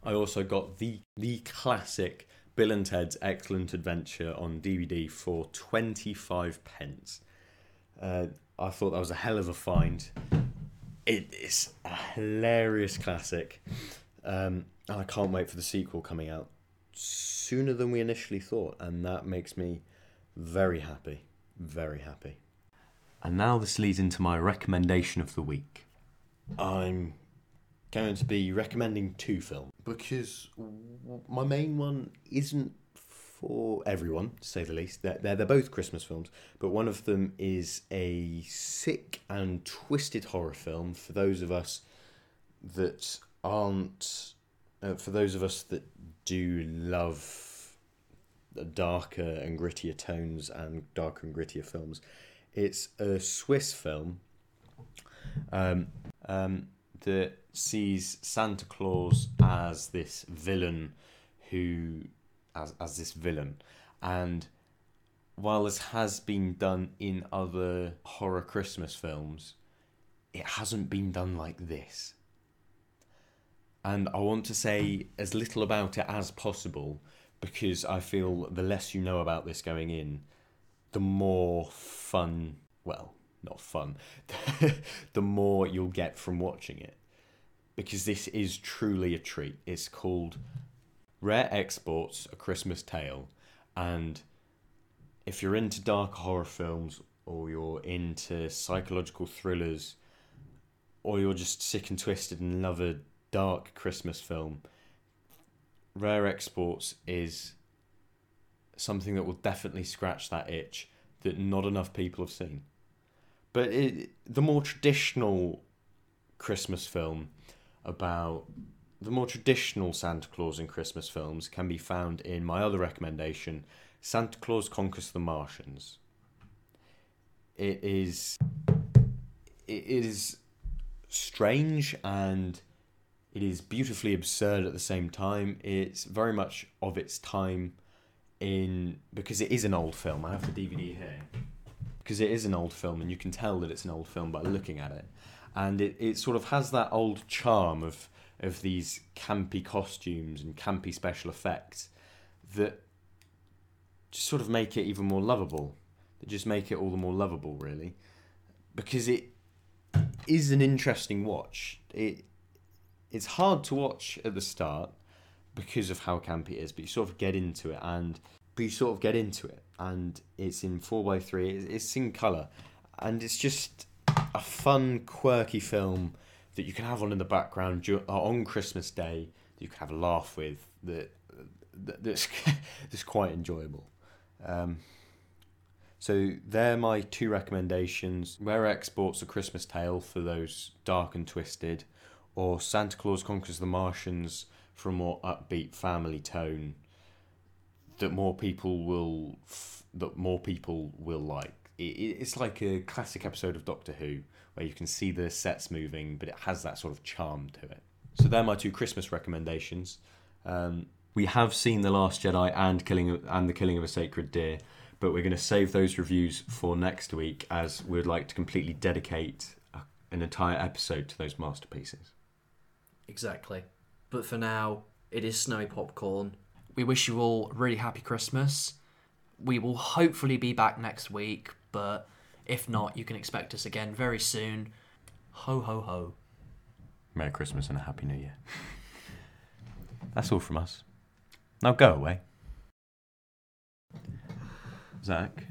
I also got the the classic Bill and Ted's Excellent Adventure on DVD for twenty five pence. Uh, I thought that was a hell of a find. It is a hilarious classic, um, and I can't wait for the sequel coming out sooner than we initially thought, and that makes me very happy, very happy. And now this leads into my recommendation of the week. I'm going to be recommending two films because my main one isn't for everyone, to say the least. They're, they're, they're both Christmas films, but one of them is a sick and twisted horror film for those of us that aren't, uh, for those of us that do love the darker and grittier tones and darker and grittier films. It's a Swiss film um, um, that sees Santa Claus as this villain who as as this villain and while this has been done in other horror Christmas films, it hasn't been done like this. And I want to say as little about it as possible because I feel the less you know about this going in, the more fun, well, not fun, [LAUGHS] the more you'll get from watching it. Because this is truly a treat. It's called Rare Exports A Christmas Tale. And if you're into dark horror films or you're into psychological thrillers or you're just sick and twisted and love a dark Christmas film, Rare Exports is something that will definitely scratch that itch that not enough people have seen. But it, the more traditional Christmas film about the more traditional Santa Claus and Christmas films can be found in my other recommendation, Santa Claus Conquers the Martians. It is it is strange and it is beautifully absurd at the same time. It's very much of its time in because it is an old film. I have the DVD here. Because it is an old film and you can tell that it's an old film by looking at it. And it, it sort of has that old charm of of these campy costumes and campy special effects that just sort of make it even more lovable. That just make it all the more lovable, really, because it is an interesting watch. It it's hard to watch at the start because of how campy it is, but you sort of get into it, and but you sort of get into it, and it's in four x three. It's in color, and it's just a fun, quirky film that you can have on in the background uh, on Christmas Day that you can have a laugh with that, that's [LAUGHS] that's quite enjoyable. Um, so they're my two recommendations: Rare Exports: A Christmas Tale for those dark and twisted, or Santa Claus Conquers the Martians for a more upbeat family tone that more people will f- that more people will like. It, it's like a classic episode of Doctor Who where you can see the sets moving, but it has that sort of charm to it. So they're my two Christmas recommendations. Um, we have seen The Last Jedi and Killing and the Killing of a Sacred Deer, but we're going to save those reviews for next week as we'd like to completely dedicate an entire episode to those masterpieces. Exactly. But for now, it is snowy popcorn. We wish you all a really happy Christmas. We will hopefully be back next week, but if not, you can expect us again very soon. Ho ho ho. Merry Christmas and a Happy New Year. [LAUGHS] That's all from us. Now go away. Zack,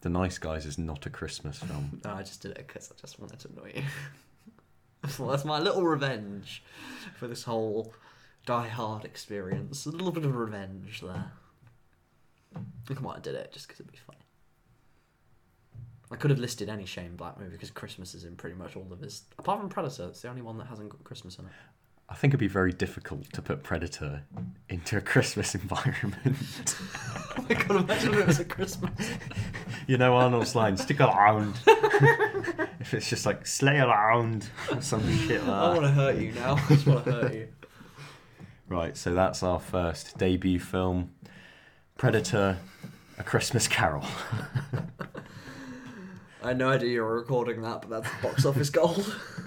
The Nice Guys is not a Christmas film. [LAUGHS] No, I just did it because I just wanted to annoy you. well, [LAUGHS] that's my little revenge for this whole Die Hard experience. A little bit of revenge there. Come on, I did it just because it'd be funny. I could have listed any Shane Black movie because Christmas is in pretty much all of his. Apart from Predator, it's the only one that hasn't got Christmas in it. I think it'd be very difficult to put Predator into a Christmas [LAUGHS] environment. oh my god, imagine if it was a Christmas. [LAUGHS] you know Arnold's line, stick around. [LAUGHS] if it's just like, slay around, some shit like that. I want to hurt you now. I just want to hurt you. Right, so that's our first debut film Predator, A Christmas Carol. [LAUGHS] I had no idea you were recording that, but that's box office gold. [LAUGHS]